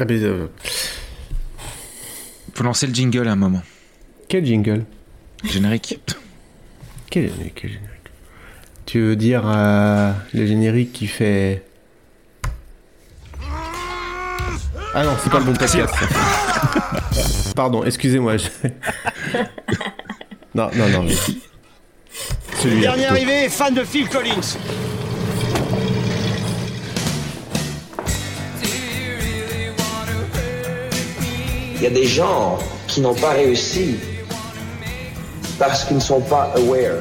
Ah, mais, euh, Faut lancer le jingle à un moment. quel jingle? Générique. quel, quel générique? Tu veux dire euh, le générique qui fait. Ah non, c'est pas le bon podcast. Pardon, excusez-moi. je- non, non, non. mais-. Dernier arrivé, fan de Phil Collins. Il y a des gens qui n'ont pas réussi parce qu'ils ne sont pas aware.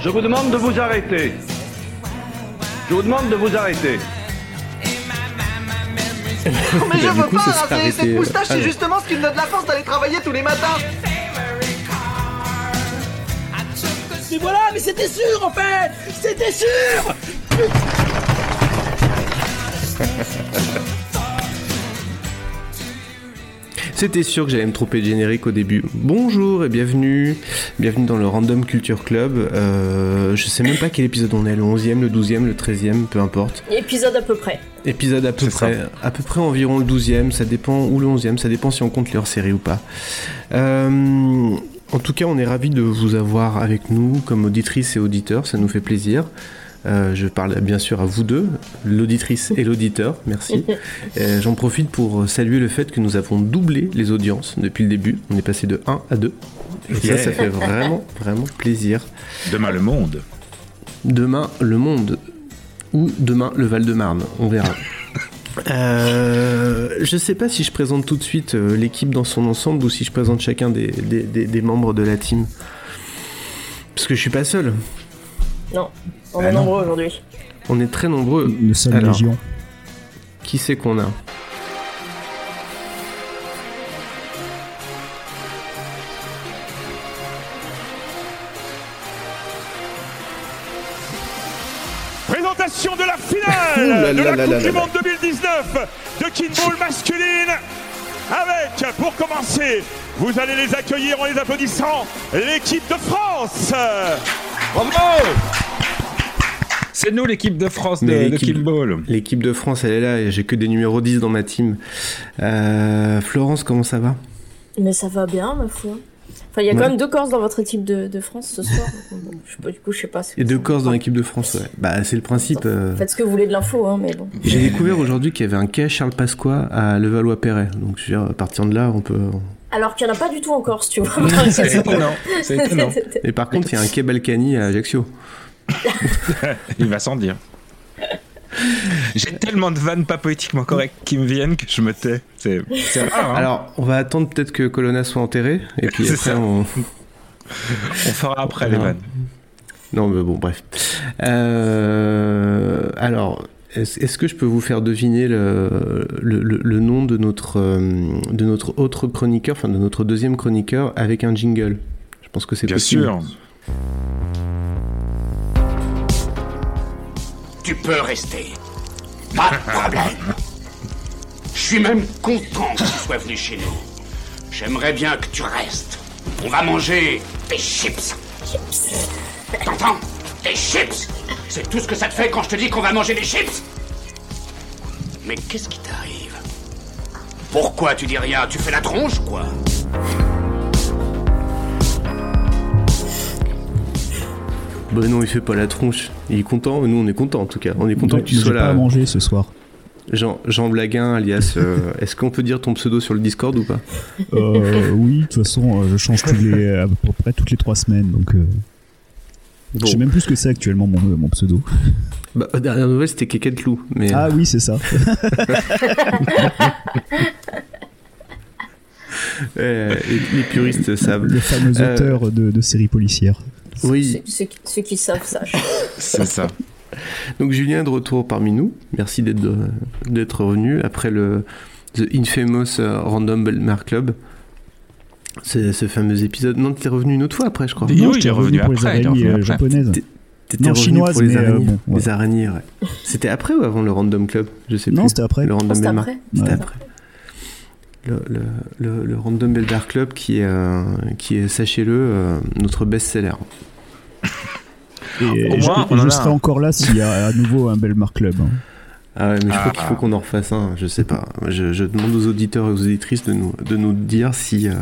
Je vous demande de vous arrêter. Je vous demande de vous arrêter. Mais je veux coup, pas cette moustache, euh, c'est alors. justement ce qui me donne la force d'aller travailler tous les matins Mais voilà, mais c'était sûr en fait C'était sûr C'était sûr que j'allais me tromper de générique au début. Bonjour et bienvenue. Bienvenue dans le Random Culture Club. Euh, je sais même pas quel épisode on est, le 11e, le 12e, le 13e, peu importe. Épisode à peu près. Épisode à peu ça. près, à peu près environ le 12e, ça dépend, ou le 11e, ça dépend si on compte leur série ou pas. Euh, en tout cas, on est ravis de vous avoir avec nous comme auditrice et auditeur, ça nous fait plaisir. Euh, je parle bien sûr à vous deux, l'auditrice et l'auditeur, merci. Euh, J'en profite pour saluer le fait que nous avons doublé les audiences depuis le début. On est passé de 1 à 2. Et ça, ça fait vraiment, vraiment plaisir. Demain, le monde. Demain, le monde. Ou demain, le Val-de-Marne. On verra. Euh, je sais pas si je présente tout de suite euh, l'équipe dans son ensemble ou si je présente chacun des, des- des- des membres de la team. Parce que je suis pas seul. Non, on Ah est non. nombreux aujourd'hui. On est très nombreux. Nous sommes Alors. légion. Qui c'est qu'on a Présentation de la finale de la Coupe du. Monde 2019 de Kinball masculine. Avec, pour commencer, vous allez les accueillir en les applaudissant, l'équipe de France. Bravo C'est nous l'équipe de France de, de l'équipe- de France, elle est là et j'ai que des numéros 10 dans ma team. Euh, Florence, comment ça va? Mais ça va bien, ma foi. Enfin, il y a Ouais. quand même deux Corses dans votre équipe de, de France ce soir. Bon, je sais pas, du coup, je sais pas. ce que Et deux Corses dans l'équipe de France, ouais. Bah, c'est le principe. euh. Faites ce que vous voulez de l'info, hein, mais bon. J'ai découvert aujourd'hui qu'il y avait un quai Charles Pasqua à Levallois-Perret. Donc, je veux dire, à partir de là, on peut. Alors qu'il n'y en a pas du tout en Corse, tu vois. C'est étonnant. C'est étonnant. Et par contre, il y a un quai Balkany à Ajaccio. Il va sans dire. J'ai tellement de vannes pas poétiquement correctes qui me viennent que je me tais. C'est rare. hein. Alors, on va attendre peut-être que Colonna soit enterré. Et puis après, ça. on. On fera après les vannes. Non, mais bon, bref. Euh, alors, est-ce que je peux vous faire deviner le, le, le- le nom de notre, euh, de notre autre chroniqueur, enfin de notre deuxième chroniqueur, avec un jingle? Je pense que c'est Bien possible. sûr. Tu peux rester. Pas de problème. Je suis même content que tu sois venu chez nous. J'aimerais bien que tu restes. On va manger des chips. T'entends? Des chips C'est tout ce que ça te fait quand je te dis qu'on va manger des chips Mais qu'est-ce qui t'arrive? Pourquoi tu dis rien? Tu fais la tronche, quoi? Bah non, il fait pas la tronche. Il est content, nous on est content en tout cas. On est content que tu sois j'ai pas à là. manger ce soir. Jean, Jean Blaguin, alias. euh, Est-ce qu'on peut dire ton pseudo sur le Discord ou pas? Euh, oui, de toute façon, euh, je change tous les, à peu près toutes les trois semaines, donc Bon. je sais même plus ce que c'est actuellement mon, mon pseudo. Bah, aux dernières nouvelles, c'était Kéké Clou. Mais, Ah oui, c'est ça. les, puristes savent. Le fameux auteur de, de séries policières. Oui, Ceux, ceux qui- ceux qui savent, sachent. C'est ça. Donc Julien est de retour parmi nous. Merci d'être revenu après le The Infamous euh, Random Belmar Club. C'est ce fameux épisode. Non, t'es revenu une autre fois après, je crois. Oui, non, il j'étais est revenu revenu pour les après, il araignées euh, japonaises. T'étais non, revenu chinoise, pour les mais, euh, araignées. bon, ouais. Les araignées, ouais. C'était après ou avant le Random Club? Je sais Non, plus. c'était après. Le Random C'était Belmar. après C'était après. Le, le, le, Random Belmar Club qui est, euh, qui est sachez-le, euh, notre best-seller. Et je, on je en serai encore là s'il y a à nouveau un Belmar Club. hein. Ah ouais, mais je crois Ah. qu'il faut qu'on en refasse un, je sais pas. Je, je demande aux auditeurs et aux auditrices de nous, de nous dire si. euh,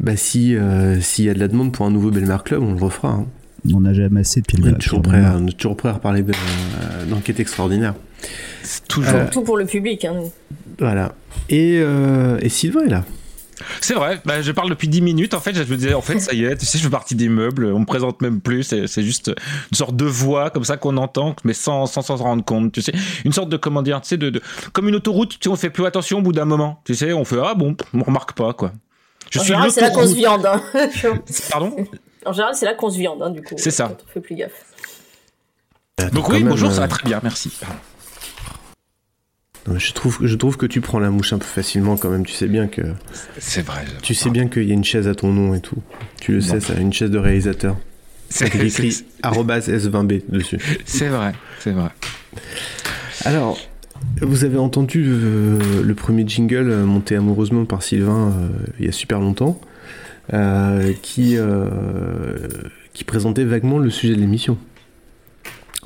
bah si s'il y a de la demande pour un nouveau Belmar Club, on le refera. hein. On n'a jamais assez de pieds On est toujours prêt à, reparler de, d'enquête extraordinaire. C'est toujours. Euh, Tout pour le public. Hein. nous. Voilà. Et, euh, et Sylvain est là. C'est vrai, bah, je parle depuis 10 minutes. En fait, je me disais, en fait, ça y est, tu sais, je fais partie des meubles. On me présente même plus. C'est juste une sorte de voix comme ça qu'on entend, mais sans sans s'en rendre compte. Tu sais, une sorte de comment dire, tu sais, de, de- comme une autoroute. Tu sais, on fait plus attention au bout d'un moment. Tu sais, on fait ah bon, on remarque pas quoi. Je En suis général, c'est là qu'on se viande. Hein. Pardon? en général, c'est là qu'on se viande, hein, du coup. C'est ça. On fait plus gaffe. Donc Quand oui, bonjour, ça euh, va très bien, merci. Je trouve, je trouve que tu prends la mouche un peu facilement quand même. Tu sais bien que C'est vrai. tu sais bien qu'il y a une chaise à ton nom et tout. Tu le sais, ça, une chaise de réalisateur. C'est écrit c'est- arrobase S20B dessus. c'est vrai, c'est vrai. Alors, vous avez entendu euh, le premier jingle euh, monté amoureusement par Sylvain euh, il y a super longtemps, euh, qui, euh, qui présentait vaguement le sujet de l'émission.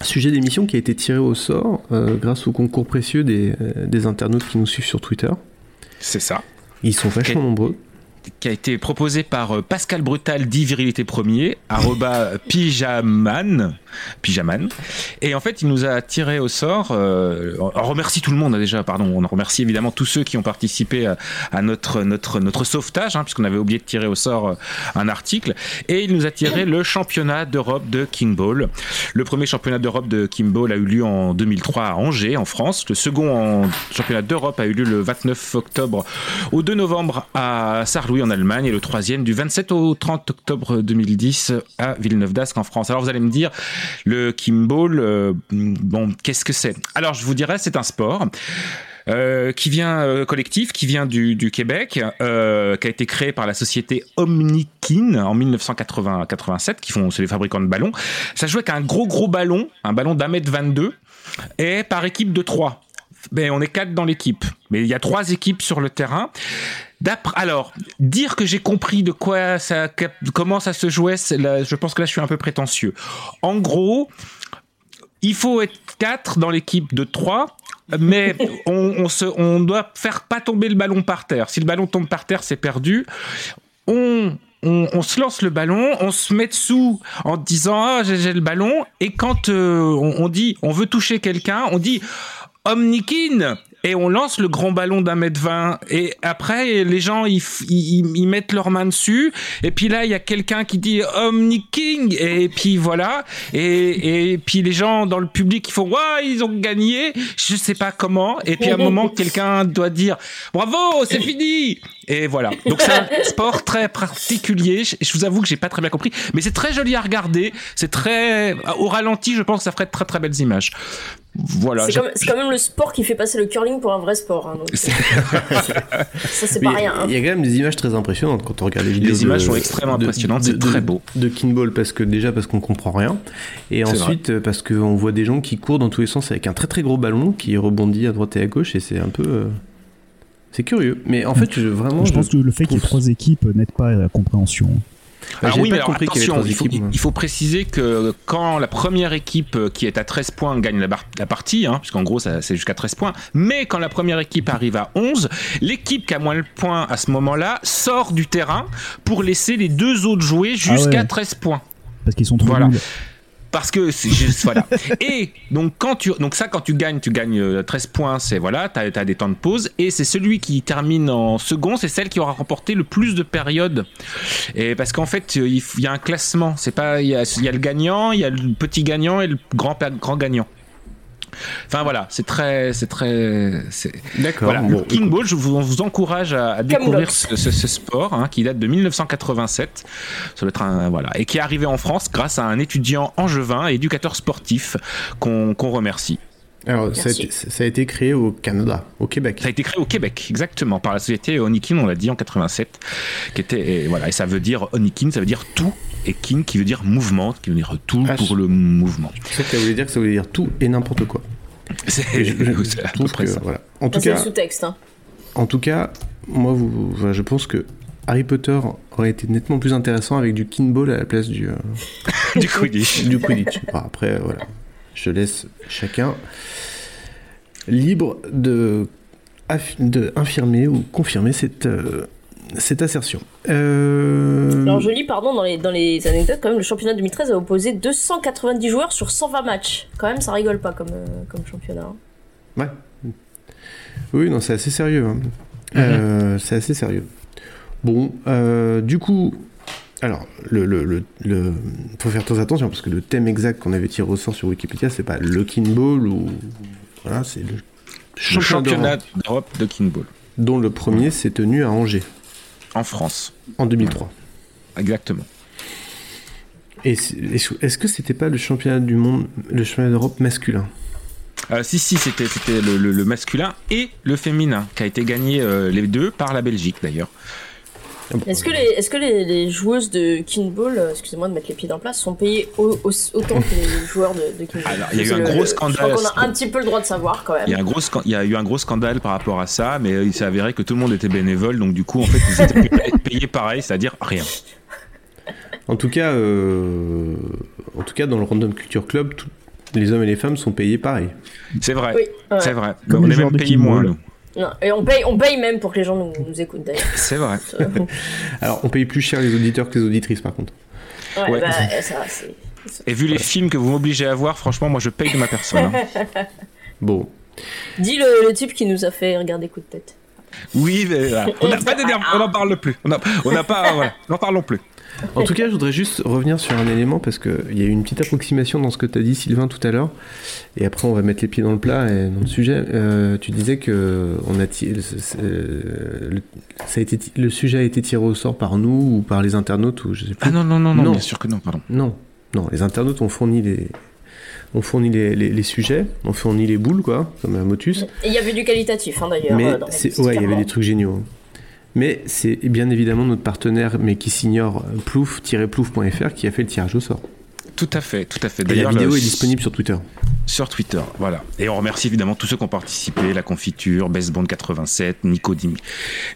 Sujet d'émission qui a été tiré au sort euh, grâce au concours précieux des, euh, des internautes qui nous suivent sur Twitter. C'est ça. Ils sont vachement nombreux. Qui a été proposé par euh, Pascal Brutal, dit virilité premier, arroba pyjaman, pyjaman. Et en fait, il nous a tiré au sort. euh, on remercie tout le monde hein, déjà, pardon. On remercie évidemment tous ceux qui ont participé à, à notre notre notre sauvetage, hein, puisqu'on avait oublié de tirer au sort euh, un article. Et il nous a tiré le championnat d'Europe de King Ball. Le premier championnat d'Europe de King Ball a eu lieu en 2003 à Angers, en France. Le second en championnat d'Europe a eu lieu le 29 octobre au 2 novembre à Sarlouis en Allemagne et le troisième du 27 au 30 octobre 2010 à Villeneuve d'Ascq en France. Alors vous allez me dire, le kimball, euh, bon, qu'est-ce que c'est? Alors je vous dirais, c'est un sport. euh, qui vient euh, collectif, qui vient du, Québec, qui a été créé par la société Omnikin en 1987, qui font, c'est les fabricants de ballons. Ça joue avec un gros gros ballon, un ballon d'un mètre 22, et par équipe de trois. Ben, on est quatre dans l'équipe, mais il y a trois équipes sur le terrain. Alors, dire que j'ai compris de quoi ça, comment ça se jouait, là, je pense que là je suis un peu prétentieux. En gros, il faut être quatre dans l'équipe de trois, mais on, on, se, on doit faire pas tomber le ballon par terre. Si le ballon tombe par terre, c'est perdu. On, on, on, se lance le ballon, on se met dessous en disant ah j'ai le ballon, et quand euh, on, on dit on veut toucher quelqu'un, on dit Omnikin et on lance le grand ballon d'un mètre vingt et après les gens ils, ils, ils, mettent leurs mains dessus. Et puis là il y a quelqu'un qui dit Omni King. Et puis voilà. Et, et puis les gens dans le public ils font ouais ils ont gagné. Je sais pas comment. Et puis à un moment quelqu'un doit dire bravo c'est fini. Et voilà. Donc c'est un sport très particulier. Je, je vous avoue que j'ai pas très bien compris. Mais c'est très joli à regarder. C'est très au ralenti je pense que ça ferait de très très belles images voilà. C'est quand, quand, même le sport qui fait passer le curling pour un vrai sport. Hein, donc, ça, c'est pas rien. Il hein. y a quand même des images très impressionnantes quand on regarde les vidéos. Les images de, sont extrêmement de, impressionnantes, c'est très beau. De Kinball, parce que déjà parce qu'on comprend rien. Et ensuite vrai. parce qu'on voit des gens qui courent dans tous les sens avec un très très gros ballon qui rebondit à droite et à gauche et c'est un peu. Euh... C'est curieux. Mais en fait, je, vraiment. Je pense que le fait qu'il y ait trois équipes n'aide pas à la compréhension. Alors oui, mais alors, attention, il faut, équipes, il faut, préciser que quand la première équipe qui est à 13 points gagne la, la partie, hein, puisqu'en gros c'est jusqu'à 13 points, mais quand la première équipe arrive à 11, l'équipe qui a moins de points à ce moment-là sort du terrain pour laisser les deux autres jouer jusqu'à ah ouais. 13 points. Parce qu'ils sont trop voilà. nuls. Parce que juste voilà. Et donc quand tu donc ça quand tu gagnes, tu gagnes 13 points, c'est voilà, tu as, des temps de pause et c'est celui qui termine en second, c'est celle qui aura remporté le plus de périodes. Et parce qu'en fait, il, y a un classement, c'est pas il y, a, y a le gagnant, il y a le petit gagnant et le grand gagnant. Enfin voilà, c'est très, c'est très, d'accord. Voilà. Bon, King Ball, je vous, on vous encourage à, à découvrir ce, ce, ce, sport hein, qui date de 1987 sur le train, voilà, et qui est arrivé en France grâce à un étudiant angevin, éducateur sportif qu'on qu remercie. Alors, ça a, été, ça a, été, créé au Canada, au Québec. Ça a été créé au Québec, exactement, par la société Onikin, on l'a dit en 87, qui était, et voilà, et ça veut dire Onikin, ça veut dire tout, et King qui veut dire mouvement, qui veut dire tout ah, pour le mouvement. Je sais que ça voulait dire que ça voulait dire tout et n'importe quoi. C'est à peu près que, ça. Voilà. En tout c'est cas, le sous-texte. Hein. En tout cas, moi, vous, je pense que Harry Potter aurait été nettement plus intéressant avec du kinball à la place du, euh, du Quidditch. du Quidditch. Bon, après, voilà. Je laisse chacun libre de, de infirmer ou confirmer cette, euh, cette assertion. Euh, Alors je lis, pardon, dans les, dans les anecdotes, quand même, le championnat 2013 a opposé 290 joueurs sur 120 matchs. Quand même, ça rigole pas comme, euh, comme championnat. hein. Ouais. Oui, non, c'est assez sérieux. hein. Euh, c'est assez sérieux. Bon, euh, du coup, alors, le, le, le, le- faut faire très attention parce que le thème exact qu'on avait tiré au sort sur Wikipédia, c'est pas le kinball ou voilà, c'est le Le championnat championnat d'Europe, d'Europe de Kinball dont le premier s'est tenu à Angers en France. en 2003. Exactement. Et est-ce que c'était pas le championnat du monde, le championnat d'Europe masculin? Euh, si, si, c'était c'était le, le- le masculin et le féminin qui a été gagné euh, les deux par la Belgique d'ailleurs. Est-ce que, les, est-ce que les, les joueuses de Kinball, euh, excusez-moi de mettre les pieds dans place, sont payées au- au- autant que les joueurs de, de Kinball Alors, il y a eu un gros le- scandale Je crois à qu'on ce- a un petit peu le droit de savoir quand même. Il y, a un gros scan- il y a eu un gros scandale par rapport à ça, mais il s'est avéré que tout le monde était bénévole, donc du coup, en fait, ils étaient payés- payés pareil, c'est-à-dire rien. En tout cas, euh, en tout cas, dans le Random Culture Club, les hommes et les femmes sont payés pareil. C'est vrai, Oui, ouais. c'est vrai. Comme on les est même de payé Kinball. moins, nous. Non, et on paye, on paye même pour que les gens nous, nous écoutent d'ailleurs. C'est vrai. Alors, on paye plus cher les auditeurs que les auditrices, par contre. Ouais, Ouais. bah, ça, c'est. Et vu les films que vous m'obligez à voir, franchement, moi, je paye de ma personne. hein. Bon, Dis le, le type qui nous a fait regarder coup de tête. Oui, mais voilà. on n'a pas d'énerve, on n'en parle plus. On n'a on n'a pas, voilà, n'en parlons plus. En tout cas, je voudrais juste revenir sur un élément parce qu'il y a eu une petite approximation dans ce que tu as dit, Sylvain, tout à l'heure. Et après, on va mettre les pieds dans le plat et dans le sujet. Euh, tu disais que on a euh, le, ça a été, le sujet a été tiré au sort par nous ou par les internautes ou je sais plus. Ah non, non, non, non, Non. bien sûr que non, pardon. Non, non, les internautes ont fourni les, ont fourni les, les- les sujets, ont fourni les boules, quoi, comme un motus. Et il y avait du qualitatif hein, d'ailleurs. Mais euh, ouais, il y avait des trucs géniaux. Mais c'est bien évidemment notre partenaire, mais qui s'ignore, plouf-plouf.fr, qui a fait le tirage au sort. Tout à fait, tout à fait. Et la D'ailleurs, vidéo le- est disponible sur Twitter. sur Twitter, voilà. Et on remercie évidemment tous ceux qui ont participé, la confiture, Bestbond 87, Nico, Dim-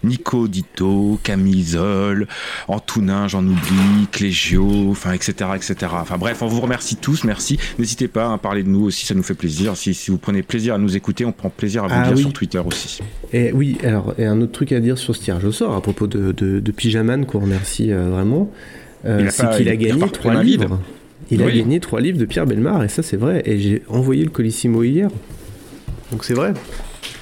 Nico Dito, Camisole, Antounin, j'en oublie, Clégio, enfin, etc., etc. Enfin bref, on vous remercie tous, merci. N'hésitez pas à parler de nous aussi, ça nous fait plaisir. Si, si vous prenez plaisir à nous écouter, on prend plaisir à vous Ah dire oui. sur Twitter aussi. Et oui, alors, et un autre truc à dire sur ce tirage au sort, à propos de, de, de Pyjaman, qu'on remercie euh, vraiment, euh, c'est qu'il il a gagné pas trois repris ma livres. Il a gagné trois livres de Pierre Belmar, et ça c'est vrai. Et j'ai envoyé le Colissimo hier. Donc c'est vrai.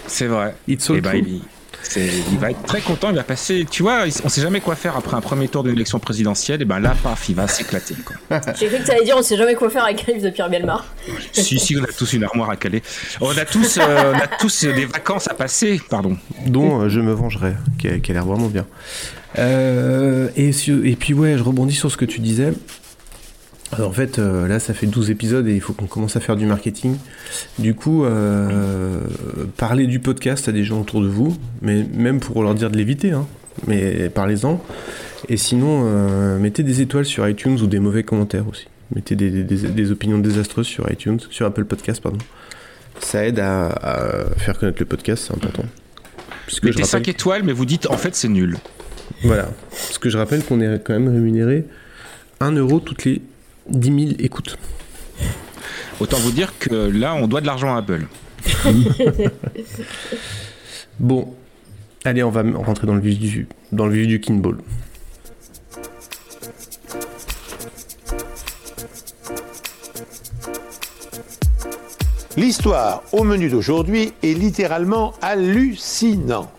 C'est vrai. It's all Et true. il, c'est- il va être très content, il va passer, tu vois, on sait jamais quoi faire après un premier tour d'une élection présidentielle, et ben là, paf, il va s'éclater. quoi. J'ai cru que tu allais dire on sait jamais quoi faire avec un livre de Pierre Belmar. si, si, on a tous une armoire à caler. On a tous, euh, on a tous des vacances à passer, pardon. dont euh, je me vengerai, qui a, qui a l'air vraiment bien. Euh, et puis ouais, je rebondis sur ce que tu disais. Alors, en fait, euh, là, ça fait 12 épisodes et il faut qu'on commence à faire du marketing. Du coup, euh, parlez du podcast à des gens autour de vous, mais même pour leur dire de l'éviter, hein. mais parlez-en. Et sinon, euh, mettez des étoiles sur iTunes ou des mauvais commentaires aussi. Mettez des, des- des opinions désastreuses sur iTunes, sur Apple Podcast, pardon. Ça aide à, à faire connaître le podcast, c'est important. Puisque je Mettez rappelle- 5 étoiles, mais vous dites en fait c'est nul. voilà. Parce que je rappelle qu'on est quand même rémunéré 1 euro toutes les 10 000 écoutes. Autant vous dire que là, on doit de l'argent à Apple. Bon, allez, on va rentrer dans le vif du, dans le vif du kinball. L'histoire au menu d'aujourd'hui est littéralement hallucinante.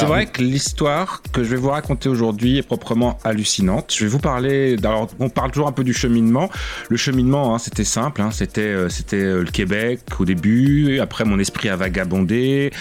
C'est vrai que l'histoire que je vais vous raconter aujourd'hui est proprement hallucinante. Je vais vous parler. Alors, on parle toujours un peu du cheminement. Le cheminement, hein, c'était simple. hein, c'était, euh, c'était euh, le Québec au début. Après, mon esprit a vagabondé.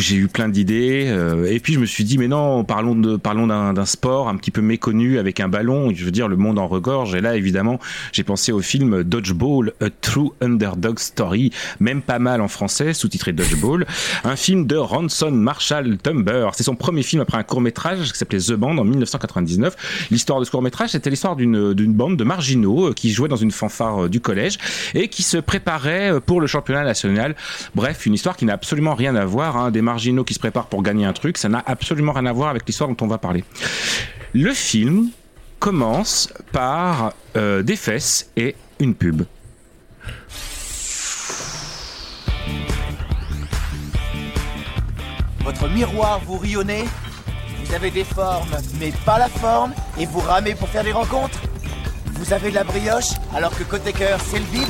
J'ai eu plein d'idées. euh, et puis, je me suis dit, mais non, parlons de, parlons d'un, d'un sport un petit peu méconnu avec un ballon. Je veux dire, le monde en regorge. Et là, évidemment, j'ai pensé au film Dodgeball, A True Underdog Story, même pas mal en français, sous-titré Dodgeball. Un film de Ranson Marshall Tumble C'est son premier film après un court métrage qui s'appelait The Band en 1999. L'histoire de ce court métrage, c'était l'histoire d'une d'une bande de marginaux euh, qui jouaient dans une fanfare euh, du collège et qui se préparaient euh, pour le championnat national. Bref, une histoire qui n'a absolument rien à voir. Hein. Des marginaux qui se préparent pour gagner un truc, ça n'a absolument rien à voir avec l'histoire dont on va parler. Le film commence par euh, des fesses et une pub. Votre miroir vous rionnez Vous avez des formes, mais pas la forme, et vous ramez pour faire des rencontres Vous avez de la brioche, alors que côté cœur, c'est le vide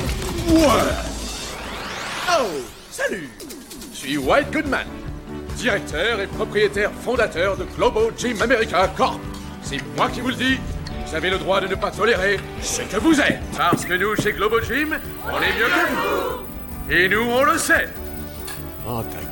Ouais Oh, salut Je suis White Goodman, directeur et propriétaire fondateur de Globo Gym America Corp. C'est moi qui vous le dis, vous avez le droit de ne pas tolérer ce que vous êtes. Parce que nous, chez Globo Gym, on est mieux que vous. Et nous, on le sait. Oh, ta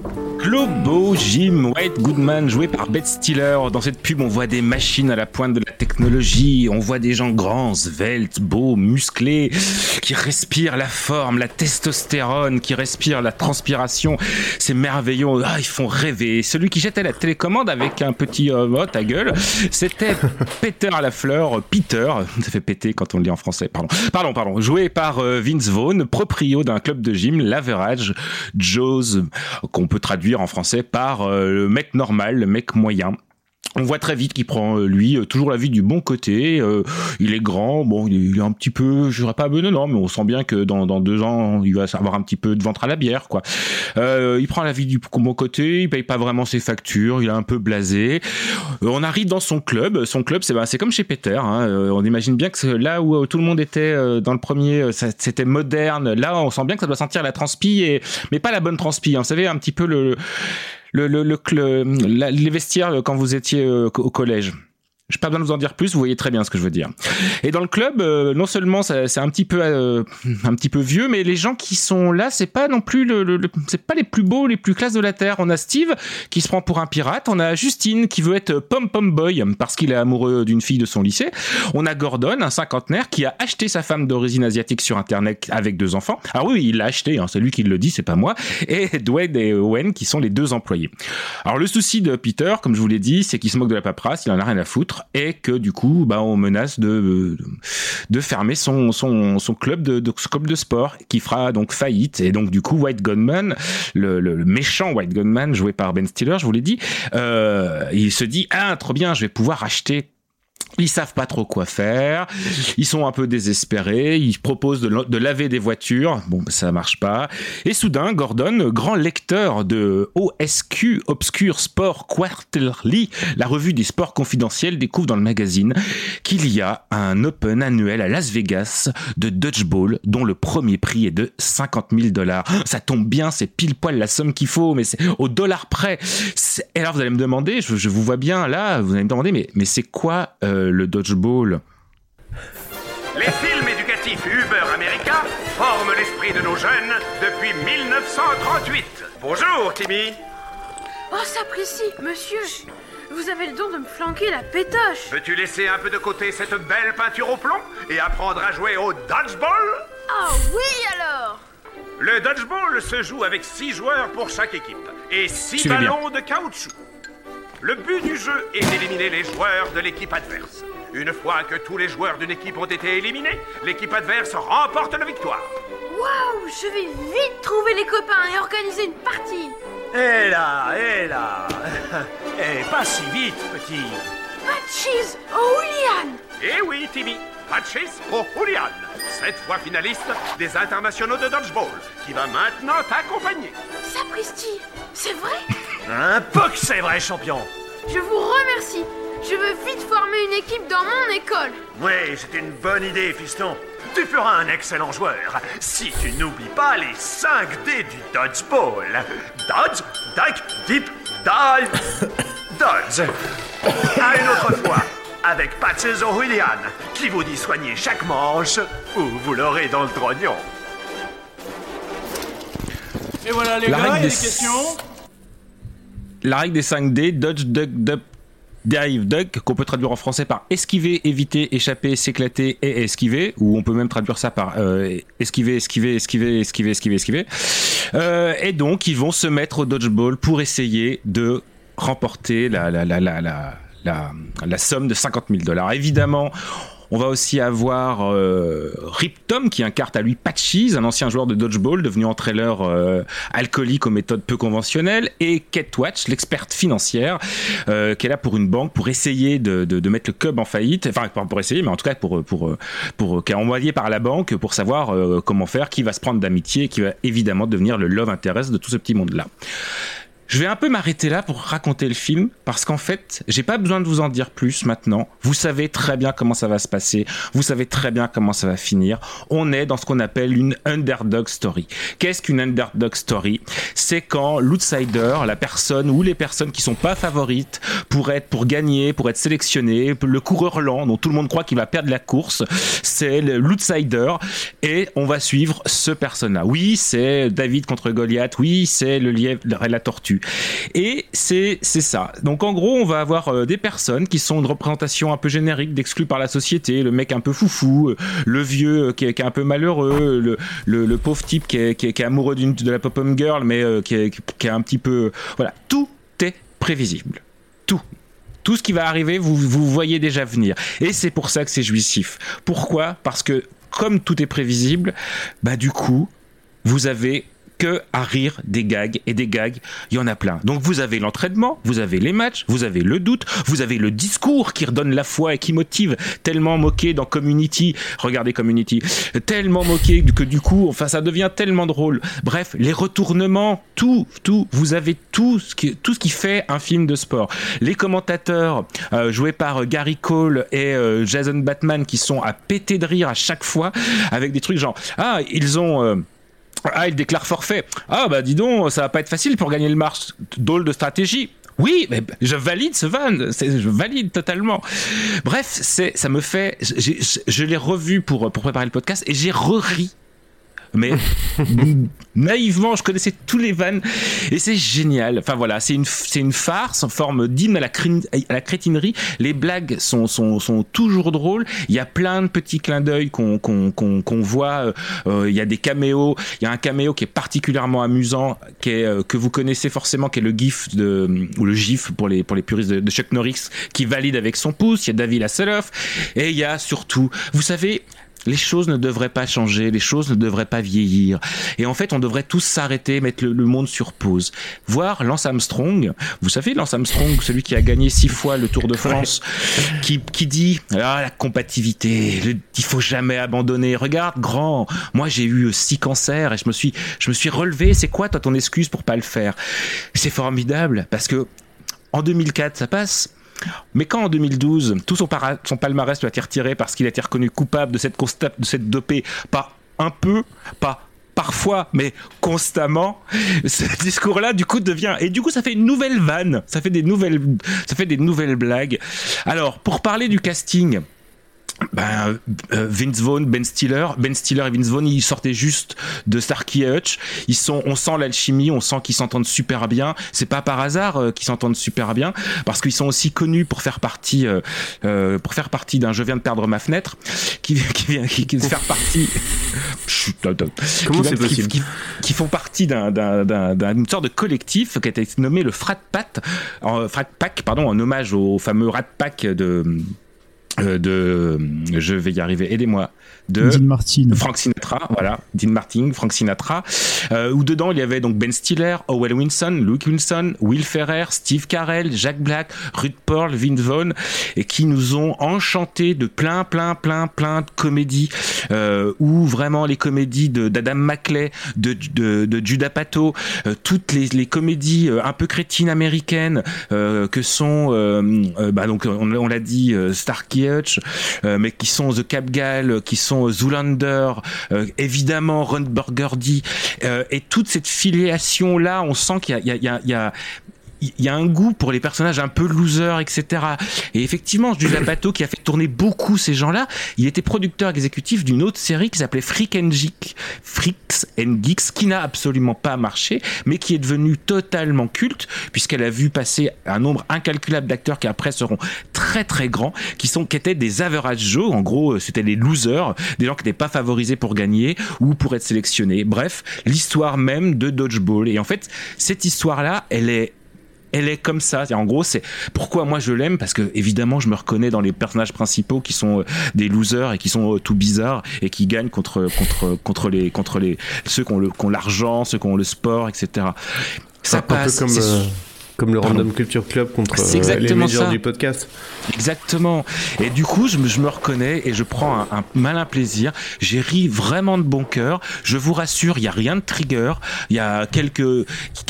Globo Jim White Goodman joué par Beth Stiller. Dans cette pub, on voit des machines à la pointe de la technologie, on voit des gens grands, sveltes, beaux, musclés, qui respirent la forme, la testostérone, qui respirent la transpiration. C'est merveilleux, ah, ils font rêver. Celui qui jetait la télécommande avec un petit euh, oh, ta gueule, c'était Peter à la fleur, Peter, ça fait péter quand on le dit en français, pardon. Pardon, pardon, joué par euh, Vince Vaughn, proprio d'un club de gym, l'Average Joe's, qu'on peut traduire en français par euh, le mec normal, le mec moyen. On voit très vite qu'il prend euh, lui euh, toujours la vie du bon côté. Euh, il est grand, bon, il est, il est un petit peu, je dirais pas non, mais on sent bien que dans, dans deux ans, il va avoir un petit peu de ventre à la bière, quoi. Euh, il prend la vie du bon côté, il paye pas vraiment ses factures, il est un peu blasé. Euh, on arrive dans son club. Son club, c'est ben, c'est comme chez Peter. Hein. Euh, On imagine bien que là où tout le monde était dans le premier, c'était moderne. Là, on sent bien que ça doit sentir la transpi, et mais pas la bonne transpi. hein. Vous savez, un petit peu le le, le, le, les vestiaires euh, quand vous étiez euh, au collège? Je pas besoin de vous en dire plus, vous voyez très bien ce que je veux dire. Et dans le club, euh, non seulement c'est un petit peu euh, un petit peu vieux, mais les gens qui sont là, c'est pas non plus le, le- le- c'est pas les plus beaux, les plus classes de la terre. On a Steve qui se prend pour un pirate, on a Justine qui veut être pom pom boy parce qu'il est amoureux d'une fille de son lycée. On a Gordon, un cinquantenaire qui a acheté sa femme d'origine asiatique sur internet avec deux enfants. Ah oui, il l'a acheté, hein, c'est lui qui le dit, c'est pas moi. Et Dwayne et Owen qui sont les deux employés. Alors le souci de Peter, comme je vous l'ai dit, c'est qu'il se moque de la paperasse, il en a rien à foutre, et que du coup, bah, on menace de de fermer son son, son club de, de sport, qui fera donc faillite. Et donc du coup, White Gunman, le, le, le méchant White Gunman joué par Ben Stiller, je vous l'ai dit, euh, il se dit ah trop bien, je vais pouvoir acheter ils savent pas trop quoi faire. Ils sont un peu désespérés. Ils proposent de, la- de laver des voitures. Bon, ça marche pas. Et soudain, Gordon, grand lecteur de OSQ, Obscure Sport Quarterly, la revue des sports confidentiels, découvre dans le magazine qu'il y a un Open annuel à Las Vegas de dodgeball dont le premier prix est de 50 000 dollars. Ça tombe bien, c'est pile poil la somme qu'il faut, mais c'est au dollar près. Et alors vous allez me demander, je, je vous vois bien là, vous allez me demander, mais, mais c'est quoi euh, le dodgeball Les films éducatifs Uber America forment l'esprit de nos jeunes depuis 1938. Bonjour, Timmy. Oh, sapristi, monsieur Vous avez le don de me flanquer la pétoche Veux-tu laisser un peu de côté cette belle peinture au plomb et apprendre à jouer au dodgeball? Ah oui alors Le dodgeball se joue avec 6 joueurs pour chaque équipe et 6 Suivez bien. ballons de caoutchouc. Le but du jeu est d'éliminer les joueurs de l'équipe adverse. Une fois que tous les joueurs d'une équipe ont été éliminés, l'équipe adverse remporte la victoire. Waouh Je vais vite trouver les copains et organiser une partie. Hé là, hé là. Eh, pas si vite, petit. Pas de cheese. Oh, William. Eh oui, Timmy, Patches pour Julian, cette fois finaliste des internationaux de dodgeball, qui va maintenant t'accompagner. Sapristi C'est vrai? Un peu que c'est vrai, champion Je vous remercie Je veux vite former une équipe dans mon école Oui, c'est une bonne idée, fiston. Tu feras un excellent joueur si tu n'oublies pas les 5 D du dodgeball. Dodge, duck, dip, dive, dodge. À une autre fois, avec Patches O'Willian, qui vous dit soigner chaque manche ou vous l'aurez dans le drognon. Et voilà les La gars, il y a des- des questions La règle des 5D, dodge, duck, duck, Derive Duck, qu'on peut traduire en français par esquiver, éviter, échapper, s'éclater et esquiver, ou on peut même traduire ça par euh, esquiver, esquiver, esquiver, esquiver, esquiver, esquiver. Euh, et donc, ils vont se mettre au dodgeball pour essayer de remporter la, la, la, la, la, la, la somme de 50 000 dollars. Évidemment, on va aussi avoir euh, Rip Tom qui incarne à lui Patchies, un ancien joueur de dodgeball devenu entraîneur euh, alcoolique aux méthodes peu conventionnelles, et Kate Watch, l'experte financière, euh, qui est là pour une banque pour essayer de, de, de, mettre le club en faillite, enfin pour essayer, mais en tout cas pour pour pour, qui est envoyé par la banque pour savoir euh, comment faire, qui va se prendre d'amitié, qui va évidemment devenir le love interest de tout ce petit monde là. Je vais un peu m'arrêter là pour raconter le film parce qu'en fait, j'ai pas besoin de vous en dire plus maintenant. Vous savez très bien comment ça va se passer. Vous savez très bien comment ça va finir. On est dans ce qu'on appelle une underdog story. Qu'est-ce qu'une underdog story? C'est quand l'outsider, la personne ou les personnes qui sont pas favorites pour être pour gagner, pour être sélectionné, le coureur lent dont tout le monde croit qu'il va perdre la course, c'est l'outsider et on va suivre ce personnage. Oui, c'est David contre Goliath. Oui, c'est le lièvre, la tortue. Et c'est ça. Donc en gros, on va avoir euh, des personnes qui sont une représentation un peu générique d'exclus par la société, le mec un peu foufou, euh, le vieux euh, qui est, un peu malheureux, le, le, pauvre type qui est, qui est, amoureux de la pop-up girl, mais qui, est, qui est un petit peu voilà, tout est prévisible. Tout. Tout ce qui va arriver, vous, vous voyez déjà venir. Et c'est pour ça que c'est jouissif. Pourquoi? Parce que comme tout est prévisible, bah du coup, vous avez à rire des gags et des gags, il y en a plein. Donc vous avez l'entraînement, vous avez les matchs, vous avez le doute, vous avez le discours qui redonne la foi et qui motive, tellement moqué dans Community, regardez Community, tellement moqué que du coup, enfin ça devient tellement drôle. Bref, les retournements, tout, tout, vous avez tout ce qui, fait un film de sport. Les commentateurs euh, joués par Gary Cole et euh, Jason Batman qui sont à péter de rire à chaque fois avec des trucs genre ah ils ont euh, ah, il déclare forfait. Ah, bah dis donc, ça va pas être facile pour gagner le match. Dôle de stratégie. Oui, mais je valide ce van, je valide totalement. Bref, c'est, ça me fait, je, l'ai revu pour, pour préparer le podcast et j'ai re-ri mais naïvement, je connaissais tous les vannes et c'est génial. Enfin voilà, c'est une, c'est une farce en forme d'hymne à la, crétinerie. Les blagues sont, sont, sont toujours drôles. Il y a plein de petits clins d'œil qu'on, qu'on, qu'on, qu'on voit. Euh, il y a des caméos. Il y a un caméo qui est particulièrement amusant, qui est, euh, que vous connaissez forcément, qui est le gif de, ou le gif pour les, pour les puristes de, de Chuck Norris, qui valide avec son pouce. Il y a David Hasselhoff. Et il y a surtout, vous savez, les choses ne devraient pas changer, les choses ne devraient pas vieillir. Et en fait, on devrait tous s'arrêter, mettre le, le, monde sur pause. Voir Lance Armstrong, vous savez, Lance Armstrong, celui qui a gagné six fois le Tour de France, qui, qui dit Ah, la combativité, le, il faut jamais abandonner. Regarde, grand, moi j'ai eu six cancers et je me suis, je me suis relevé. C'est quoi, toi, ton excuse pour pas le faire? C'est formidable parce que en 2004, ça passe. Mais quand en 2012, tout son, palmarès doit être retiré parce qu'il a été reconnu coupable de cette, de cette dopée, pas un peu, pas parfois, mais constamment, ce discours-là, du coup, devient. Et du coup, ça fait une nouvelle vanne. Ça fait des nouvelles blagues. Alors, pour parler du casting. Ben, euh, Vince Vaughn, Ben Stiller, Ben Stiller et Vince Vaughn, ils sortaient juste de Starkey Hutch. Ils sont, on sent l'alchimie, on sent qu'ils s'entendent super bien. C'est pas par hasard euh, qu'ils s'entendent super bien, parce qu'ils sont aussi connus pour faire partie, euh, euh, pour faire partie d'un Je viens de perdre ma fenêtre, qui, qui vient, qui, qui faire partie. Comment c'est possible qui, qui, font partie d'un, d'une sorte de collectif qui a été nommé le Frat Pat, en, Frat Pack, pardon, en hommage au fameux Rat Pack de euh, de je vais y arriver aidez-moi de Dean Martin. Frank Sinatra voilà Dean Martin Frank Sinatra. Euh, où dedans il y avait donc Ben Stiller Owen Wilson Luke Wilson Will Ferrer Steve Carell Jack Black Ruth Pearl Vince Vaughn et qui nous ont enchantés de plein plein plein plein de comédies euh, ou vraiment les comédies d'Adam McClay de, de, de Judah Pato euh, toutes les, les comédies euh, un peu crétines américaines euh, que sont bah donc on, on l'a dit Starkey Euh, mais qui sont The Cap Gal, qui sont Zoolander, euh, évidemment Ron Burgundy, euh, et toute cette filiation là, on sent qu'il y a il y a un goût pour les personnages un peu losers, etc. Et effectivement, Jules Apatow, qui a fait tourner beaucoup ces gens-là, il était producteur exécutif d'une autre série qui s'appelait Freak and Geek, Freaks and Geeks, qui n'a absolument pas marché, mais qui est devenue totalement culte, puisqu'elle a vu passer un nombre incalculable d'acteurs qui après seront très très grands, qui sont qui étaient des average Joe. En gros, c'était des losers, des gens qui n'étaient pas favorisés pour gagner ou pour être sélectionnés. Bref, l'histoire même de Dodgeball. Et en fait, cette histoire-là, elle est elle est comme ça. En gros, c'est pourquoi moi je l'aime parce que évidemment je me reconnais dans les personnages principaux qui sont euh, des losers et qui sont euh, tout bizarres et qui gagnent contre contre contre les contre les ceux qui ont le qui ont l'argent, ceux qui ont le sport, etc. Ça un passe. peu comme, euh, comme le Pardon. Random Culture Club contre euh, les majors du podcast. Exactement. Et du coup, je me, je me reconnais et je prends un, un malin plaisir. J'ai ri vraiment de bon cœur. Je vous rassure, il y a rien de trigger. Il y a quelques.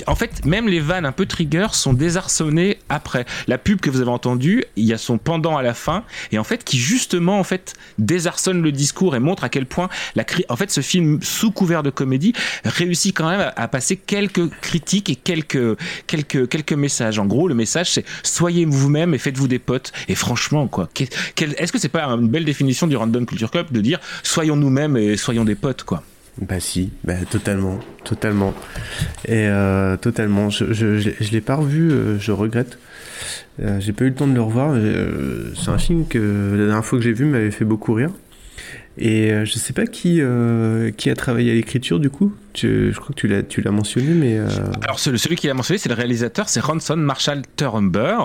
En fait, même les vannes un peu trigger sont désarçonnées après. La pub que vous avez entendue, il y a son pendant à la fin et en fait qui justement en fait désarçonne le discours et montre à quel point la cri- en fait ce film sous couvert de comédie réussit quand même à, à passer quelques critiques et quelques quelques quelques messages. En gros, le message c'est soyez vous-même et faites-vous des potes. Et franchement, quoi, est-ce que c'est pas une belle définition du Random Culture Club de dire soyons nous-mêmes et soyons des potes, quoi? Bah si, bah totalement, totalement. Et euh, totalement, je, je l'ai pas revu, euh, je regrette. Euh, j'ai pas eu le temps de le revoir. euh, c'est un film que la dernière fois que j'ai vu m'avait fait beaucoup rire. Et euh, je sais pas qui, euh, qui a travaillé à l'écriture du coup. Tu- je crois que tu l'as, tu l'as mentionné, mais euh, Alors celui, celui qui l'a mentionné, c'est le réalisateur, c'est Ranson Marshall Turumber,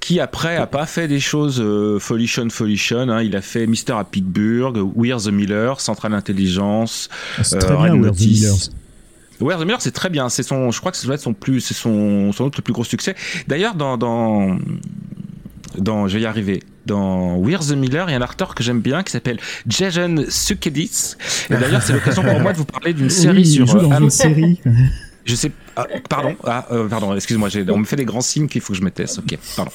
qui après a pas fait des choses euh, folichon folichon. Hein, il a fait Mister à Pittsburgh, We're the Miller, Central Intelligence, Ah, c'est euh, très bien, Red We're the Notice. Millers. We're the Miller, c'est très bien. C'est son, je crois que ça doit être son plus, c'est son, son autre plus gros succès. D'ailleurs, dans, dans, dans, je vais y arriver. Dans We're the Miller, il y a un acteur que j'aime bien qui s'appelle Jason Sukedis. Et d'ailleurs, c'est l'occasion pour moi de vous parler d'une série Oui, il sur joue dans euh, une série. je sais. Ah, pardon. Ah, euh, pardon. Excuse-moi. j'ai- On me fait des grands signes qu'il faut que je me. Ok. Pardon.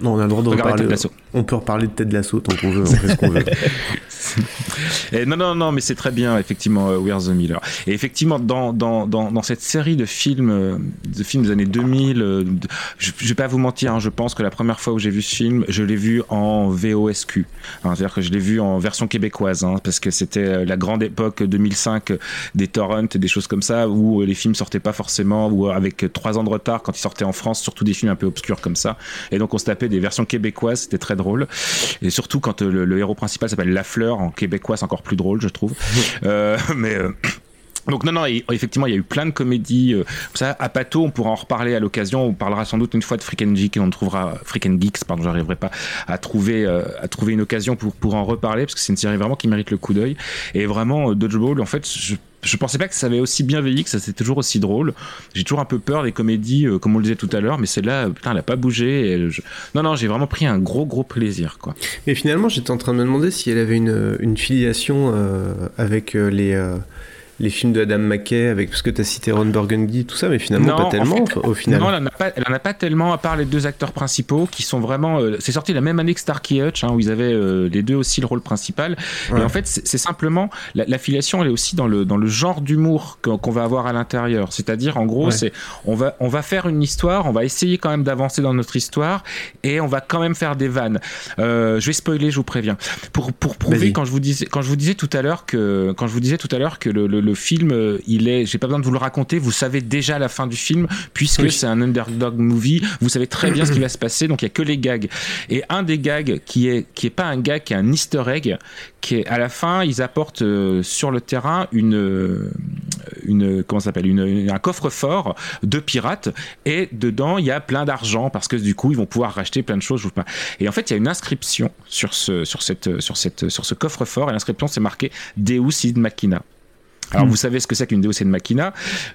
non, on a le droit de reparler. Ted. On peut reparler de Ted Lasso tant qu'on veut, on fait ce qu'on veut. Et non, non, non, mais c'est très bien, effectivement, euh, We're the Miller. Et effectivement, dans, dans, dans, dans cette série de films, euh, de films des années 2000, euh, de- je, je vais pas vous mentir, hein, je pense que la première fois où j'ai vu ce film, je l'ai vu en VOSQ. Hein, C'est-à-dire que je l'ai vu en version québécoise, hein, parce que c'était la grande époque 2005 euh, des torrents et des choses comme ça, où les films sortaient pas forcément, ou euh, avec trois ans de retard quand ils sortaient en France, surtout des films un peu obscurs comme ça. Et donc on se tapait des versions québécoises, c'était très drôle. Et surtout quand euh, le, le héros principal s'appelle La Fleur, en québécois c'est encore plus drôle, je trouve. Euh, mais euh, donc non, non, et- effectivement, il y a eu plein de comédies. ça, à Pato, on pourra en reparler à l'occasion. On parlera sans doute une fois de Freak and Geek et on trouvera Freak and Geeks, pardon, j'arriverai pas à trouver à trouver une occasion pour pour en reparler parce que c'est une série vraiment qui mérite le coup d'œil. Et vraiment, Dodgeball, en fait, je je pensais pas que ça avait aussi bien vieilli, que ça c'était toujours aussi drôle. J'ai toujours un peu peur des comédies, euh, comme on le disait tout à l'heure, mais celle-là, euh, putain, elle a pas bougé. Non, non, j'ai vraiment pris un gros, gros plaisir, quoi. Mais finalement, j'étais en train de me demander si elle avait une, une filiation euh, avec euh, les, euh, les films de Adam McKay, avec, parce que tu as cité Ron Burgundy, tout ça, mais finalement, pas en tellement fait, au final. Non, elle en, a pas, elle en a pas tellement, à part les deux acteurs principaux qui sont vraiment. euh, c'est sorti la même année que Starkey Hutch, hein, où ils avaient euh, les deux aussi le rôle principal. Ouais. Et en fait, c'est c'est simplement. La, la filiation, elle est aussi dans le, dans le genre d'humour qu'on va avoir à l'intérieur. C'est-à-dire, en gros, Ouais. c'est on va, on va faire une histoire, on va essayer quand même d'avancer dans notre histoire et on va quand même faire des vannes. Euh, je vais spoiler, je vous préviens. Pour, pour prouver, quand je vous disais, quand je vous disais tout à l'heure que, quand je vous disais tout à l'heure que le, le, le film, euh, il est, j'ai pas besoin de vous le raconter, vous savez déjà la fin du film, puisque Oui. c'est un underdog movie, vous savez très bien ce qui va se passer, donc il y a que les gags. Et un des gags qui est, qui est pas un gag, qui est un easter egg, qui est, à la fin, ils apportent euh, sur le terrain une, euh, une, comment s'appelle, une, une- un coffre-fort de pirates, et dedans, il y a plein d'argent, parce que du coup, ils vont pouvoir racheter plein de choses, je vous pas. Et en fait, il y a une inscription sur ce, sur cette, sur cette, sur ce coffre-fort, et l'inscription, c'est marqué Deus in Machina. Alors, Hmm. vous savez ce que c'est qu'une Deus in Machina.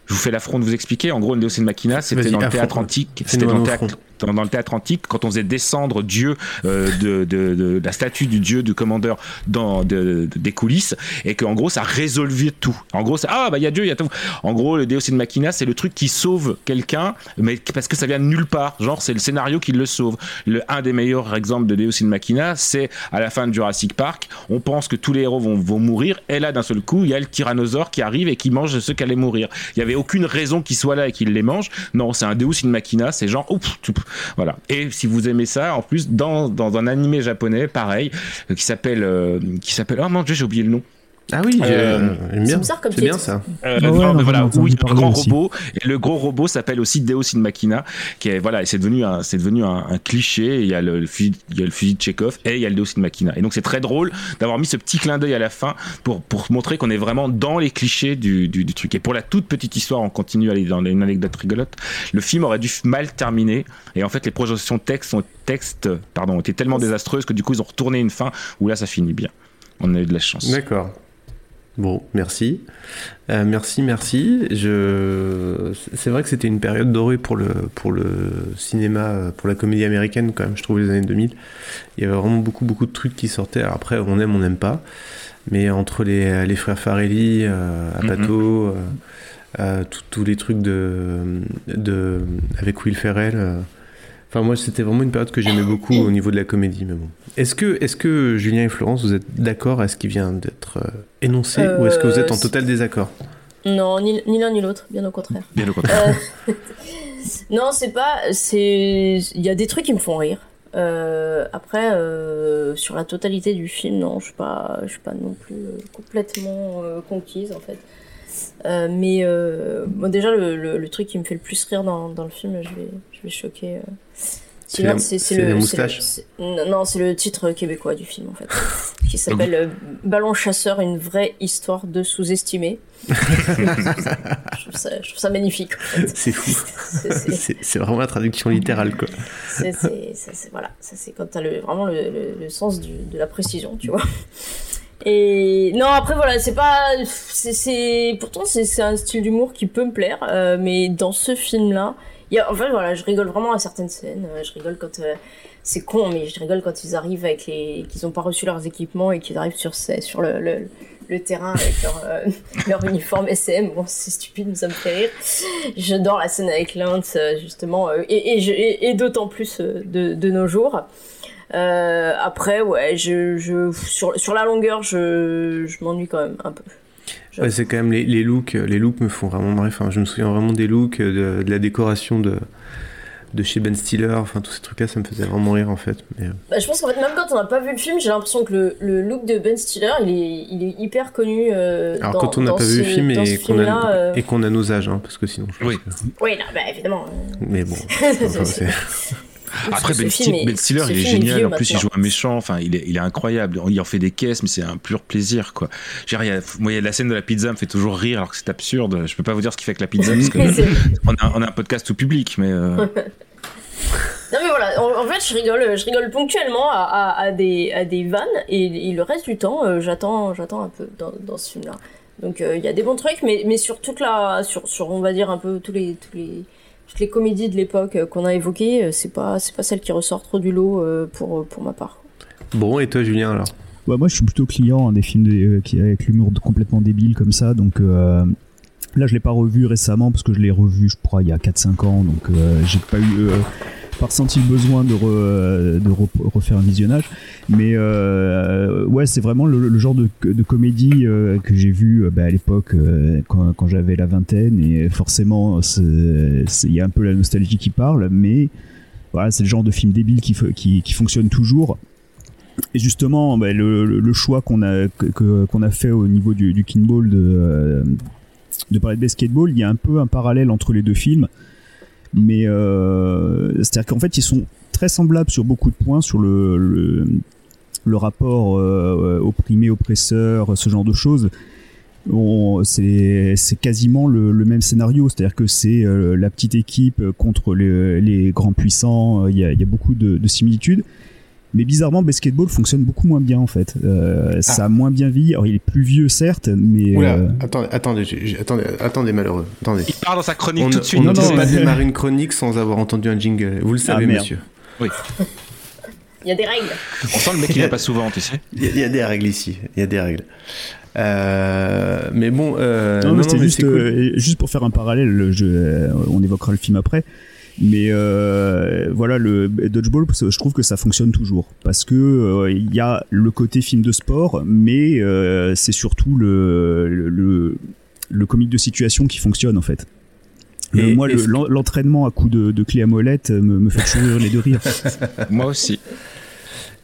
Je vous fais l'affront de vous expliquer. En gros, une Deus in Machina, c'était dans le théâtre antique. C'était dans le un théâtre. Dans, le théâtre antique, quand on faisait descendre Dieu euh, de, de, de la statue du Dieu du commandeur dans de- de- des coulisses, et qu'en gros ça résolvait tout. En gros, ah bah il y a Dieu, il y a tout. En gros, le Deus in Machina, c'est le truc qui sauve quelqu'un, mais parce que ça vient de nulle part. Genre, c'est le scénario qui le sauve. Le, un des meilleurs exemples de Deus in Machina, c'est à la fin de Jurassic Park. On pense que tous les héros vont, vont mourir, et là, d'un seul coup, il y a le tyrannosaure qui arrive et qui mange ceux qui allaient mourir. Il y avait aucune raison qu'il soit là et qu'il les mange. Non, c'est un Deus in Machina, c'est genre, ouf, voilà. Et si vous aimez ça, en plus, dans, un animé japonais, pareil, euh, qui s'appelle, euh, qui s'appelle, oh mon j'ai oublié le nom. Ah oui, Euh, j'aime bien. C'est bizarre comme C'est bien ça. Euh, Ah ouais, non, non, mais voilà, un parler grand aussi. robot. Et le gros robot s'appelle aussi Deus in Machina, qui est voilà, et c'est devenu un, c'est devenu un, un cliché. Il y a le, le fusil, il y a le fusil de Chekhov et il y a le Deus in Machina. Et donc c'est très drôle d'avoir mis ce petit clin d'œil à la fin pour pour montrer qu'on est vraiment dans les clichés du, du, du truc. Et pour la toute petite histoire, on continue à aller dans une anecdote rigolote. Le film aurait dû mal terminer, et en fait les projections texte ont, texte, pardon, ont été tellement désastreuses que du coup ils ont retourné une fin où là ça finit bien. On a eu de la chance. D'accord. Bon, merci. Euh, merci, merci. Je... C'est vrai que c'était une période dorée pour le, pour le cinéma, euh, pour la comédie américaine, quand même, je trouve, les années 2000. Il y avait vraiment beaucoup, beaucoup de trucs qui sortaient. Alors après, on aime, on n'aime pas. Mais entre les, les frères Farelli, euh, Apato, euh, euh, tous- tous les trucs de, de, avec Will Ferrell. Enfin, moi, c'était vraiment une période que j'aimais beaucoup au niveau de la comédie, mais bon. Est-ce que, est que Julien et Florence, vous êtes d'accord à ce qui vient d'être euh, énoncé, ou est-ce que vous êtes en Euh, total désaccord? Non, ni, ni l'un ni l'autre, bien au contraire. Bien au contraire. Euh, non, c'est pas. C'est. Il y a des trucs qui me font rire. Euh, après, euh, sur la totalité du film, non, je suis pas, je suis pas non plus euh, complètement euh, conquise en fait. Euh, mais euh, moi déjà le, le, le truc qui me fait le plus rire dans, dans le film, je vais, je vais choquer. euh, C'est le- Non, c'est le titre québécois du film en fait, qui s'appelle Ballon chasseur, une vraie histoire de sous-estimé. je, trouve ça, je trouve ça magnifique. En fait. C'est fou. C'est- vraiment la traduction littérale, quoi. c'est voilà, ça c'est quand t'as le, vraiment le, le- le sens du- de la précision, tu vois. Et non, après voilà, c'est pas, c'est, pourtant c'est, un style d'humour qui peut me plaire, euh, mais dans ce film-là, il y a, en fait voilà, je rigole vraiment à certaines scènes, euh, je rigole quand euh, c'est con, mais je rigole quand ils arrivent avec les, qu'ils ont pas reçu leurs équipements et qu'ils arrivent sur sur le, le, le terrain avec leur, euh, leur uniforme SM. Bon, c'est stupide, mais ça me fait rire. J'adore la scène avec Lance, euh, justement, et, et, et, et d'autant plus de, de nos jours. Euh, après, ouais, je, je, sur, sur la longueur, je, je m'ennuie quand même un peu. Ouais, c'est quand même les, les looks, les looks me font vraiment marrer. Enfin, je me souviens vraiment des looks, de, de la décoration de, de chez Ben Stiller, enfin tous ces trucs-là, ça me faisait vraiment rire en fait. Mais, euh, Bah, je pense qu'en fait, même quand on n'a pas vu le film, j'ai l'impression que le, le look de Ben Stiller, il est, il est hyper connu. euh, Alors dans- quand on n'a pas vu le film et qu'on a, euh, et qu'on a nos âges, hein, parce que sinon je Oui. que- Oui, non, bah, évidemment. euh, Mais bon, enfin, c'est- Après, Ben, Stiller, il est génial. En plus, il joue un méchant. Enfin, il est, incroyable. Il en fait des caisses, mais c'est un pur plaisir, quoi. Je veux dire, il y a- moi, il y a la scène de la pizza me fait toujours rire, alors que c'est absurde. Je peux pas vous dire ce qui fait que la pizza, parce que on a, un podcast tout public, mais. euh, Non mais voilà, en, en fait je rigole, je rigole ponctuellement à, à, à des, à des vannes et, et le reste du temps euh, j'attends, j'attends un peu dans, dans ce film-là. Donc euh, il y a des bons trucs, mais, mais sur toute la, sur, sur on va dire un peu tous les, tous les, toutes les comédies de l'époque euh, qu'on a évoquées, euh, c'est pas, c'est pas celle qui ressort trop du lot euh, pour, pour ma part. Bon, et toi Julien alors? Ouais, moi, je suis plutôt client hein, des films de- euh, qui avec l'humour complètement débile comme ça. Donc euh, là, je l'ai pas revu récemment parce que je l'ai revu, je crois, il y a 4-5 ans. Donc euh, j'ai pas eu, euh, ressenti le besoin de, re- de re- refaire un visionnage. Mais euh, ouais, c'est vraiment le, genre de, comédie euh, que j'ai vu euh, bah, à l'époque quand, j'avais la vingtaine. Et forcément, il y a un peu la nostalgie qui parle, mais voilà, c'est le genre de film débile qui, fonctionne toujours. Et justement, bah, le, choix qu'on a fait au niveau du, du Kinball de parler de basketball, il y a un peu un parallèle entre les deux films, mais euh, c'est-à-dire qu'en fait ils sont très semblables sur beaucoup de points, sur le le, le rapport euh, opprimé oppresseur, ce genre de choses. C'est quasiment le, le même scénario, c'est-à-dire que c'est euh, la petite équipe contre les, les grands puissants. Il y a, il y a beaucoup de, de similitudes. Mais bizarrement, basketball fonctionne beaucoup moins bien en fait. Euh, Ça a moins bien vieilli. Alors il est plus vieux certes, mais Oula, euh, attendez, attendez, attendez, attendez, malheureux. Attendez. Il part dans sa chronique on tout de suite. On ne peut pas démarrer une chronique sans avoir entendu un jingle. Vous le savez, merde. monsieur. Oui. Il y a des règles. On sent le mec qui vient pas souvent, tu sais. Il y, a- il y a des règles ici. Il y a des règles. Euh, mais bon, euh, non, non, mais non, c'était mais juste, c'est cool. euh, juste pour faire un parallèle. le- je- euh, on évoquera le film après. Mais euh, voilà, le dodgeball, je trouve que ça fonctionne toujours parce que euh, il y a le côté film de sport, mais euh, c'est surtout le, le, le, le comique de situation qui fonctionne en fait. Et- moi, le- l'entraînement à coups de, de clé à molette me, me fait toujours rire les deux rires. Moi aussi.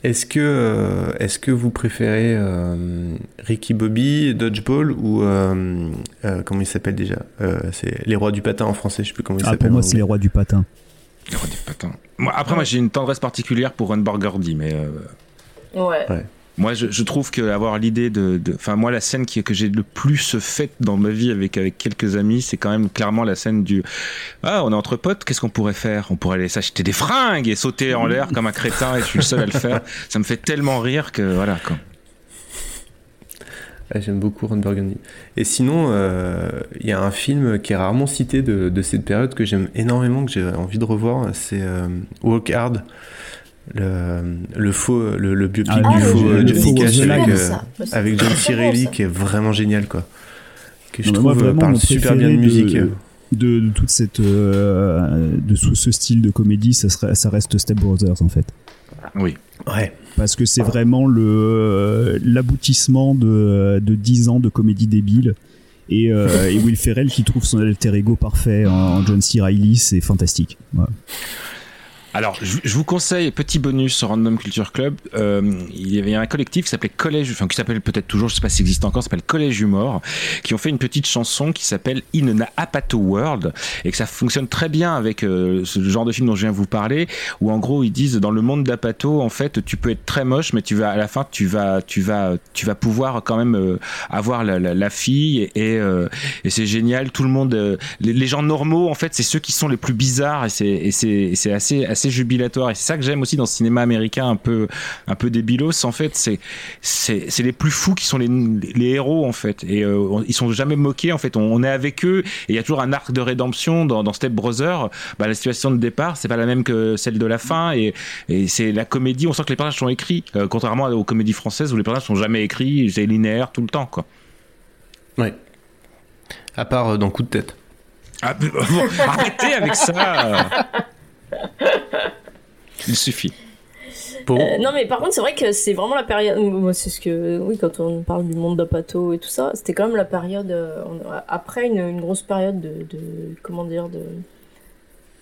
Est-ce que, euh, est-ce que vous préférez euh, Ricky Bobby, Dodgeball ou euh, euh, comment il s'appelle déjà Euh, C'est les rois du patin en français. Je sais plus comment il Ah, s'appelle. pour moi, c'est les rois du patin. Les rois du patin. Moi, après, moi, j'ai une tendresse particulière pour Ron Burgundy, mais euh, Ouais. Ouais. Moi, je, trouve que avoir l'idée de, enfin, moi, la scène qui, que j'ai le plus faite dans ma vie avec avec quelques amis, c'est quand même clairement la scène du, ah, on est entre potes, qu'est-ce qu'on pourrait faire? On pourrait aller s'acheter des fringues et sauter en l'air comme un crétin, et je suis le seul à le faire. Ça me fait tellement rire que voilà. Quoi. Ouais, J'aime beaucoup Ron Burgundy. Et sinon, euh, il y a un film qui est rarement cité de, de cette période que j'aime énormément, que j'ai envie de revoir. C'est euh, Walk Hard. Le, le faux, le, le biopic Ah, du le- faux le- euh, le Johnny faux Cash Johnny avec, euh, avec John Cirelli qui est vraiment génial quoi. Que je Non, mais moi, trouve euh, vraiment, parle mon super bien de musique. euh. de, de toute cette euh, de ce, ce style de comédie ça serait ça reste Step Brothers en fait Oui. Ouais. parce que c'est vraiment le euh, l'aboutissement de de 10 ans de comédie débile et, euh, et Will Ferrell qui trouve son alter ego parfait en, en John C. Reilly c'est fantastique Voilà. Alors, je, je vous conseille, petit bonus sur Random Culture Club, euh, il y avait un collectif qui s'appelait Collège, enfin qui s'appelle peut-être toujours, je sais pas s'il existe encore, s'appelle Collège Humor, qui ont fait une petite chanson qui s'appelle In an Apato World, et que ça fonctionne très bien avec euh, ce genre de film dont je viens vous parler, où en gros ils disent dans le monde d'Apato, en fait, tu peux être très moche, mais tu vas à la fin, tu vas, tu vas, tu vas pouvoir quand même euh, avoir la, la, fille, et, euh, et c'est génial. Tout le monde, euh, les, les gens normaux, en fait, c'est ceux qui sont les plus bizarres, et c'est, c'est assez, assez jubilatoire. Et c'est ça que j'aime aussi dans le cinéma américain, un peu, un peu débilos. En fait, c'est, c'est, c'est les plus fous qui sont les, les héros, en fait. Et euh, on- ils sont jamais moqués. En fait, on, on est avec eux, et il y a toujours un arc de rédemption dans, dans Step Brothers. Bah, la situation de départ, c'est pas la même que celle de la fin, et, et c'est la comédie. On sent que les personnages sont écrits, euh, contrairement aux comédies françaises où les personnages sont jamais écrits, c'est linéaire tout le temps, quoi. Ouais. À part euh, dans Coup de tête. Ah, bon, arrêtez avec ça. Il suffit. Euh, non, mais par contre, c'est vrai que c'est vraiment la période. Moi, c'est ce que. Oui, quand on parle du monde d'Apato et tout ça, c'était quand même la période. euh, Après une, grosse période de, Comment dire De.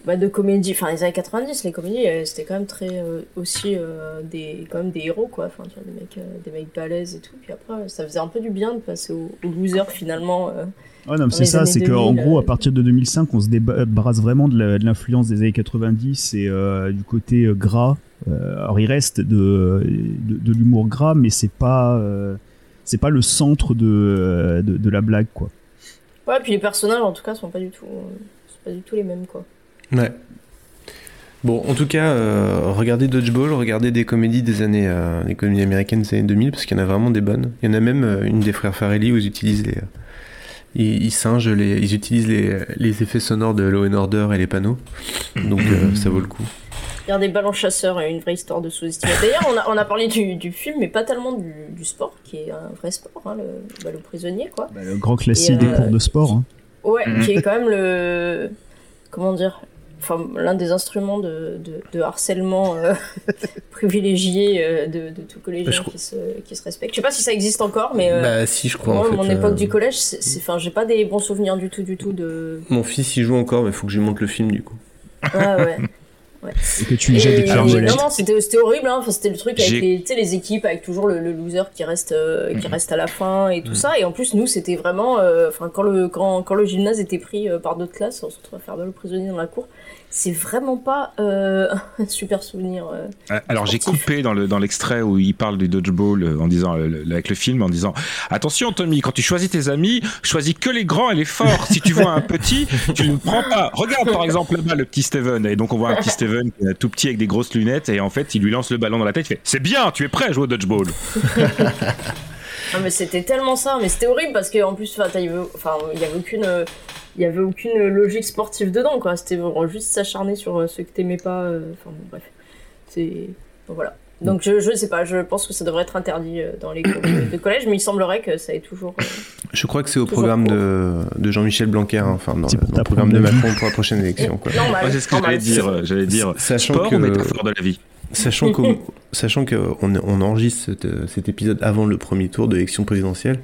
Bah, de comédie. Enfin, les années 90, les comédies, euh, c'était quand même très. aussi des. Quand même des héros, quoi. Enfin, des mecs, des mecs balèzes et tout. Puis après, ça faisait un peu du bien de passer au, au loser finalement. Euh, non, c'est ça, c'est qu'en 2000, gros, euh, à partir de 2005, on se débarrasse vraiment de l'influence des années 90 et euh, du côté euh, gras. Euh, alors, il reste de, de, de l'humour gras, mais c'est pas, euh, c'est pas le centre de, euh, de, de la blague, quoi. Ouais, puis les personnages, en tout cas, sont pas du tout. euh, sont pas du tout les mêmes, quoi. Ouais. Bon, en tout cas, euh, regardez Dodgeball, regardez des comédies des années, euh, des comédies américaines des années 2000, parce qu'il y en a vraiment des bonnes. Il y en a même euh, une des frères Farelli où ils utilisent les, euh, ils, ils singent les, ils utilisent les, les effets sonores de Law and Order et les panneaux, donc euh, ça vaut le coup. Il y a des ballons chasseurs et une vraie histoire de sous-estimé. D'ailleurs, on a, on a parlé du, du film, mais pas tellement du, du sport, qui est un vrai sport, hein, le ballon prisonnier, quoi. Le grand classique des euh, cours de sport. hein. Ouais, Mhm. qui est quand même le. Comment dire Enfin, l'un des instruments de, de, de harcèlement euh, privilégié euh, de, de tout collégien Bah, je qui, se, qui se respecte. Je sais pas si ça existe encore, mais. euh, Bah, si, je crois, Moi, en fait, mon euh, époque du collège, c'est. Enfin, j'ai pas des bons souvenirs du tout, du tout de. Mon fils y joue encore, mais il faut que je lui montre le film du coup. Ah ouais. Ouais. Et que tu lui jettes des pierres. Non, non, c'était c'était horrible. Hein. Enfin, c'était le truc avec les, tu sais, les équipes, avec toujours le, le loser qui reste, euh, qui Mhm. reste à la fin et tout ça. Et en plus, nous, c'était vraiment. euh, Enfin, quand, le, quand, quand le gymnase était pris euh, par d'autres classes, on se retrouvait à faire de le prisonnier dans la cour. C'est vraiment pas euh, un super souvenir. euh. Euh, Alors j'ai coupé dans le dans l'extrait où il parle du dodgeball euh, en disant le- avec le film en disant attention Tommy quand tu choisis tes amis choisis que les grands et les forts si tu vois un petit tu ne le prends pas regarde par exemple là-bas le petit Steven et donc on voit un petit Steven qui est tout petit avec des grosses lunettes et en fait il lui lance le ballon dans la tête il fait c'est bien tu es prêt à jouer au dodgeball Non mais c'était tellement ça, mais c'était horrible parce qu'en plus, enfin, il y avait- aucune, euh, il y avait aucune logique sportive dedans, quoi. C'était vraiment juste s'acharner sur euh, ceux que t'aimais pas. euh, Enfin bon, bref, c'est donc, voilà. Donc je, je sais pas, je pense que ça devrait être interdit euh, dans les cours de, collège, mais il semblerait que ça est toujours. Je crois que c'est au programme de, de Jean-Michel Blanquer, hein, enfin dans, le- dans le t'apprendre programme de. Macron pour la prochaine élection. Quoi. Normal, Ouais, c'est ce que normal. j'allais dire j'allais dire Sachant sport que- ou métaphore de la vie? Sachant qu'on sachant que on, on enregistre cet, euh, cet épisode avant le premier tour de l'élection présidentielle,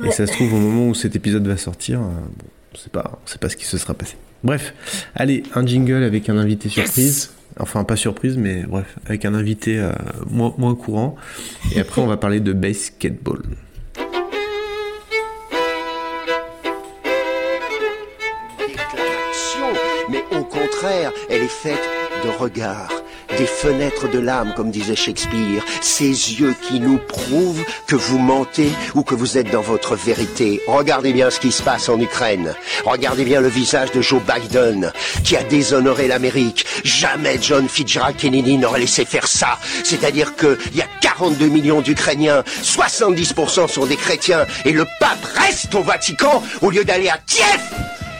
et Ouais. ça se trouve au moment où cet épisode va sortir, euh, bon, on sait pas, on sait pas ce qui se sera passé. Bref, allez, un jingle avec un invité surprise. Enfin, pas surprise, mais bref, avec un invité euh, moins, moins courant. Et après, on va parler de basketball. déclaration, mais au contraire, elle est faite de regards, des fenêtres de l'âme, comme disait Shakespeare, ces yeux qui nous prouvent que vous mentez ou que vous êtes dans votre vérité. Regardez bien ce qui se passe en Ukraine. Regardez bien le visage de Joe Biden, qui a déshonoré l'Amérique. Jamais John Fitzgerald Kennedy n'aurait laissé faire ça. C'est-à-dire qu'il y a 42 millions d'Ukrainiens, 70% sont des chrétiens, et le pape reste au Vatican au lieu d'aller à Kiev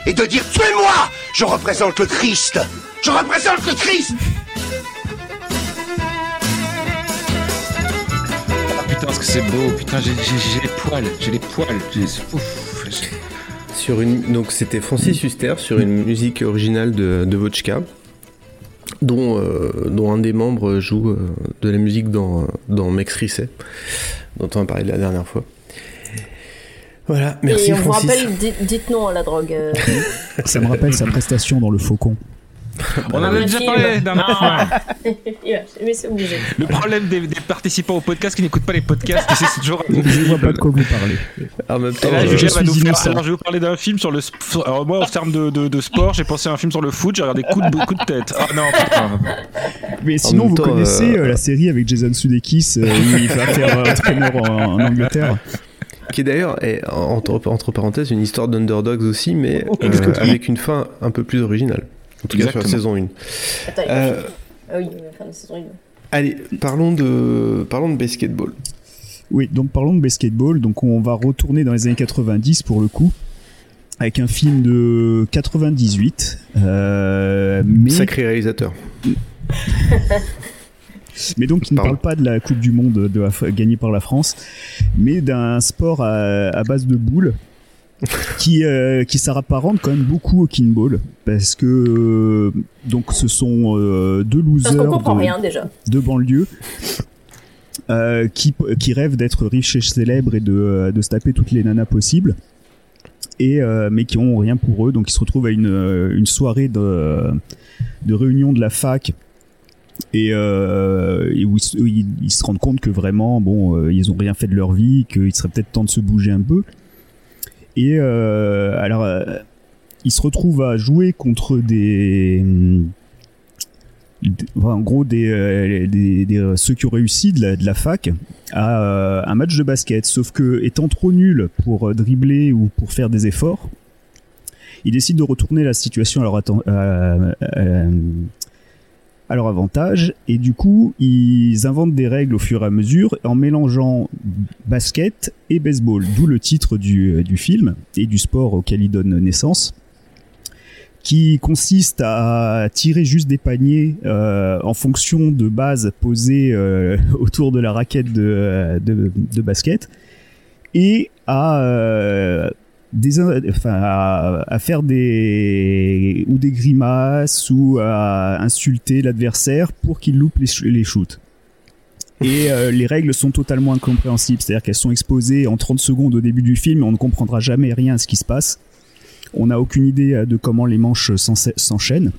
et de dire tuez-moi! Je représente le Christ. Je représente le Christ. Ah, putain ce que c'est beau. Putain j'ai les poils. J'ai les poils. Ouf, Sur une, donc c'était Francis Huster sur une musique originale de, de Vodka, dont, euh, dont un des membres joue euh, de la musique dans, dans Mex Risset, dont on a parlé la dernière fois. Voilà, merci Et on vous rappelle, dites, dites non à la drogue. euh. Ça me rappelle sa prestation dans Le Faucon. on en avait déjà parlé d'un Ah. Mais c'est obligé. Le problème des, des participants au podcast qui n'écoutent pas les podcasts, c'est c'est toujours. Je vois pas de quoi vous parlez. En même temps, là, euh, Julien je va nous suis faire. Alors, je vais vous parler d'un film sur le. Alors, moi, en termes de, de, de sport, j'ai pensé à un film sur le foot, j'ai regardé coup de, coup de tête. Ah non, putain. Mais sinon, vous temps, connaissez euh, euh, la série avec Jason Sudeikis euh, où il va faire euh, entraîneur en, en Angleterre. Qui est d'ailleurs, est, entre, entre parenthèses, une histoire d'underdogs aussi, mais Oh, euh, avec une fin un peu plus originale. En tout cas sur la saison 1. Attends, il va Euh. Ah oui, faire la saison 1. Allez, parlons de, parlons de basketball. Oui, donc parlons de basketball. Donc on va retourner dans les années 90 pour le coup, avec un film de 98. Euh, mais, Sacré réalisateur. mais donc il ne parle pas de la Coupe du Monde de la F- gagnée par la France, mais d'un sport à, à base de boules. qui euh, qui s'apparente quand même beaucoup au kinball parce que euh, donc ce sont euh, deux losers de, rien déjà. de banlieue euh, qui, qui rêvent d'être riches et célèbres et de, de se taper toutes les nanas possibles. Et, euh, mais qui ont rien pour eux, donc ils se retrouvent à une, une soirée de, de réunion de la fac et, euh, où, ils, se- rendent compte que vraiment, bon, euh, ils ont rien fait de leur vie, qu'il serait peut-être temps de se bouger un peu. Et euh, alors, euh, ils se retrouvent à jouer contre des, en gros des, euh, des, ceux qui ont réussi de la, fac à un match de basket. Sauf que étant trop nul pour dribbler ou pour faire des efforts, ils décident de retourner la situation à leur, leur avantage et du coup ils inventent des règles au fur et à mesure en mélangeant basket et baseball, d'où le titre du, euh, du film et du sport auquel il donne naissance qui consiste à tirer juste des paniers euh, en fonction de bases posées euh, autour de la raquette de, de, basket et à, à, faire des ou des grimaces ou à insulter l'adversaire pour qu'il loupe les, sh- les shoots. Et euh, les règles sont totalement incompréhensibles, c'est-à-dire qu'elles sont exposées en 30 secondes au début du film et on ne comprendra jamais rien à ce qui se passe. On n'a aucune idée euh, de comment les manches s'en- s'enchaînent.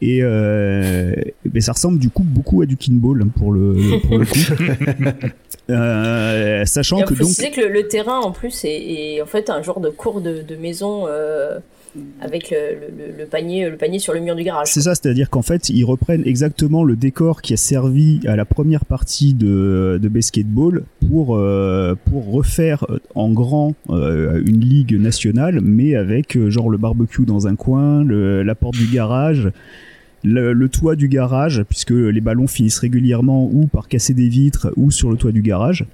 Et euh, ça ressemble du coup beaucoup à du kinball hein, pour le, pour le coup. Euh, sachant que donc que le, le terrain en plus est, est en fait un genre de cours de, de maison euh, avec le, le- le panier, le panier sur le mur du garage. C'est ça, c'est-à-dire qu'en fait, ils reprennent exactement le décor qui a servi à la première partie de, de basketball pour, euh, pour refaire en grand une ligue nationale, mais avec genre le barbecue dans un coin, la porte du garage, le, toit du garage, puisque les ballons finissent régulièrement ou par casser des vitres ou sur le toit du garage.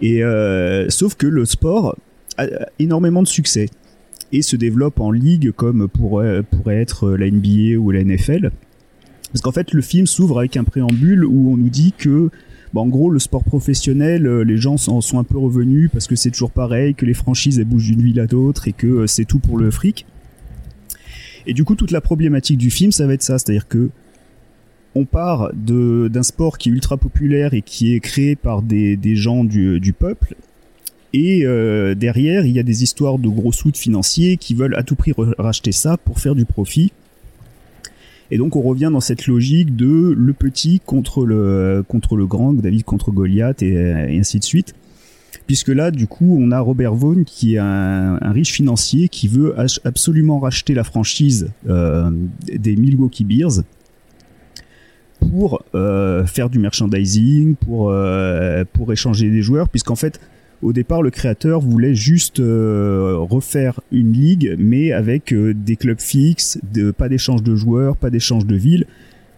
Et euh, sauf que le sport a a énormément de succès et se développe en ligue comme pourrait, pourrait être la NBA ou la NFL. Parce qu'en fait, le film s'ouvre avec un préambule où on nous dit que, bah, en gros, le sport professionnel, euh, les gens en sont un peu revenus parce que c'est toujours pareil, que les franchises elles bougent d'une ville à l'autre et que euh, c'est tout pour le fric. Et du coup, toute la problématique du film, ça va être ça, c'est-à-dire que on part de- d'un sport qui est ultra populaire et qui est créé par des, des gens du, du peuple. Et euh, derrière, il y a des histoires de gros sous financiers qui veulent à tout prix racheter ça pour faire du profit. Et donc on revient dans cette logique de le petit contre le contre le grand, David contre Goliath et ainsi de suite. Puisque là, du coup, on a Robert Vaughn qui est un, riche financier qui veut absolument racheter la franchise euh, des Milwaukee Bears pour euh, faire du merchandising, pour, euh, pour échanger des joueurs, puisqu'en fait, au départ, le créateur voulait juste refaire une ligue, mais avec des clubs fixes, pas d'échange de joueurs, pas d'échange de villes,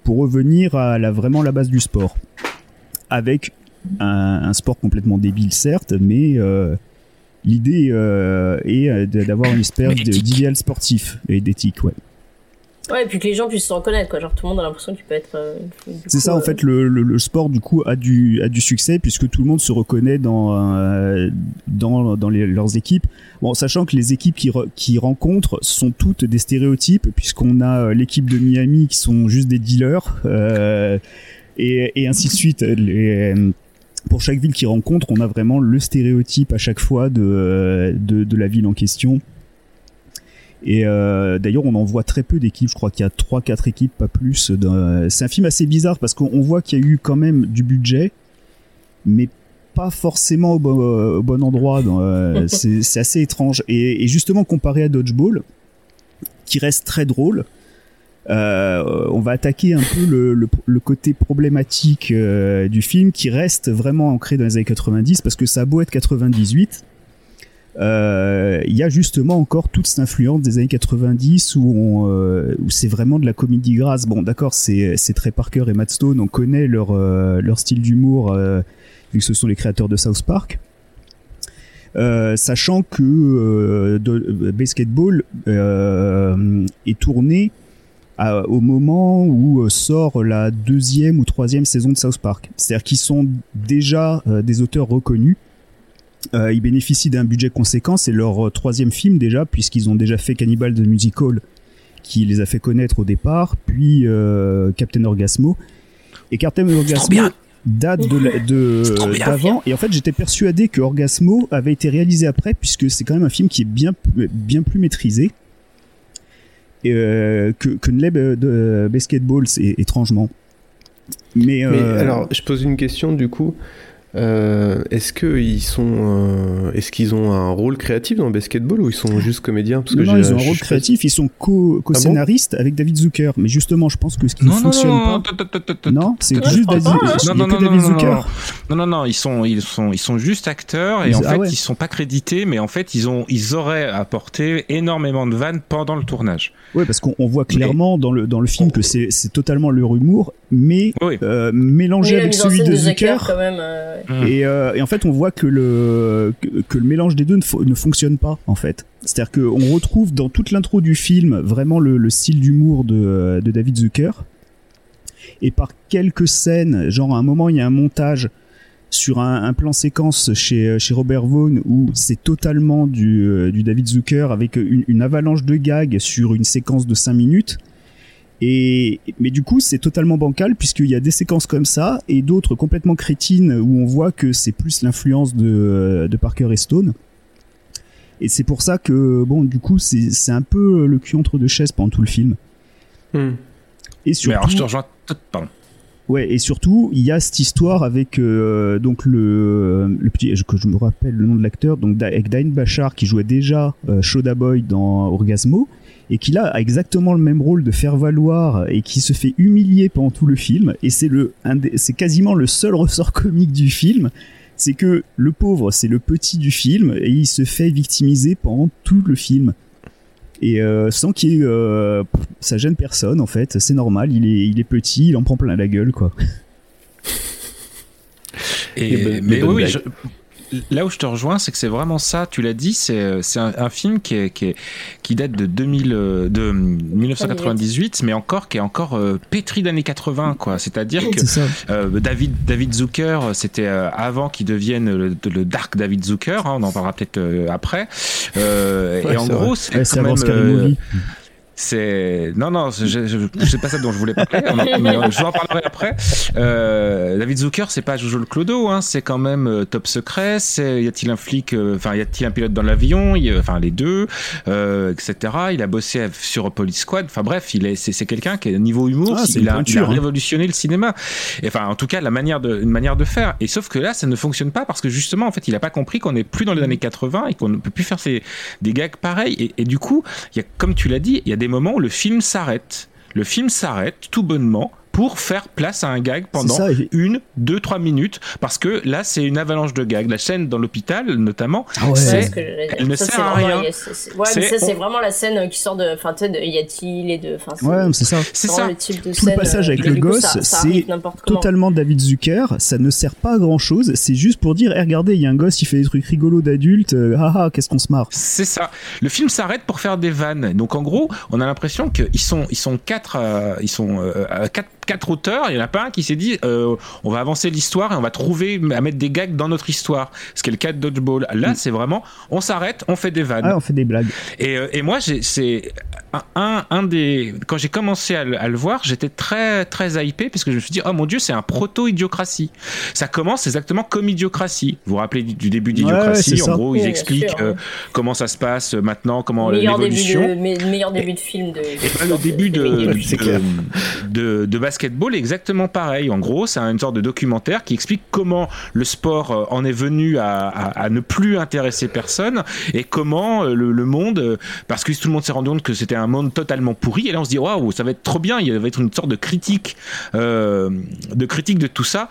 pour revenir à la, vraiment la base du sport. Avec un, un sport complètement débile, certes, mais euh, l'idée euh, est euh, d'avoir une espèce de- d'idéal sportif et d'éthique, ouais. Ouais, et puis que les gens puissent se reconnaître, quoi. Genre tout le monde a l'impression qu'il peut être. euh, C'est ça en fait le, le, le sport du coup a du a du succès puisque tout le monde se reconnaît dans euh, dans dans les- leurs équipes. Bon, sachant que les équipes qui re- qui rencontrent sont toutes des stéréotypes puisqu'on a euh, l'équipe de Miami qui sont juste des dealers euh, et et ainsi de suite. Les, pour chaque ville qui rencontre, on a vraiment le stéréotype à chaque fois de euh, de, de la ville en question. Et euh, d'ailleurs, on en voit très peu d'équipes. Je crois qu'il y a 3-4 équipes, pas plus. C'est un film assez bizarre parce qu'on on voit qu'il y a eu quand même du budget, mais pas forcément au, bo- au bon endroit. euh, C'est c'est assez étrange. Et, et justement, comparé à Dodgeball, qui reste très drôle, euh, on va attaquer un peu le, côté problématique euh, du film qui reste vraiment ancré dans les années 90 parce que ça a beau être 98 euh, il y a justement encore toute cette influence des années 90 où, c'est vraiment de la comédie grasse. Bon, d'accord, c'est Trey Parker et Matt Stone, on connaît leur, leur style d'humour vu que ce sont les créateurs de South Park. Sachant que Basketball est tourné à- au moment où euh, sort la deuxième ou troisième saison de South Park. C'est-à-dire qu'ils sont déjà euh, des auteurs reconnus. Euh, ils bénéficient d'un budget conséquent, c'est leur troisième film déjà, puisqu'ils ont déjà fait Cannibal the Musical, qui les a fait connaître au départ, puis Captain Orgasmo. Et Captain Orgasmo date de de d'avant, et en fait j'étais persuadé que Orgasmo avait été réalisé après, puisque c'est quand même un film qui est bien, bien plus maîtrisé. Euh, que, que ne l'est euh, de Basketball, c'est étrangement. Mais, Mais euh, alors, je pose une question du coup. Euh, est-ce que ils sont, euh, est-ce qu'ils ont un rôle créatif dans le basketball ou ils sont juste comédiens? Parce que non, ils ont un rôle créatif, ils sont co- co-scénaristes avec David Zucker. Mais justement, je pense que ce qui ne Non, fonctionne non, pas. Non, c'est juste David, Zucker. non, non, non, ils sont, ils sont, ils sont juste acteurs et Ils- en ah fait, ouais. ils sont pas crédités, mais en fait, ils ont, ils auraient apporté énormément de vannes pendant le tournage. Ouais, parce qu'on on voit clairement dans le dans le film que c'est c'est totalement leur humour, mais euh, mélangé Oui, la avec celui de. Zucker, quand même. Et, euh, et en fait, on voit que le que, le mélange des deux ne, fo- ne fonctionne pas en fait. C'est-à-dire qu'on retrouve dans toute l'intro du film vraiment le, le style d'humour de, David Zucker. Et par quelques scènes, genre à un moment, il y a un montage sur un, plan séquence chez, chez Robert Vaughn où c'est totalement du, euh, du David Zucker avec une, une avalanche de gags sur une séquence de 5 minutes. Et, mais du coup, c'est totalement bancal puisqu'il y a des séquences comme ça et d'autres complètement crétines où on voit que c'est plus l'influence de, de Parker et Stone. Et c'est pour ça que, bon, du coup, c'est c'est un peu le cul entre deux chaises pendant tout le film. Hmm. Et surtout, Mais alors, je te rejoins. Pardon. Ouais, et surtout, il y a cette histoire avec euh, donc le, le petit, que je me rappelle le nom de l'acteur, donc avec Dain Bachar qui jouait déjà euh, Shoda Boy dans Orgasmo et qui là a exactement le même rôle de faire valoir et qui se fait humilier pendant tout le film. Et c'est le, c'est quasiment le seul ressort comique du film, c'est que le pauvre c'est le petit du film et il se fait victimiser pendant tout le film. Et euh, sans qu'il ait, euh, ça gêne personne en fait, c'est normal, il est, il est petit, il en prend plein la gueule quoi. Et, Les bonnes- mais oui, je- là où je te rejoins, c'est que c'est vraiment ça. Tu l'as dit, c'est c'est un, un film qui, est, qui, est- qui date de 2000, euh, de 1998, mais encore qui est encore euh, pétri d'années 80, quoi. C'est-à-dire que euh, David David Zucker, c'était euh, avant qu'il devienne le, le Dark David Zucker. hein, on en parlera peut-être euh, après. Euh, Ouais, et en gros, c'est Ouais, quand même, euh. C'est non non je, je, je- c'est pas ça dont je voulais parler on en- mais, euh, je vous en parlerai après. Euh, David Zucker c'est pas Jojo le Clodo hein, c'est quand même euh, Top Secret c'est y a-t-il un flic euh, enfin y a-t-il un pilote dans l'avion enfin les deux etc il a bossé sur Police Squad enfin bref il est c'est, quelqu'un qui est niveau humour Ah, il, a, il a pointure, hein. révolutionné le cinéma. Enfin en tout cas la manière de une manière de faire. Et sauf que là ça ne fonctionne pas parce que justement en fait il a pas compris qu'on n'est plus dans les années 80 et qu'on ne peut plus faire ces, des gags pareils. Et, et du coup il y a comme tu l'as dit il y a des moments où le film s'arrête. Le film s'arrête tout bonnement pour faire place à un gag pendant ça, et- une, deux, trois minutes, parce que là c'est une avalanche de gags. La scène dans l'hôpital, notamment, Ah ouais. C'est elle ne Ça, sert c'est à rien. il c'est- c'est- Ouais, mais C'est- ça, c'est on- vraiment la scène qui sort de. Enfin, tu sais, de y a-t-il et de. Enfin, Ouais, c'est ça. C'est ça. le type de Tout le passage euh, avec le coup, gosse, ça- ça c'est totalement David Zucker. Ça ne sert pas à grand chose. C'est juste pour dire, Eh, regardez, il y a un gosse qui fait des trucs rigolos d'adultes. euh, ah ah, qu'est-ce qu'on se marre. C'est ça. Le film s'arrête pour faire des vannes. Donc en gros, on a l'impression qu'ils sont, ils sont quatre, euh, ils sont euh, euh, quatre, quatre auteurs. Il y en a pas un qui s'est dit, euh, on va avancer l'histoire et on va trouver à mettre des gags dans notre histoire. Ce qui est le cas de Dodgeball. Là, c'est vraiment, on s'arrête, on fait des vannes. Ah, on fait des blagues. Et, euh, et moi, c'est un, des. Quand j'ai commencé à, le- à le voir, j'étais très, très hypé parce que je me suis dit, oh mon dieu, c'est un proto-idiocratie. Ça commence exactement comme idiocratie. Vous vous rappelez du, du début d'idiocratie ouais, En ça. gros, Oui, ils expliquent sûr, euh, comment ça se passe euh, maintenant, comment meilleur début, l'évolution. de, mais- meilleur début de film de. Et ben, le début de, de, de, de basketball est exactement pareil. En gros, c'est une sorte de documentaire qui explique comment le sport euh, en est venu à, à, à ne plus intéresser personne et comment le, le monde, parce que tout le monde s'est rendu compte que c'était un monde totalement pourri. Et là, on se dit waouh, ça va être trop bien. Il va être une sorte de critique, euh, de critique de tout ça.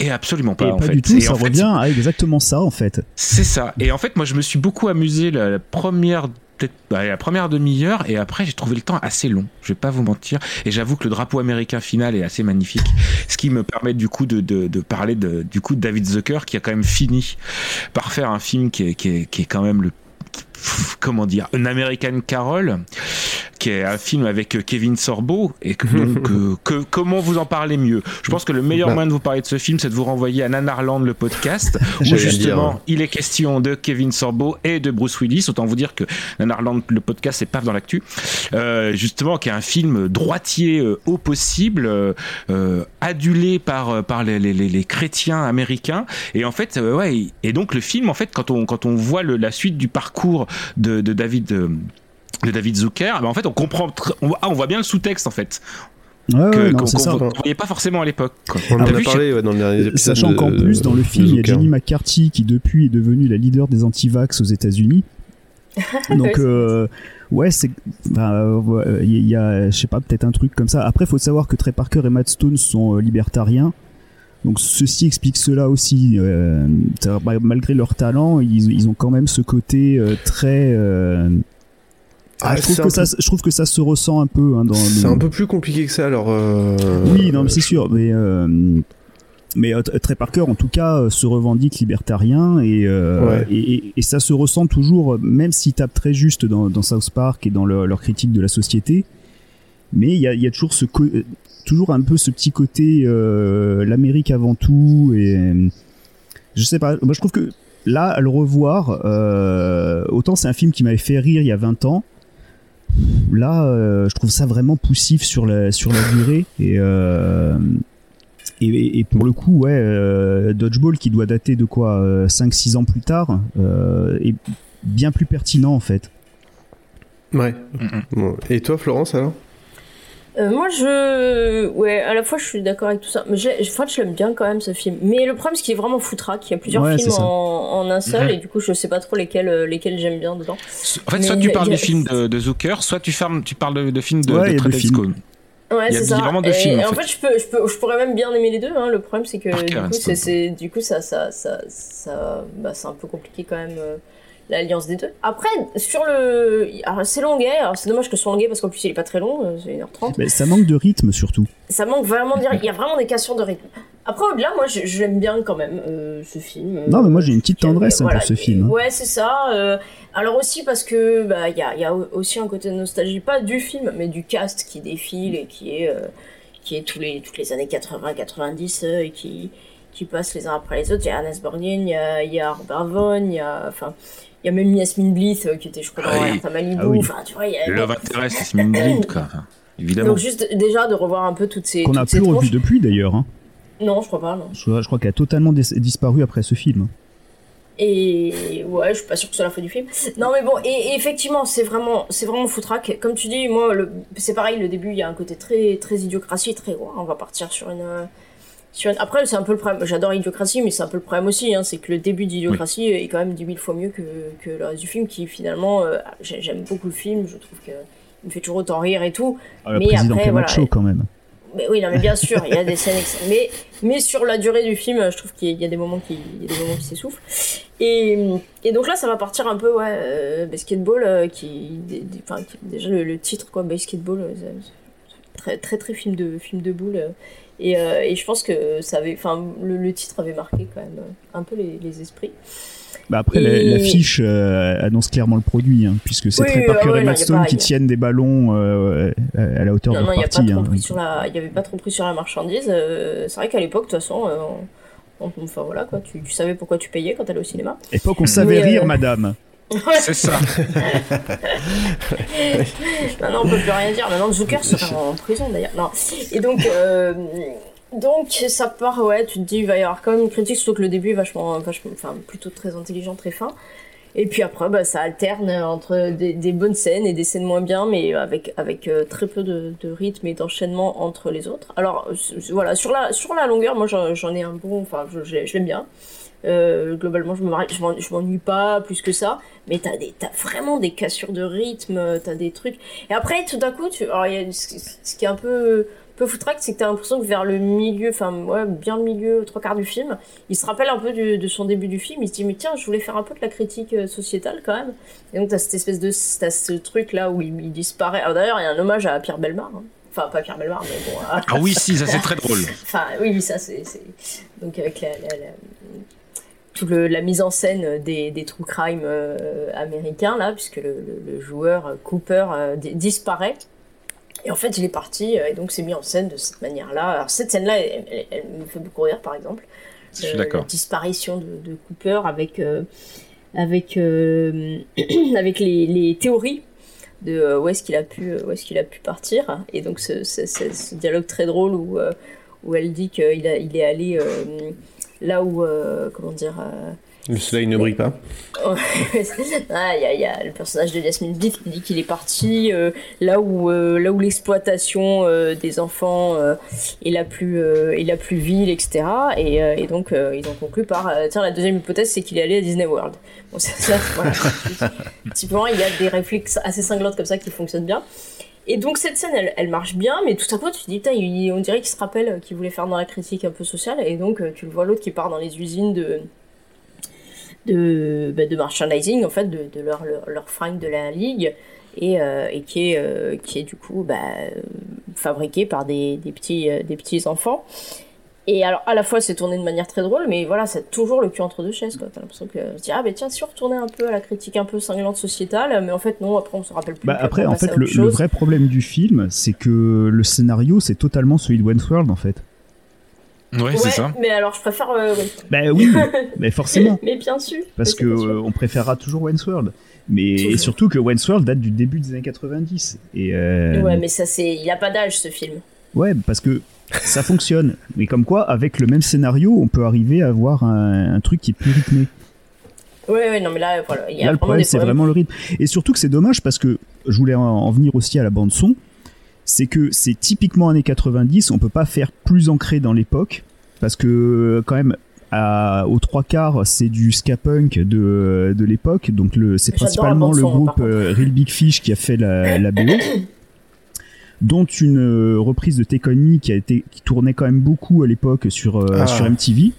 Et absolument pas. Et en pas fait. du tout, Et ça en fait, revient à exactement ça en fait. c'est ça. Et en fait, moi, je me suis beaucoup amusé la, la première peut-être bah, la première demi-heure et après j'ai trouvé le temps assez long je vais pas vous mentir et j'avoue que le drapeau américain final est assez magnifique ce qui me permet du coup de, de, de parler de, du coup de David Zucker qui a quand même fini par faire un film qui est, qui est, qui est quand même le comment dire un American Carol qui est un film avec Kevin Sorbo et que, donc euh, que comment vous en parlez mieux? Je pense que le meilleur Bah. moyen de vous parler de ce film c'est de vous renvoyer à Nanarland le podcast où justement dire. il est question de Kevin Sorbo et de Bruce Willis autant vous dire que Nanarland le podcast c'est paf dans l'actu euh, justement qui est un film droitier euh, au possible euh, euh, adulé par euh, par les, les, les- les chrétiens américains et en fait euh, ouais et- donc le film en fait quand on quand on voit le- la suite du parcours de, de David euh, de David Zucker, ben en fait on comprend, tr- on, voit- ah, on voit bien le sous-texte en fait. Ouais, que- qu'on qu'on voyait pas forcément à l'époque. quoi. On en a vu, parlé ouais, dans le dernier épisode. Sachant de- qu'en plus, dans le film, il y a. Jenny McCarthy qui depuis est devenue la leader des anti-vax aux États-Unis. Donc, euh, ouais, c'est. euh, Il y a, je sais pas, peut-être un truc comme ça. Après, faut savoir que Trey Parker et Matt Stone sont euh, libertariens. Donc, ceci explique cela aussi. Euh, malgré leur talent, ils, ils ont quand même ce côté euh, très. Euh, ah, je, trouve que ça, je trouve que ça se ressent un peu hein, dans. C'est un peu plus compliqué que ça alors. euh, oui, non, mais c'est sûr. Mais, euh, mais euh, Trey Parker, en tout cas, euh, se revendique libertarien et, euh, Ouais. et, et- et ça se ressent toujours, euh, même s'ils tapent très juste dans, dans South Park et dans leur, leur critique de la société. Mais il y a, y a toujours ce euh, toujours un peu ce petit côté euh, l'Amérique avant tout et euh, je sais pas. Moi, je trouve que là, à le revoir, euh, autant c'est un film qui m'avait fait rire il y a 20 ans. Là, euh, je trouve ça vraiment poussif sur la sur la durée et euh, et, et pour le coup, ouais, euh, Dodgeball qui doit dater de quoi 5-6 ans plus tard euh, est bien plus pertinent en fait. Ouais. Et toi, Florence, alors? Euh, moi, je. Ouais, à la fois, je suis d'accord avec tout ça. Mais je, enfin, je l'aime bien quand même, ce film. Mais le problème, c'est qu'il est vraiment foutraque. Il y a plusieurs Ouais, films en, en un seul, Mhm. et du coup, je sais pas trop lesquels, euh, lesquels j'aime bien dedans. En fait, Mais soit tu parles a- des films de, de Zucker, soit tu, fermes, tu parles de, de films de, Ouais, de. Ouais, Il y a c'est ça. vraiment deux et, films, en et en fait. fait, je, peux, je, peux, je pourrais même bien aimer les deux. Hein. Le problème, c'est que Parker du coup, Stone. c'est, c'est- du coup, ça, ça, ça, ça, bah, c'est un peu compliqué quand même. L'alliance des deux. Après, sur le. C'est longuet, c'est dommage que ce soit longuet parce qu'en plus il est pas très long, euh, c'est 1h30. Mais ça manque de rythme surtout. Ça manque vraiment de dire. Il y a vraiment des cassures de rythme. Après, au-delà, moi l'aime bien quand même, euh, ce film. Non, mais moi j'ai une petite tendresse hein, Voilà, pour ce film. hein. Ouais, c'est ça. euh, alors aussi parce que bah il y a, y a aussi un côté de nostalgie, pas du film, mais du cast qui défile et qui est euh, qui est tous les toutes les années 80-90 et qui qui passe les uns après les autres. Il y a Ernest Borgnine, il y a, il y a Robert Vaughn, il y a enfin il y a même Yasmine Bleeth euh, qui était je crois dans Ah oui. Malibu. Ah oui. Enfin tu vois il y a Love Interest, c'est Smith Blind, quoi. Enfin, évidemment. donc juste déjà de revoir un peu toutes ces Qu'on n'a plus revu depuis d'ailleurs. hein. Non, je crois pas. Non. Je, je crois qu'elle a totalement dis- disparu après ce film. Et ouais, je suis pas sûre que ce soit la faute du film. Non, mais bon, et, et effectivement, c'est vraiment, c'est vraiment foutraque. Comme tu dis, moi, c'est pareil, le début, il y a un côté très, très idiocratie, très, ouais, on va partir sur une, euh, sur une- Après, c'est un peu le problème. J'adore idiocratie, mais c'est un peu le problème aussi, hein, c'est que le début d'idiocratie est quand même 10 000 fois mieux que, que le reste du film, qui finalement, euh, j'ai- j'aime beaucoup le film, je trouve que il me fait toujours autant rire et tout. Ah, mais après, voilà. Camacho quand même. Mais oui, non, mais bien sûr, il y a des scènes. Mais, mais sur la durée du film, je trouve qu'il y a des moments qui, il y a des moments qui s'essoufflent. Et, et donc là, ça va partir un peu, ouais, euh, basketball, euh, qui, des- des- enfin, qui- déjà le, le titre, quoi, basketball, euh, très, très, très film de, film de boule. Euh, et, euh, et je pense que ça avait, enfin, le, le titre avait marqué quand même un peu les, les esprits. Bah après, Et- l'affiche euh, annonce clairement le produit, hein, puisque c'est Oui, très oui, Parker ouais, ouais, et Madstone qui tiennent des ballons euh, à la hauteur Non, de non, il leur n'y partie. trop hein. pris sur la, il y avait pas trop pris sur la marchandise. euh, c'est vrai qu'à l'époque, de toute façon, on- on- enfin voilà quoi, tu, tu savais pourquoi tu payais quand t'allais au cinéma. Époque, on savait Mais, rire, madame. C'est ça. Maintenant, on peut plus rien dire. Maintenant, Zucker sera en prison d'ailleurs. Non. Et donc, euh, donc ça part. Ouais, tu te dis, il va y avoir quand même une critique, surtout que le début est vachement, vachement, enfin, plutôt très intelligent, très fin. Et puis après, bah, ça alterne entre des, des bonnes scènes et des scènes moins bien, mais avec, avec euh, très peu de, de rythme et d'enchaînement entre les autres. Alors, voilà, sur la, sur la longueur, moi j'en ai un bon, enfin, je, je l'aime bien. Euh, globalement, je je m'en- je m'ennuie pas plus que ça, mais t'as des, t'as vraiment des cassures de rythme, euh, t'as des trucs. Et après, tout d'un coup, tu, alors, il y a ce, qui est un peu, peu foutraque, c'est que t'as l'impression que vers le milieu, enfin, ouais, bien le milieu, trois quarts du film, il se rappelle un peu du- de son début du film. Il se dit, mais tiens, je voulais faire un peu de la critique euh, sociétale quand même. Et donc, t'as cette espèce de, t'as ce truc là où il, il disparaît. Alors d'ailleurs, il y a un hommage à Pierre Belmar. hein. Enfin, pas Pierre Belmar, mais bon. Ah oui, si, ça c'est très drôle. Enfin, oui, oui, ça, c'est. c'est- Donc, avec la. la- la- toute le- la mise en scène des, des true crime euh, américains, là, puisque le, le- le joueur euh, Cooper euh, di- disparaît. Et en fait, il est parti, et donc c'est mis en scène de cette manière-là. Alors, cette scène-là, elle, elle- elle me fait beaucoup rire, par exemple. Je suis d'accord. La disparition de, de Cooper avec, avec, avec les, les théories de où est-ce qu'il a pu où est-ce qu'il a pu partir et donc ce, ce- ce- ce dialogue très drôle où où elle dit qu'il a- il est allé euh, là où euh, comment dire euh, Le soleil ne brille pas. ah, il y, a- il y a le personnage de Yasmine Bleeth qui dit qu'il est parti euh, là où euh, là où l'exploitation euh, des enfants est la plus est la plus vile etc et, et donc ils ont conclu par tiens la deuxième hypothèse c'est qu'il est allé à Disney World. Bon c'est ça voilà. Typiquement il y a des réflexes assez cinglantes comme ça qui fonctionnent bien et donc cette scène, elle, marche bien, mais tout à coup tu te dis, on dirait qu'il se rappelle qu'il voulait faire dans la critique un peu sociale, et donc euh, tu le vois l'autre qui part dans les usines de de, bah, merchandising, en fait, de, leur, leur, fringue de la ligue, et, euh, qui, est, euh, qui est du coup bah, fabriqué par des, des, petits, des petits enfants. Et alors, à la fois, c'est tourné de manière très drôle, mais voilà, c'est toujours le cul entre deux chaises, quoi. T'as l'impression que, je dis, ah, ben tiens, si on retournait un peu à la critique un peu cinglante sociétale, mais en fait, non, après, on se rappelle plus. Bah, après, en fait, le, vrai problème du film, c'est que le scénario, c'est totalement celui de Wentworth, en fait. Ouais, c'est ça. Mais alors, je préfère. euh, oui. Bah oui, mais forcément. mais bien sûr. Parce Mais sûr. euh, on préférera toujours Wentworth. Mais Toujours. et surtout que Wentworth date du début des années 90. Et euh, Ouais, mais ça, c'est. Il a pas d'âge, ce film. ouais, parce que ça fonctionne. Mais comme quoi, avec le même scénario, on peut arriver à avoir un, un truc qui est plus rythmé. Ouais, ouais, non, mais là, voilà. Il y a Là, le problème, c'est vraiment le rythme. Et surtout que c'est dommage parce que je voulais en, en venir aussi à la bande son. c'est que c'est typiquement années 90, on peut pas faire plus ancré dans l'époque, parce que quand même, à, aux trois quarts, c'est du ska punk de, de l'époque, donc c'est principalement le bande-son, groupe euh, Real Big Fish qui a fait la, la BO. dont une euh, reprise de Take On Me qui a été qui tournait quand même beaucoup à l'époque sur euh, Ah. sur MTV.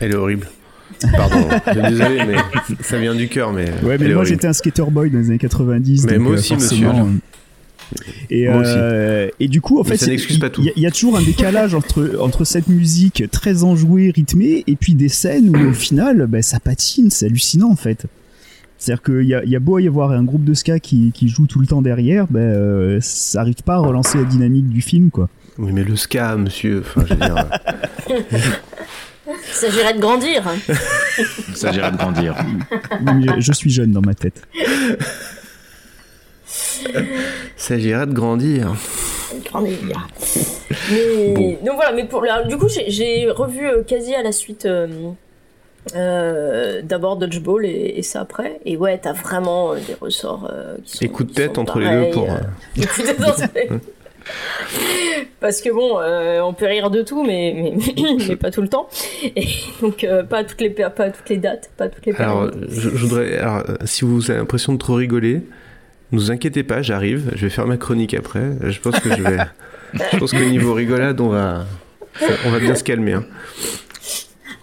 Elle est horrible. Pardon, désolé, mais ça vient du cœur, mais. Ouais, mais moi j'étais un skater boy dans les années 90. Mais donc, moi euh, aussi, monsieur. euh, Et, Moi aussi. euh, et du coup, en Mais fait. Il y, a- il y a toujours un décalage entre entre cette musique très enjouée, rythmée, et puis des scènes où au final, ben, ça patine, c'est hallucinant en fait. C'est-à-dire qu'il y a, il y a beau y avoir un groupe de ska qui, qui joue tout le temps derrière, ben, euh, ça arrive pas à relancer la dynamique du film, quoi. Oui, mais le ska, monsieur. Enfin, je veux dire. Il s'agirait de grandir. hein. Il s'agirait de grandir. Mais je, je suis jeune dans ma tête. s'agirait de grandir. Grandir. Mais, donc voilà, mais pour du coup, j'ai- j'ai revu euh, quasi à la suite. euh, euh, D'abord Dodgeball et, et ça après. Et ouais, t'as vraiment euh, des ressorts euh, qui sont. Et coup de qui tête entre les deux pour. euh, euh, des coups de tête entre les- Parce que bon, euh, on peut rire de tout, mais, mais, mais pas tout le temps. Et donc, euh, pas, à toutes les, pas toutes les dates, pas toutes les Alors, périodes. je, je voudrais. alors, euh, si vous avez l'impression de trop rigoler, ne vous inquiétez pas, j'arrive. Je vais faire ma chronique après. Je pense que je vais. je pense qu'au niveau rigolade, on va. On va bien se calmer. hein.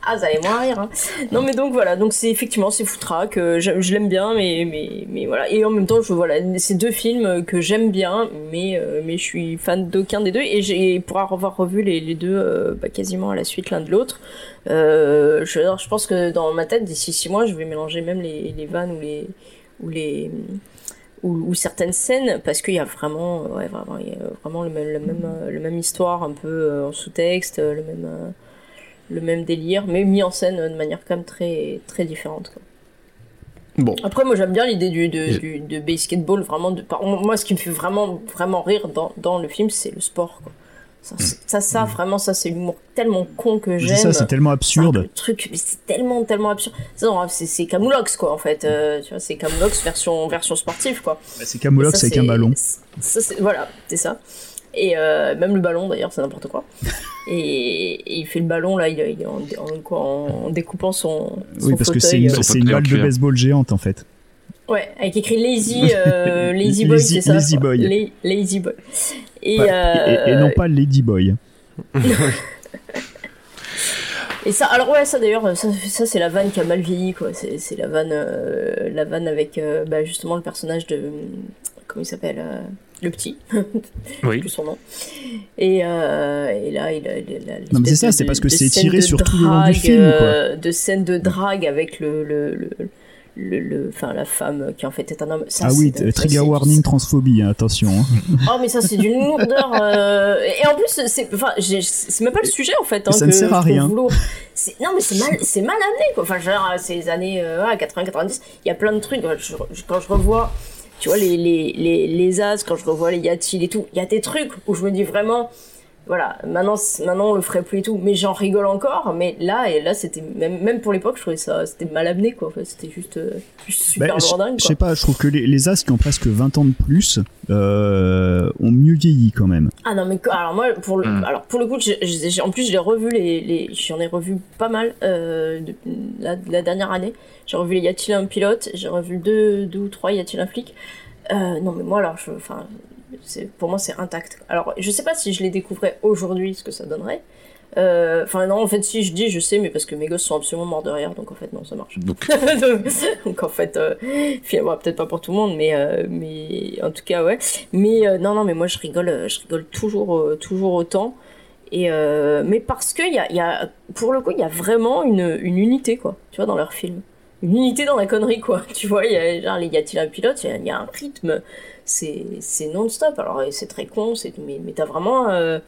Ah, vous allez moins rire. Hein. Non, mais donc voilà, donc c'est effectivement c'est foutraque. euh, Je, l'aime bien, mais, mais, mais voilà. Et en même temps, je voilà, c'est deux films que j'aime bien, mais euh, mais je suis fan d'aucun des deux. Et j'ai pour avoir revu les, les deux euh, bah, quasiment à la suite l'un de l'autre. Euh, je, je pense que dans ma tête, d'ici six mois, je vais mélanger même les, les vannes ou les ou les ou, certaines scènes parce qu'il y a vraiment ouais vraiment il y a vraiment le même, le même le même histoire un peu en sous-texte le même le même délire mais mis en scène de manière quand même très très différente quoi. Bon. après moi j'aime bien l'idée du de, du de basketball vraiment de par- moi ce qui me fait vraiment vraiment rire dans, dans le film c'est le sport quoi ça, c'est- ça, ça, vraiment, ça, c'est l'humour tellement con que j'aime. ça, c'est tellement absurde. Le truc, mais c'est tellement, tellement absurde. C'est Camoulox, quoi, en fait. Euh, tu vois, c'est Camoulox version, version sportive, quoi. C'est Camoulox ça, avec un ballon. Ça, voilà, c'est ça. Et euh, même le ballon, d'ailleurs, c'est n'importe quoi. et, et il fait le ballon, là, il, il est en, en, quoi, en découpant son, son Oui, parce que c'est fauteuil, une, c'est une balle de baseball géante en fait. Ouais, avec écrit Lazy, euh, Lazy Boy, Lazy- c'est ça Lazy quoi. Boy. La- Lazy Boy. Et, Ouais, euh, et, et non pas Lady Boy. Et ça, alors ouais, ça d'ailleurs, ça, ça c'est la vanne qui a mal vieilli, quoi. C'est c'est la vanne, euh, la vanne avec euh, bah, justement le personnage de, comment il s'appelle, euh, le petit, Oui. plus son nom. Et, euh, et là, il a, il a Non, mais c'est ça, c'est parce que c'est tiré sur tout le long du drague, film, quoi. euh, de scène de drague avec le, le, le, le, la femme qui en fait est un homme. Ça, ah oui, trigger warning transphobie, hein, attention. hein. Oh mais ça c'est d'une lourdeur euh, et en plus c'est enfin j'ai- c'est même pas le sujet en fait hein, Ça ne que sert à rien. non mais c'est mal c'est mal amené quoi enfin genre ces années euh, voilà, 80 90 il y a plein de trucs Je- je- quand je revois tu vois les les les, les as quand je revois les Yatil et tout il y a des trucs où je me dis vraiment voilà maintenant maintenant on le ferait plus et tout mais j'en rigole encore mais là et là c'était même même pour l'époque je trouvais ça c'était mal amené quoi Enfin, c'était juste, euh, juste super Bah, je lourdingue je quoi. sais pas, je trouve que les, les As qui ont presque 20 ans de plus euh, ont mieux vieilli quand même. Ah non mais alors moi pour le Mm. alors pour le coup en plus je l'ai revu les, les j'en ai revu pas mal euh, de, la, la dernière année j'ai revu les y a-t-il un pilote? J'ai revu deux deux ou trois y a-t-il un flic? Euh, non mais moi alors je enfin pour moi c'est intact alors je sais pas si je les découvrais aujourd'hui ce que ça donnerait Euh, enfin non en fait si je dis je sais mais parce que mes gosses sont absolument morts de rire donc en fait non ça marche Donc, en fait, euh, finalement, peut-être pas pour tout le monde, mais, euh, mais en tout cas, ouais. Mais non, non, mais moi je rigole, je rigole toujours, toujours autant. Et mais parce que y a, y a, pour le coup, il y a vraiment une, une unité, quoi, tu vois, dans leur film. Une unité dans la connerie, quoi. Tu vois, il y a, genre, y a-t-il un pilote Il y a- il y, a un rythme, c'est non-stop. Alors, c'est très con, mais, mais t'as vraiment. euh,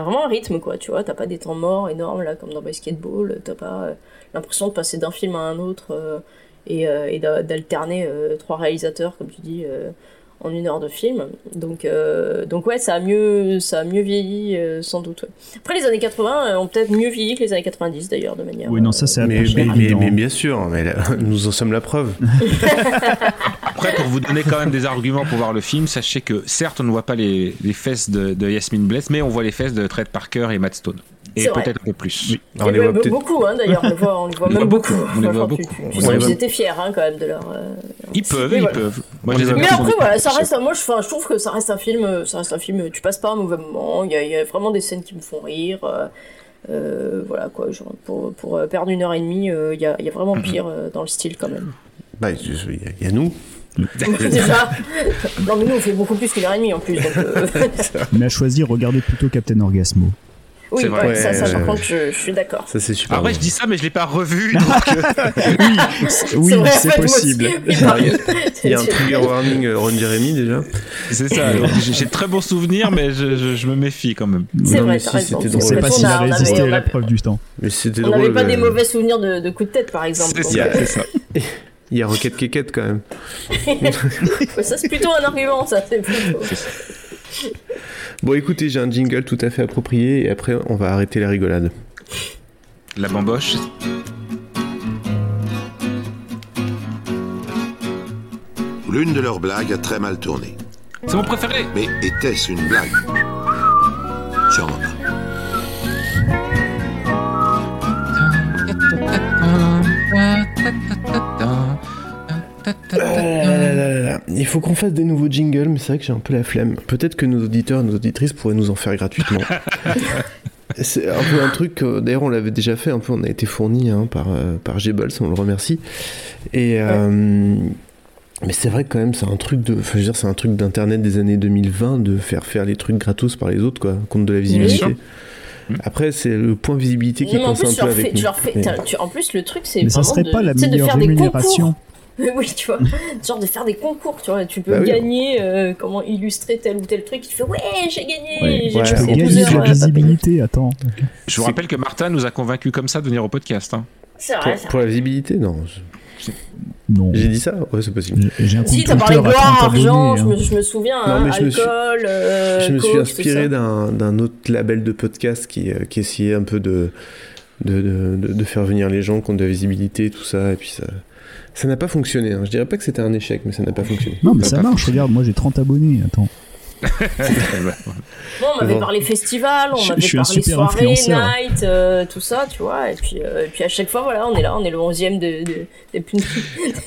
vraiment un rythme, quoi, tu vois, t'as pas des temps morts énormes, là, comme dans Basketball, t'as pas euh, l'impression de passer d'un film à un autre euh, et, et d'a- d'alterner trois réalisateurs, comme tu dis, en une heure de film. Donc, euh, donc ouais, ça a mieux, ça a mieux vieilli, euh, sans doute. ouais. Après, les années 80 euh, ont peut-être mieux vieilli que les années 90, d'ailleurs, de manière... Oui, non, ça c'est Mais, mais, mais- bien sûr, mais là, nous en sommes la preuve. Après, pour vous donner quand même des arguments pour voir le film, sachez que certes, on ne voit pas les, les fesses de, de Yasmine Bless, mais on voit les fesses de Trey Parker et Matt Stone. Et peut-être un peu plus. On les voit beaucoup, hein, d'ailleurs, on les voit, on les voit On les même beaucoup. on les voit On qu'ils étaient fiers hein, quand même de leur. euh, Ils peuvent, Mais ils voilà. peuvent. Moi, je les aime Mais après, voilà, ça reste. Moi, je, trouve que ça reste un film. euh, Ça reste un film. Tu passes pas un mauvais moment. Il y a, a vraiment des scènes qui me font rire. euh, euh, voilà quoi. Genre, pour, pour perdre une heure et demie, euh, il y, a, y a vraiment Mhm. pire euh, dans le style quand même. Bah, il y, a- a nous. Déjà. Non, mais nous, on fait beaucoup plus qu'une heure et demie en plus. Donc, euh, Mais à choisir, regardez plutôt Captain Orgasmo. Oui, vrai. ouais, ça, ça, Ouais, par ouais. contre, je, je suis d'accord. Ça, c'est super. Après, bon. je dis ça, mais je l'ai pas revu. donc, euh, oui, c'est- oui, possible. Il y a un trigger warning euh, Ron Jeremy déjà. c'est ça. J'ai de très bons souvenirs, mais je, je- je me méfie quand même. C'est vrai, si, c'était On drôle. sait pas On s'il a- on résisté à on la preuve du temps. Mais c'était On drôle. n'avait pas des euh, mauvais souvenirs de, de coups de tête, par exemple. C'est donc, Il y a, C'est ça. il y a Rocket Keket quand même. ça, c'est plutôt un argument, ça. C'est plutôt. Bon, écoutez, j'ai un jingle tout à fait approprié et après, on va arrêter la rigolade. La bamboche. L'une de leurs blagues a très mal tourné. C'est mon préféré. Mais était-ce une blague? Il faut qu'on fasse des nouveaux jingles, mais c'est vrai que j'ai un peu la flemme. Peut-être que nos auditeurs et nos auditrices pourraient nous en faire gratuitement. c'est un peu un truc, euh, d'ailleurs on l'avait déjà fait, un peu on a été fourni hein, par, euh, par on le remercie. Et, euh, mais c'est vrai que quand même c'est un truc de, enfin, je veux dire, c'est un truc d'internet des années 2020 de faire faire les trucs gratos par les autres, quoi, compte de la visibilité. sûr. Après, c'est le point visibilité qui Non, mais en plus, un tu peu fais, avec nous. leur fais- Mais- t'as- tu- en plus, le truc, c'est Mais ça serait de, pas la de meilleure faire des rémunération. concours. oui, tu vois, genre de faire des concours, tu vois, tu peux Bah oui. gagner, euh, comment illustrer tel ou tel truc, tu fais ouais, j'ai gagné, Ouais, j'ai ouais, passé ouais. 12 Gagner de heures la visibilité, attends. Je vous rappelle que Martin nous a convaincus comme ça de venir au podcast. hein. Pour, vrai, pour la visibilité, non. je- Non. J'ai dit ça Ouais, c'est possible. J'ai- un Si, t'as parlé à gloire, 30 argent, abonnés. je hein. me, je me souviens, Non, hein, je me suis- alcool, euh, je me suis coke, tout inspiré d'un d'un autre label de podcast qui, euh, qui essayait un peu de, de, de, de- de faire venir les gens qui ont de la visibilité, tout ça, et puis ça ça n'a pas fonctionné. hein. Je dirais pas que c'était un échec, mais ça n'a pas fonctionné. Non, mais Ça ça marche, regarde, moi j'ai 30 abonnés, attends. Bon, on m'avait parlé festival, on Je- m'avait je suis un parlé super soirée, influenceur. night, euh, tout ça, tu vois. Et puis, euh, et puis à chaque fois, voilà, on est là, on est le 11ème de, de, des pun-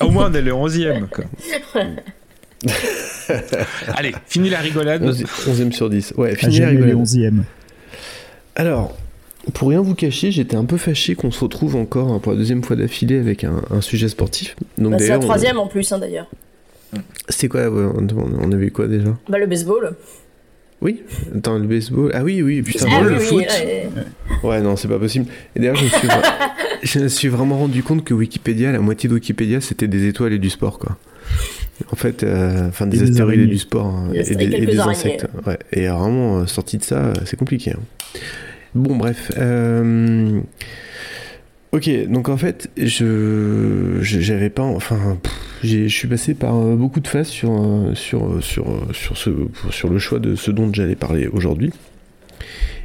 Au moins, on est le 11e. quoi. Allez, fini la rigolade. 11e sur 10. Ouais, À fini la les rigolade. 11e. Alors, pour rien vous cacher, j'étais un peu fâché qu'on se retrouve encore hein, pour la deuxième fois d'affilée avec un, un sujet sportif. Donc Bah, c'est la on- troisième en plus, hein, d'ailleurs. C'était quoi ouais, on, avait quoi déjà? Bah, le baseball. Oui Attends, le baseball. Ah oui, oui, putain, Ah le oui, oui, foot. ouais. Ouais, non, c'est pas possible. Et d'ailleurs, je me suis, je me suis vraiment rendu compte que Wikipédia, la moitié de Wikipédia, c'était des étoiles et du sport, quoi. En fait, euh, enfin, des astéroïdes et du sport, hein, et, des, et insectes. Ouais. Et vraiment, euh, sorti de ça, euh, c'est compliqué. hein. Bon, bref. euh, Ok, donc en fait, je j'avais pas, enfin, je suis passé par euh, beaucoup de phases sur euh, sur sur sur ce sur le choix de ce dont j'allais parler aujourd'hui.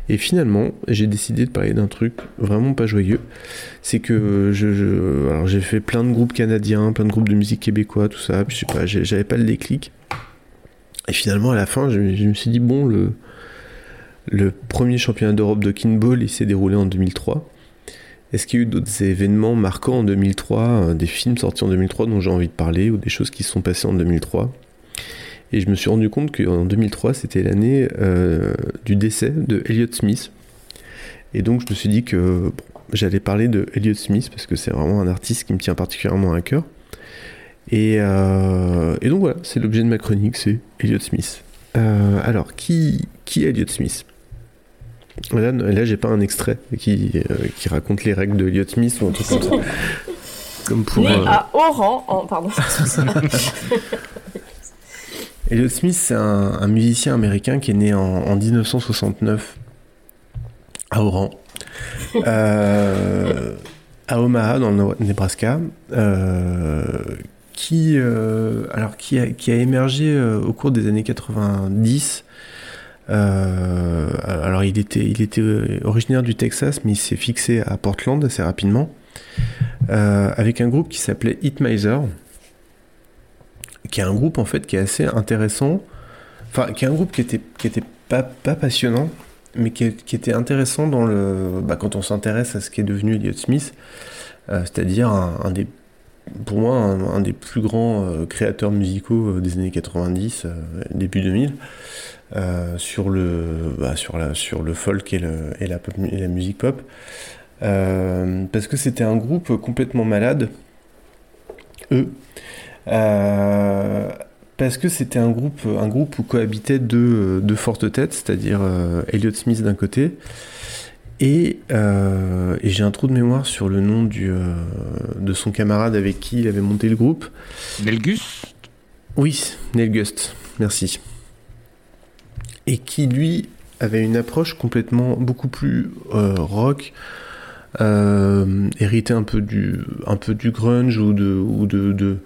Et finalement, j'ai décidé de parler d'un truc vraiment pas joyeux. C'est que je, alors j'ai fait plein de groupes canadiens, plein de groupes de musique québécois, tout ça. Je sais pas, j'avais pas le déclic. Et finalement, à la fin, je me suis dit bon, le le premier championnat d'Europe de kinball, s'est déroulé en 2003. Est-ce qu'il y a eu d'autres événements marquants en 2003, euh, des films sortis en 2003 dont j'ai envie de parler, ou des choses qui se sont passées en 2003 Et je me suis rendu compte qu'en 2003, c'était l'année euh, du décès de Elliott Smith. Et donc je me suis dit que j'allais parler de Elliott Smith, parce que c'est vraiment un artiste qui me tient particulièrement à cœur. Et, euh, donc voilà, c'est l'objet de ma chronique, c'est Elliott Smith. Alors, qui, qui est Elliott Smith? Là, là j'ai pas un extrait qui, euh, qui raconte les règles de Elliott Smith ou un truc comme ça. Comme pour, Né euh, à Oran, en... pardon. Elliott Smith, c'est un, un musicien américain qui est né en, en 1969 à Oran, euh, à Omaha, dans le Nebraska, euh, qui, euh, alors, qui, a, qui a émergé euh, au cours des années 90. Euh, alors, il était, il était originaire du Texas, mais il s'est fixé à Portland assez rapidement, euh, avec un groupe qui s'appelait Hitmiser. qui est un groupe en fait qui est assez intéressant. Enfin, qui est un groupe qui était, qui était pas, pas passionnant, mais qui, était intéressant dans le, bah, quand on s'intéresse à ce qui est devenu Elliott Smith, euh, c'est-à-dire un des, pour moi, un, des plus grands euh, créateurs musicaux euh, des années 90, euh, début 2000, euh, sur le, bah, sur la, sur le folk et, le, et, la, pop- et la musique pop. Parce que c'était un groupe complètement malade, eux. Parce que c'était un groupe, un groupe où cohabitaient deux, deux fortes têtes, c'est-à-dire Elliott Smith d'un côté, et, euh, et j'ai un trou de mémoire sur le nom du, euh, de son camarade avec qui il avait monté le groupe. Nelgus? Oui, Neil Gust, merci. Et qui, lui, avait une approche complètement beaucoup plus euh, rock, hérité un peu du, un peu du grunge ou de, ou de, de,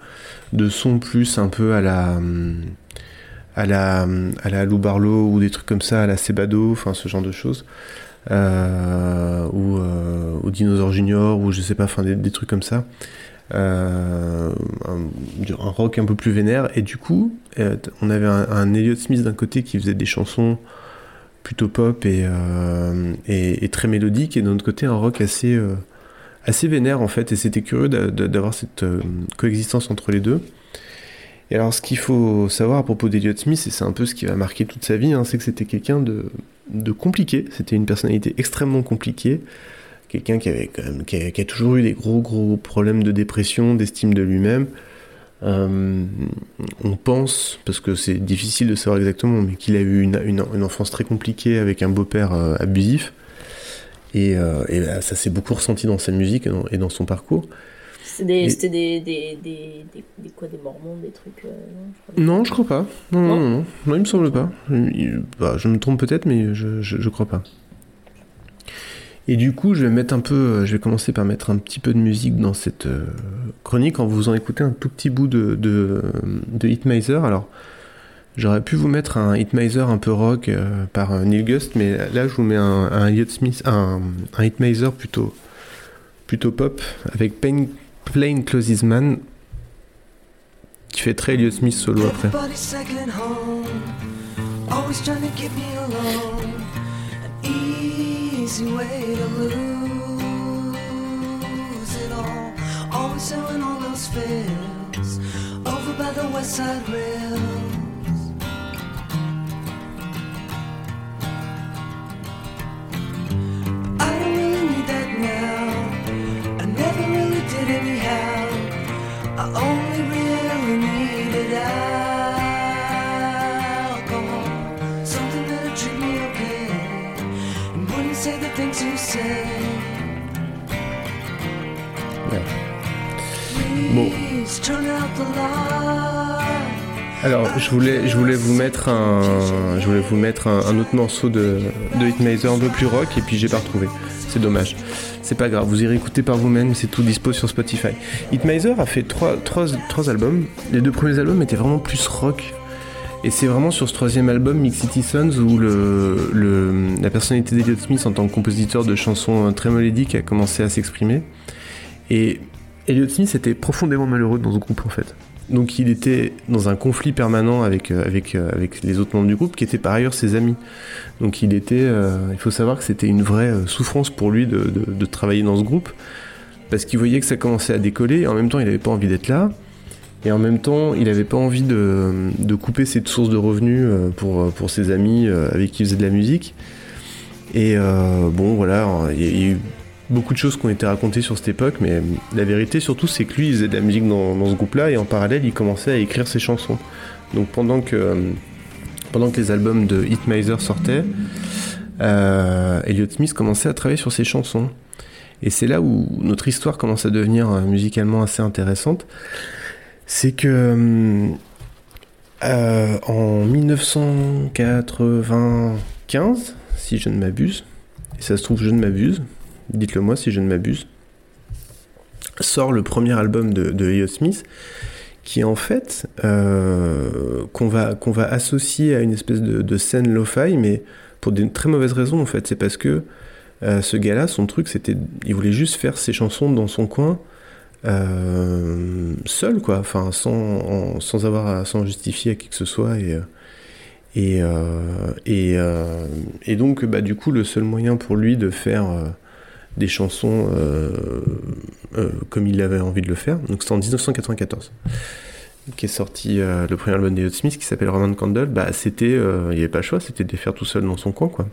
de son plus un peu à la, à la, à la Lou Barlow ou des trucs comme ça, à la Sebado, enfin ce genre de choses. Euh, ou, euh, ou Dinosaur Junior, ou je sais pas, enfin des, trucs comme ça. Euh, un, rock un peu plus vénère. Et du coup, euh, on avait un, un Elliott Smith d'un côté qui faisait des chansons plutôt pop et, euh, et, très mélodiques, et d'un autre côté un rock assez, euh, assez vénère en fait. Et c'était curieux d'a- d'a- d'avoir cette euh, coexistence entre les deux. Et alors, ce qu'il faut savoir à propos d'Elliott Smith, et c'est un peu ce qui va marquer toute sa vie, hein, c'est que c'était quelqu'un de, de compliqué. C'était une personnalité extrêmement compliquée. Quelqu'un qui avait a, toujours eu des gros gros problèmes de dépression, d'estime de lui-même. Euh, on pense, parce que c'est difficile de savoir exactement, mais qu'il a eu une, enfance très compliquée avec un beau-père euh, abusif. Et, euh, ça s'est beaucoup ressenti dans sa musique et dans son parcours. C'était des, Et- c'était des, des, des, des, des- quoi, des mormons, des trucs. euh, non, je crois. Je pas. Non, non, non, non, Non, il me semble pas. Il- bah, je me trompe peut-être, mais je, je, je crois pas. Et du coup, je vais mettre un peu, euh, je vais commencer par mettre un petit peu de musique dans cette euh, chronique en vous en écouter un tout petit bout de, de, de Hitmiser. Alors, j'aurais pu vous mettre un Hitmiser un peu rock euh, par euh, Neil Gust, mais là, je vous mets un, un Elliott Smith, un, un Hitmiser plutôt, plutôt pop avec Plain, Plain Clothes Man qui fait très Elliott Smith solo après. Always all. Those fails over by the west side. Really did anyhow. I only really needed alcohol, something that'd treat me okay, and wouldn't say the things you say. Bon. Please turn out the light. Alors, je voulais, je voulais vous mettre un, je voulais vous mettre un, un autre morceau de, de Hitmiser un peu plus rock et puis j'ai pas retrouvé. C'est dommage. C'est pas grave, vous irez écouter par vous-même, c'est tout dispo sur Spotify. Hitmiser a fait trois, trois, trois albums. Les deux premiers albums étaient vraiment plus rock. Et c'est vraiment sur ce troisième album, Mix City Sons, où la personnalité d'Elliott Smith en tant que compositeur de chansons très mélodiques a commencé à s'exprimer. Et Elliott Smith était profondément malheureux dans ce groupe en fait. Donc il était dans un conflit permanent avec, euh, euh, avec les autres membres du groupe qui étaient par ailleurs ses amis. Donc il était, euh, il faut savoir que c'était une vraie souffrance pour lui de, travailler dans ce groupe parce qu'il voyait que ça commençait à décoller et en même temps il n'avait pas envie d'être là. Et en même temps, il n'avait pas envie de, couper cette source de revenus pour, ses amis avec qui il faisait de la musique. Et bon, voilà, il y a eu beaucoup de choses qui ont été racontées sur cette époque, mais la vérité surtout, c'est que lui, il faisait de la musique dans, ce groupe-là, et en parallèle, il commençait à écrire ses chansons. Donc pendant que, euh, pendant que les albums de Hitmiser sortaient, euh, Elliott Smith commençait à travailler sur ses chansons. Et c'est là où notre histoire commence à devenir euh, musicalement assez intéressante. C'est que euh, en 1995, si je ne m'abuse, et ça se trouve je ne m'abuse, dites-le moi si je ne m'abuse, sort le premier album de, de Smith, qui en fait euh, qu'on va va associer à une espèce de, scène lo-fi, mais pour des très mauvaises raisons en fait. C'est parce que euh, ce gars-là, son truc, c'était, il voulait juste faire ses chansons dans son coin. euh, seul, quoi, enfin, sans, sans avoir à s'en justifier à qui que ce soit. Et, et, et, donc, bah, du coup, le seul moyen pour lui de faire des chansons euh, euh, comme il avait envie de le faire, donc c'était en 1994 qui est sorti euh, le premier album des Smith qui s'appelle Roman Candle, bah c'était, il n'y avait pas le choix, c'était de faire tout seul dans son coin, quoi.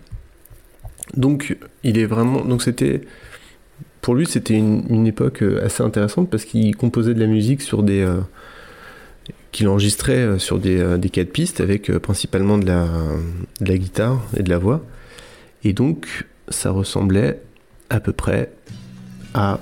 Donc il est vraiment, donc c'était, pour lui c'était une, époque assez intéressante parce qu'il composait de la musique sur des, qu'il enregistrait sur des, des quatre pistes avec principalement de la guitare et de la voix, et donc ça ressemblait à peu près à.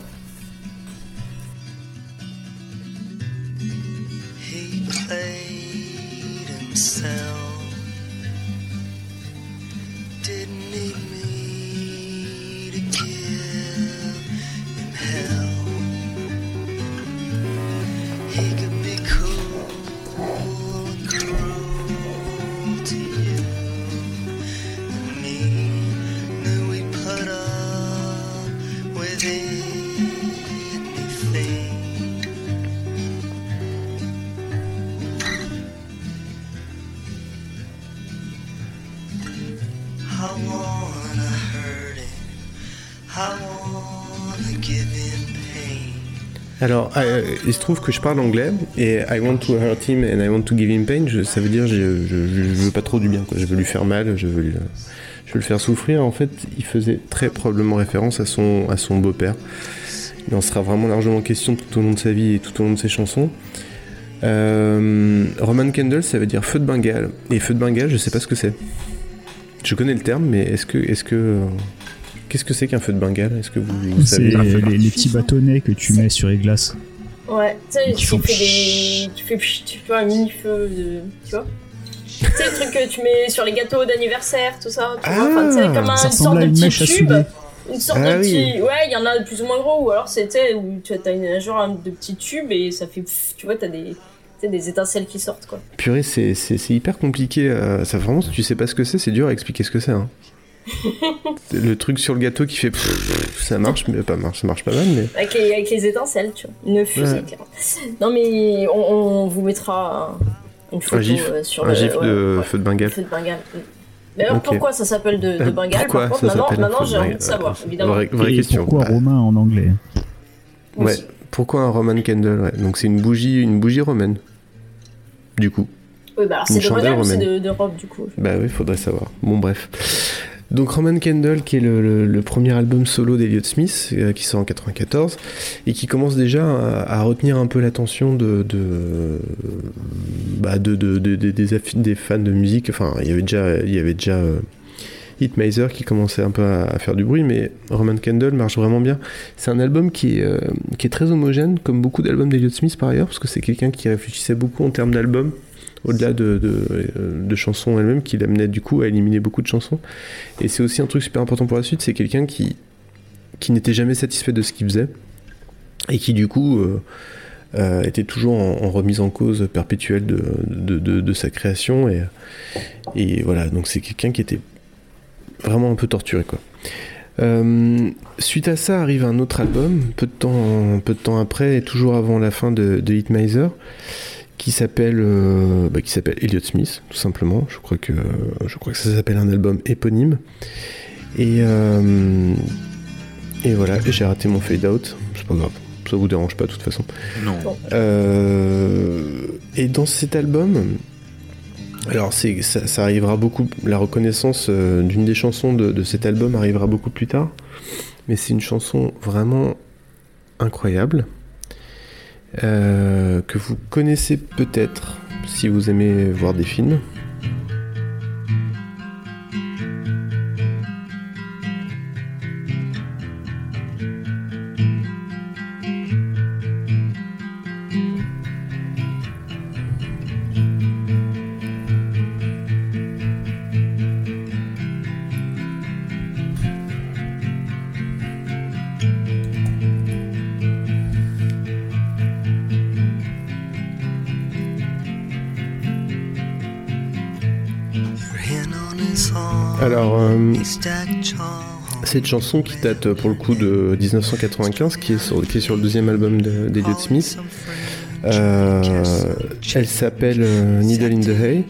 Alors, euh, il se trouve que je parle anglais et I want to hurt him and I want to give him pain, ça veut dire je, je, veux pas trop du bien, quoi. je veux lui faire mal, je veux, lui- le faire souffrir. En fait, il faisait très probablement référence à son, à son beau-père. Il en sera vraiment largement question tout au long de sa vie et tout au long de ses chansons. Euh, Roman Candle, ça veut dire feu de Bengale. Et feu de Bengale, je sais pas ce que c'est. Je connais le terme, mais est-ce que, est-ce que, qu'est-ce que c'est qu'un feu de Bengale? Est-ce que vous, vous C'est savez? les, les petits bâtonnets que tu mets sur les glaces. Ouais, tu sais, tu font fais des. Tu fais, tu fais un mini-feu de. Tu vois? Tu sais, le truc que tu mets sur les gâteaux d'anniversaire, tout ça. Tu vois enfin, tu sais, comme un, ça une ressemble sorte à de une petit mèche à tube. souder. Une sorte Ah de oui. petit. Ouais, il y en a de plus ou moins gros, ou alors c'était où tu as une, genre de petits tubes et ça fait. pff, Tu vois, t'as des. des étincelles qui sortent, quoi. Purée, c'est, c'est, c'est hyper compliqué. euh, ça vraiment, si tu sais pas ce que c'est, c'est dur à expliquer ce que c'est. hein. Le truc sur le gâteau qui fait ça marche, mais pas marche, ça marche pas mal, mais Avec les, avec les étincelles, tu vois. Une fusée, Ouais. clairement. Non, mais on, on vous mettra un- une photo un gif, euh, sur un le. gif ouais, de ouais, feu de Bengale. Feu de Bengale. D'ailleurs, Ok. pourquoi ça s'appelle de, de Euh, Bengale pourquoi Par contre, ça maintenant, j'ai envie de Bengale savoir, Euh, évidemment. vraie- question. pourquoi Bah, romain en anglais ouais. Pourquoi un Roman candle ouais. Donc c'est une bougie, une bougie romaine. Du coup. Oui, bah alors Une c'est de robe, du coup Bah oui, faudrait savoir. Bon, bref. Donc Roman Candle, qui est le, premier album solo d'Elliott Smith, euh, qui sort en 94, et qui commence déjà à, retenir un peu l'attention de, bah, de, de- de- de- des, fans de musique. Enfin, il y avait déjà, il euh, qui commençait un peu à, faire du bruit, mais Roman Candle marche vraiment bien. C'est un album qui est, euh, très homogène, comme beaucoup d'albums d'Elliott Smith par ailleurs, parce que c'est quelqu'un qui réfléchissait beaucoup en termes d'albums au-delà de, de, euh, de chansons elles-mêmes, qui l'amenait du coup à éliminer beaucoup de chansons. Et c'est aussi un truc super important pour la suite, c'est quelqu'un qui, n'était jamais satisfait de ce qu'il faisait, et qui du coup euh, euh, était toujours en, remise en cause perpétuelle de, de, sa création. Et, voilà, donc c'est quelqu'un qui était vraiment un peu torturé suite à ça arrive un autre album, peu de temps, après, toujours avant la fin de, de Hitmiser, qui s'appelle euh, bah, qui s'appelle Elliott Smith tout simplement. Je crois que je crois que ça s'appelle un album éponyme. Et euh, et voilà j'ai raté mon fade out. C'est pas grave. Ça vous dérange pas de toute façon. Non. Euh, et dans cet album alors c'est ça, ça arrivera beaucoup la reconnaissance euh, d'une des chansons de, de cet album arrivera beaucoup plus tard. Mais c'est une chanson vraiment incroyable euh, que vous connaissez peut-être si vous aimez voir des films. Cette chanson qui date euh, pour le coup de 1995, qui est sur, qui est sur le deuxième album de- d'Elliott Smith. Euh, elle s'appelle euh, Needle in the Hay.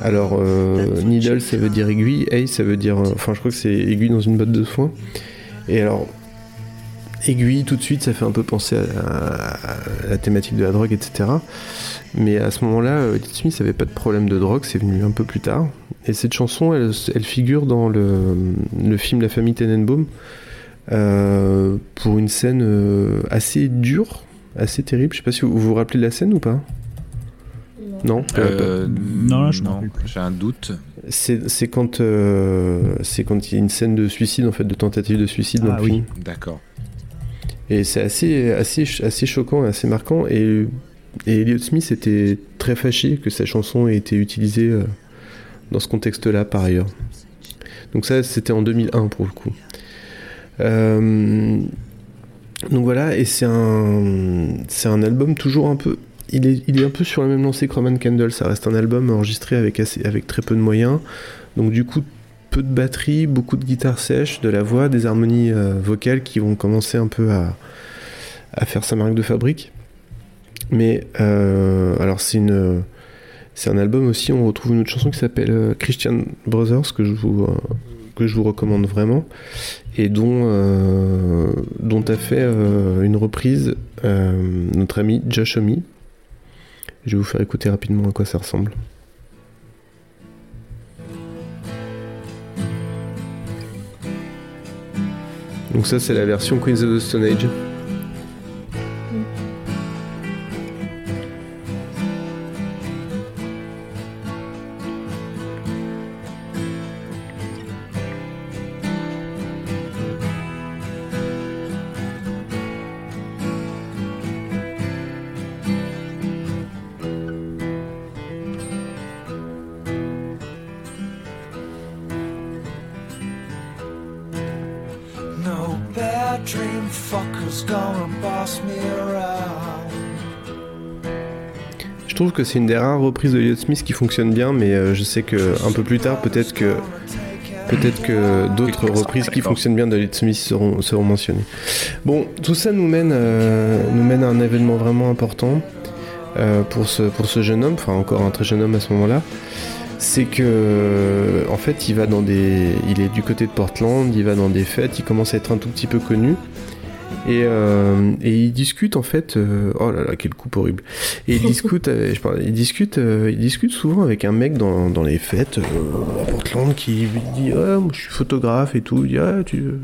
Alors, euh, needle ça veut dire aiguille, hay ça veut dire. Enfin, je crois que c'est aiguille dans une botte de foin. Et alors, aiguille, tout de suite, ça fait un peu penser à, à- à la thématique de la drogue, etc. Mais à ce moment-là, Elliott Smith n'avait pas de problème de drogue, c'est venu un peu plus tard. Et cette chanson, elle, elle figure dans le, le film La famille Tenenbaum euh, pour une scène euh, assez dure, assez terrible. Je sais pas si vous vous vous rappelez de la scène ou pas? Non Euh, Non, là, je m'en non, j'ai un doute. C'est quand euh, c'est quand il y a une scène de suicide en fait, de tentative de suicide dans Ah le oui. film. D'accord. Et c'est assez, assez, assez choquant, assez marquant. Et, et Elliott Smith était très fâché que sa chanson ait été utilisée euh, dans ce contexte-là par ailleurs. Donc ça, c'était en 2001 pour le coup. Euh, donc voilà, et c'est un, c'est un album toujours un peu... Il est, il est un peu sur la même lancée que Roman Candle. Ça reste un album enregistré avec, assez, avec très peu de moyens. Donc du coup, peu de batterie, beaucoup de guitare sèche, de la voix, des harmonies euh, vocales qui vont commencer un peu à, à faire sa marque de fabrique. Mais euh, alors c'est une c'est un album aussi. On retrouve une autre chanson qui s'appelle euh, Christian Brothers que je vous euh, que je vous recommande vraiment et dont euh, a fait une reprise notre ami Josh Homme. Je vais vous faire écouter rapidement à quoi ça ressemble. Donc ça c'est la version Queens of the Stone Age. C'est une des rares reprises de Elliott Smith qui fonctionne bien, mais euh, je sais que un peu plus tard, peut-être que peut-être que d'autres reprises qui fonctionnent bien de Elliott Smith seront, seront mentionnées. Bon, tout ça nous mène euh, nous mène à un événement vraiment important euh, pour ce pour ce jeune homme, enfin encore un très jeune homme à ce moment-là. C'est que en fait, il va dans des, il est du côté de Portland, il va dans des fêtes, il commence à être un tout petit peu connu. Et, euh, et il discute en fait. euh, oh là là, quelle coupe horrible. Et il discute, avec- je parle, il discute, euh, il discute souvent avec un mec dans, dans les fêtes euh, à Portland qui lui dit ah, moi, je suis photographe et tout. Il dit ah, tu. euh,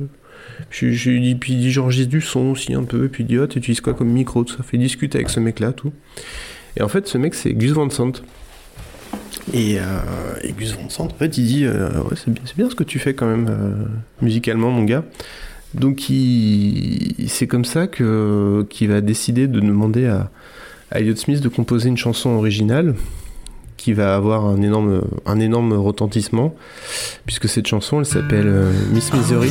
Je, je dis, puis il dit j'enregistre du son aussi un peu. Puis il dit ah, tu utilises quoi comme micro? Tout ça. Fait il discute avec ce mec là tout. Et en fait, ce mec c'est Gus Van Sant. Et, euh, et Gus Van Sant, en fait, il dit euh, ouais, c'est bien, c'est bien ce que tu fais quand même euh, musicalement, mon gars. Donc c'est comme ça que qu'il va décider de demander à, à Elliott Smith de composer une chanson originale qui va avoir un énorme un énorme retentissement puisque cette chanson elle s'appelle euh, Miss Misery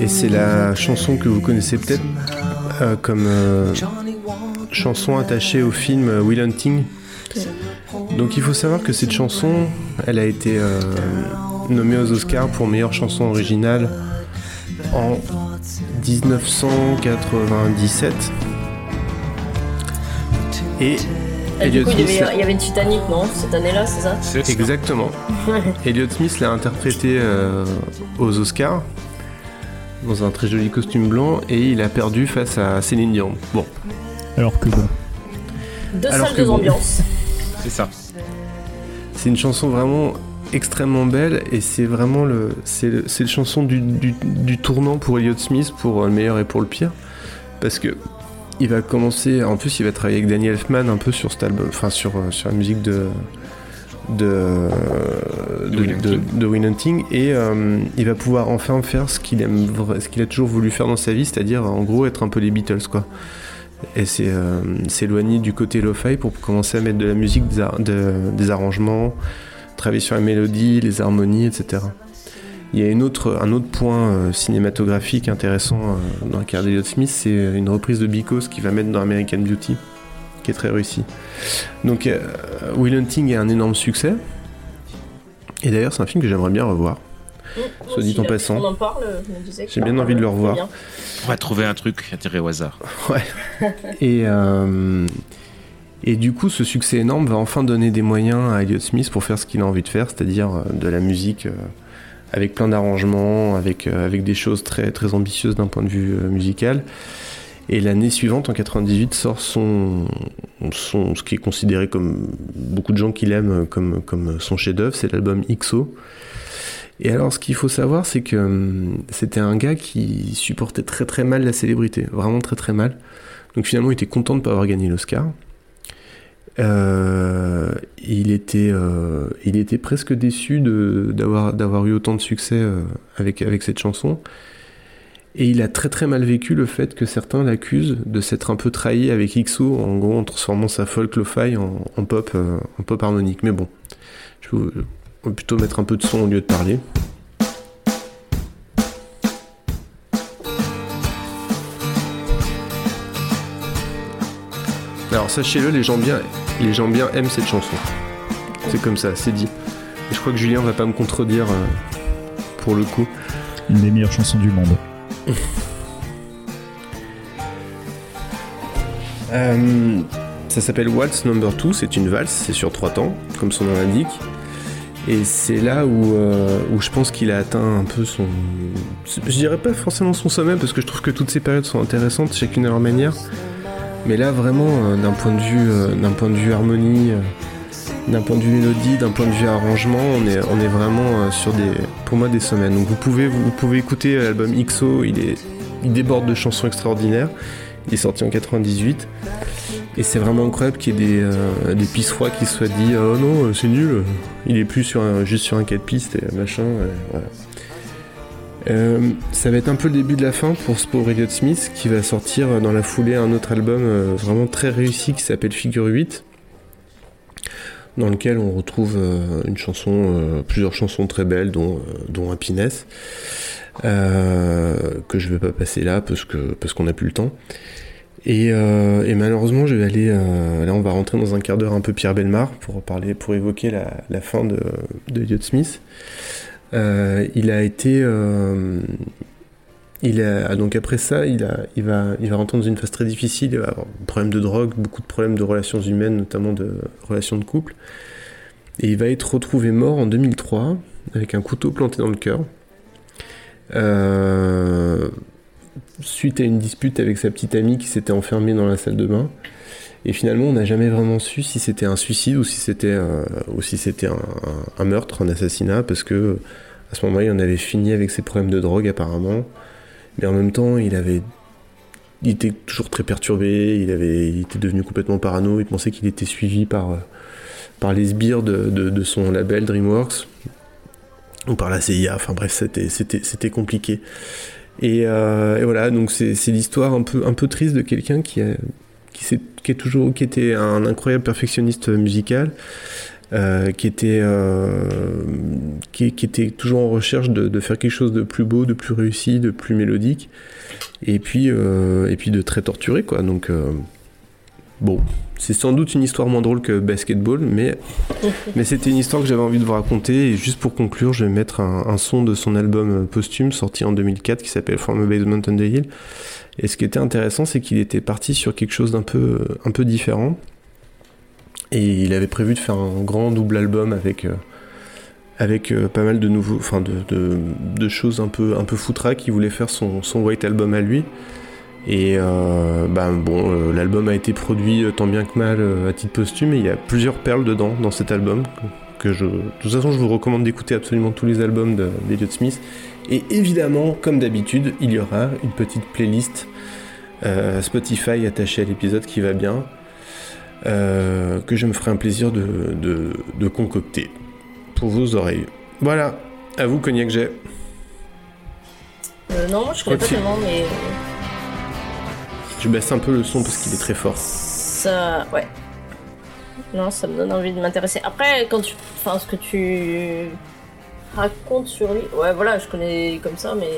et c'est la chanson que vous connaissez peut-être euh, comme euh, chanson attachée au film Will Hunting. Donc il faut savoir que cette chanson, elle a été euh, nommée aux Oscars pour meilleure chanson originale en 1997. Et Et du Elliott coup, il y, avait, il y avait Titanic, non Cette année-là, c'est ça exactement. Elliott Smith l'a interprété euh, aux Oscars dans un très joli costume blanc et il a perdu face à Céline Dion. Bon, Alors que bon. Deux Alors salles, deux bon. ambiances. C'est ça. C'est une chanson vraiment extrêmement belle et c'est vraiment le c'est le, c'est le chanson du, du, du tournant pour Elliott Smith pour le meilleur et pour le pire. Parce que il va commencer en plus il va travailler avec Danny Elfman un peu sur cet album enfin sur euh, sur la musique de de de, Will de, de Will Hunting et euh, il va pouvoir enfin faire ce qu'il aime ce qu'il a toujours voulu faire dans sa vie c'est-à-dire en gros être un peu les Beatles quoi. Et c'est euh, s'éloigner du côté lo-fi pour commencer à mettre de la musique, des, ar- de- des arrangements, travailler sur la mélodie, les harmonies, etc. Il y a une autre, un autre point euh, cinématographique intéressant euh, dans la carrière d'Elliott Smith, c'est une reprise de Because qu'il va mettre dans American Beauty, qui est très réussie. Donc euh, Will Hunting est un énorme succès, et d'ailleurs c'est un film que j'aimerais bien revoir. soit dit en passant. On en parle, je me disais que J'ai bien envie de le revoir. On va trouver un truc à tirer au hasard. Ouais. Et, euh, et du coup, ce succès énorme va enfin donner des moyens à Elliott Smith pour faire ce qu'il a envie de faire, c'est-à-dire euh, de la musique euh, avec plein d'arrangements, avec, euh, avec des choses très, très ambitieuses d'un point de vue musical. Et l'année suivante, en 98, sort son, son, ce qui est considéré comme beaucoup de gens qui l'aiment comme, comme son chef-d'œuvre, c'est l'album XO. Et alors, ce qu'il faut savoir, c'est que hum, c'était un gars qui supportait très très mal la célébrité, vraiment très très mal. Donc finalement, il était content de ne pas avoir gagné l'Oscar. Euh, il, était, euh, il était presque déçu d'avoir eu autant de succès euh, avec, avec cette chanson. Et il a très très mal vécu le fait que certains l'accusent de s'être un peu trahi avec XO, en gros en transformant sa folk lo-fi en, pop, en pop harmonique. Mais bon, je vais, plutôt mettre un peu de son au lieu de parler. Alors sachez-le, les gens bien, les gens bien aiment cette chanson. C'est comme ça, c'est dit. Et je crois que Julien va pas me contredire euh, pour le coup. Une des meilleures chansons du monde. Euh, ça s'appelle Waltz Number 2, c'est une valse, c'est sur trois temps, comme son nom l'indique. Et c'est là où, euh, où je pense qu'il a atteint un peu son. Je dirais pas forcément son sommet, parce que je trouve que toutes ces périodes sont intéressantes, chacune à leur manière. Mais là, vraiment, euh, d'un point de vue, euh, point de vue harmonie, euh, d'un point de vue mélodie, d'un point de vue arrangement, on est, on est vraiment sur des, pour moi, des sommets. Donc vous pouvez, vous pouvez écouter l'album XO, il est, il déborde de chansons extraordinaires. Il est sorti en 98. Et c'est vraiment incroyable qu'il y ait des, euh, des pistes froides qui se soient dit Oh non, c'est nul, il est plus sur juste sur un 4 pistes et machin. voilà. Euh, ça va être un peu le début de la fin pour ce pauvre Elliott Smith qui va sortir dans la foulée un autre album euh, vraiment très réussi qui s'appelle Figure 8 dans lequel on retrouve euh, une chanson, plusieurs chansons très belles dont, dont Happiness que je vais pas passer là parce parce qu'on n'a plus le temps. Et, malheureusement, je vais aller. là, on va rentrer dans un quart d'heure un peu Pierre Belmar pour parler, pour évoquer la, fin de, de Smith. Euh, il a été. euh, il a, donc après ça, il, va, il va rentrer dans une phase très difficile. Il va avoir des problèmes de drogue, beaucoup de problèmes de relations humaines, notamment de relations de couple. Et il va être retrouvé mort en 2003 avec un couteau planté dans le cœur. Euh, suite à une dispute avec sa petite amie qui s'était enfermée dans la salle de bain. Et finalement, on n'a jamais vraiment su si c'était un suicide ou si c'était euh, ou si c'était un, un- un meurtre, un assassinat, parce que à ce moment-là, il en avait fini avec ses problèmes de drogue apparemment. Mais en même temps, il avait il était toujours très perturbé, il, avait, il était devenu complètement parano, il pensait qu'il était suivi par, par les sbires de, de- son label DreamWorks, ou par la CIA, enfin bref, c'était, c'était, c'était compliqué. Et, euh, voilà, donc c'est, c'est l'histoire un peu, un peu triste de quelqu'un qui, a, qui, est toujours, qui était un incroyable perfectionniste musical, euh, qui, était, euh, qui, qui était toujours en recherche de, de faire quelque chose de plus beau, de plus réussi, de plus mélodique, et puis, euh, et puis de très torturé, quoi. Donc, bon, c'est sans doute une histoire moins drôle que Basketball, mais, mais c'était une histoire que j'avais envie de vous raconter. Et juste pour conclure, je vais mettre un, un son de son album posthume sorti en 2004 qui s'appelle From a Basement on the Hill. Et ce qui était intéressant, c'est qu'il était parti sur quelque chose d'un peu, un peu différent. Et il avait prévu de faire un grand double album avec, euh, avec euh, pas mal de nouveaux, enfin de, de, de choses un peu, un peu foutraques. Il voulait faire son, son white album à lui. Et euh, ben bon, l'album a été produit tant bien que mal à titre posthume et il y a plusieurs perles dedans dans cet album que je, de toute façon, je vous recommande d'écouter absolument tous les albums de- d'Elliott Smith. Et évidemment, comme d'habitude, il y aura une petite playlist euh, Spotify attachée à l'épisode qui va bien, euh, que je me ferai un plaisir de, de- de concocter pour vos oreilles. Voilà, à vous, Cognac Jet. Euh, non, je connais crois pas tellement, mais Je baisse un peu le son parce qu'il est très fort. ça. Ouais. Non, ça me donne envie de m'intéresser. Après, quand tu. Enfin, ce que tu racontes sur lui. Ouais, voilà, je connais comme ça, mais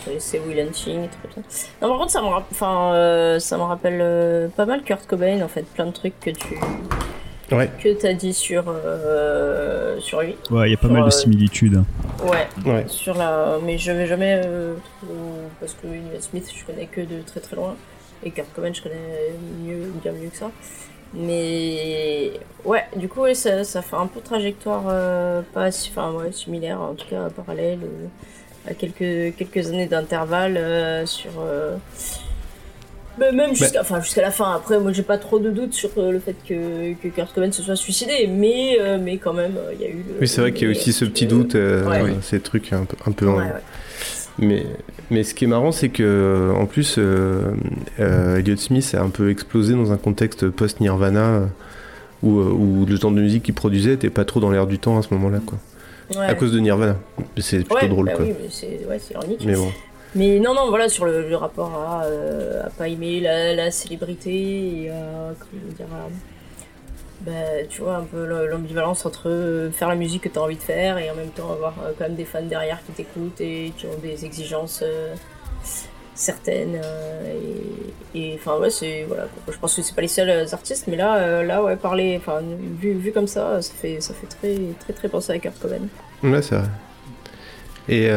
je connaissais Will Hunting, trucs comme ça. Non, par contre, ça me, rapp- enfin, euh, ça me rappelle euh, pas mal Kurt Cobain, en fait. Plein de trucs que tu. Ouais. que t'as dit sur, euh, sur lui. Ouais, il y a pas Sur, mal de euh, similitudes. Ouais, Ouais. sur la. Mais je vais jamais. euh, trop- Parce que Ian Smith, je connais que de très très loin. Et Kurt Cobain, je connais mieux, bien mieux que ça. Mais. Ouais, du coup, ouais, ça, ça fait un peu trajectoire euh, pas. si- Enfin, ouais, similaire, en tout cas parallèle. euh, à quelques, quelques années d'intervalle euh, sur. euh, mais même jusqu'à enfin, jusqu'à la fin. Après, moi, j'ai pas trop de doutes sur le fait que, que Kurt Cobain se soit suicidé. Mais, mais quand même, il y a eu. le- Oui, c'est vrai qu'il y a aussi ce petit doute, Ouais. Ces trucs un peu. Un peu en-. Mais, mais ce qui est marrant, c'est que en plus, euh, euh, Elliott Smith a un peu explosé dans un contexte post-Nirvana euh, où, euh, où le genre de musique qu'il produisait était pas trop dans l'air du temps à ce moment-là, quoi. Ouais. À cause de Nirvana. C'est plutôt Ouais, drôle, bah quoi. Oui, mais c'est ouais, ironique. Mais bon. Mais non, non, voilà, sur le, le rapport à, euh, à pas aimer la, la célébrité et à, comment dire, à- bah, tu vois, un peu le- l'ambivalence entre euh, faire la musique que tu as envie de faire et en même temps avoir euh, quand même des fans derrière qui t'écoutent et qui ont des exigences euh, certaines. et- enfin, ouais, c'est. Voilà, je pense que c'est pas les seuls artistes, mais là, là ouais, parler, enfin, vu, vu comme ça, ça fait, ça fait très, très, très penser à Kurt Cobain. Ouais, c'est vrai. Et,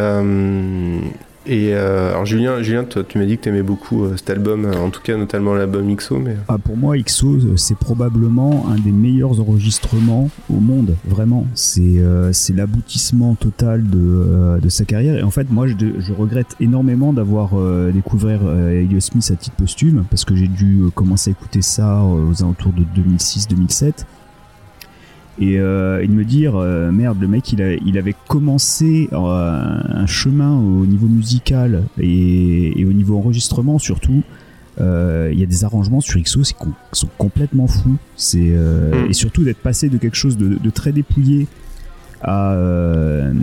et euh, alors Julien, Julien toi, tu m'as dit que tu aimais beaucoup euh, cet album, euh, en tout cas notamment l'album XO, mais Ah, pour moi, XO, euh, c'est probablement un des meilleurs enregistrements au monde, vraiment. C'est euh, l'aboutissement total de, euh, de sa carrière. Et en fait, moi, je, je regrette énormément d'avoir découvert Elliot Smith à titre posthume, parce que j'ai dû commencer à écouter ça aux alentours de 2006-2007. Et, euh, et de me dire, euh, merde, le mec, il, a, il avait commencé euh, un chemin au niveau musical et, et au niveau enregistrement surtout. Euh, Il y a des arrangements sur XO com- qui sont complètement fous. C'est euh, Mm. et surtout d'être passé de quelque chose de, de très dépouillé à, euh,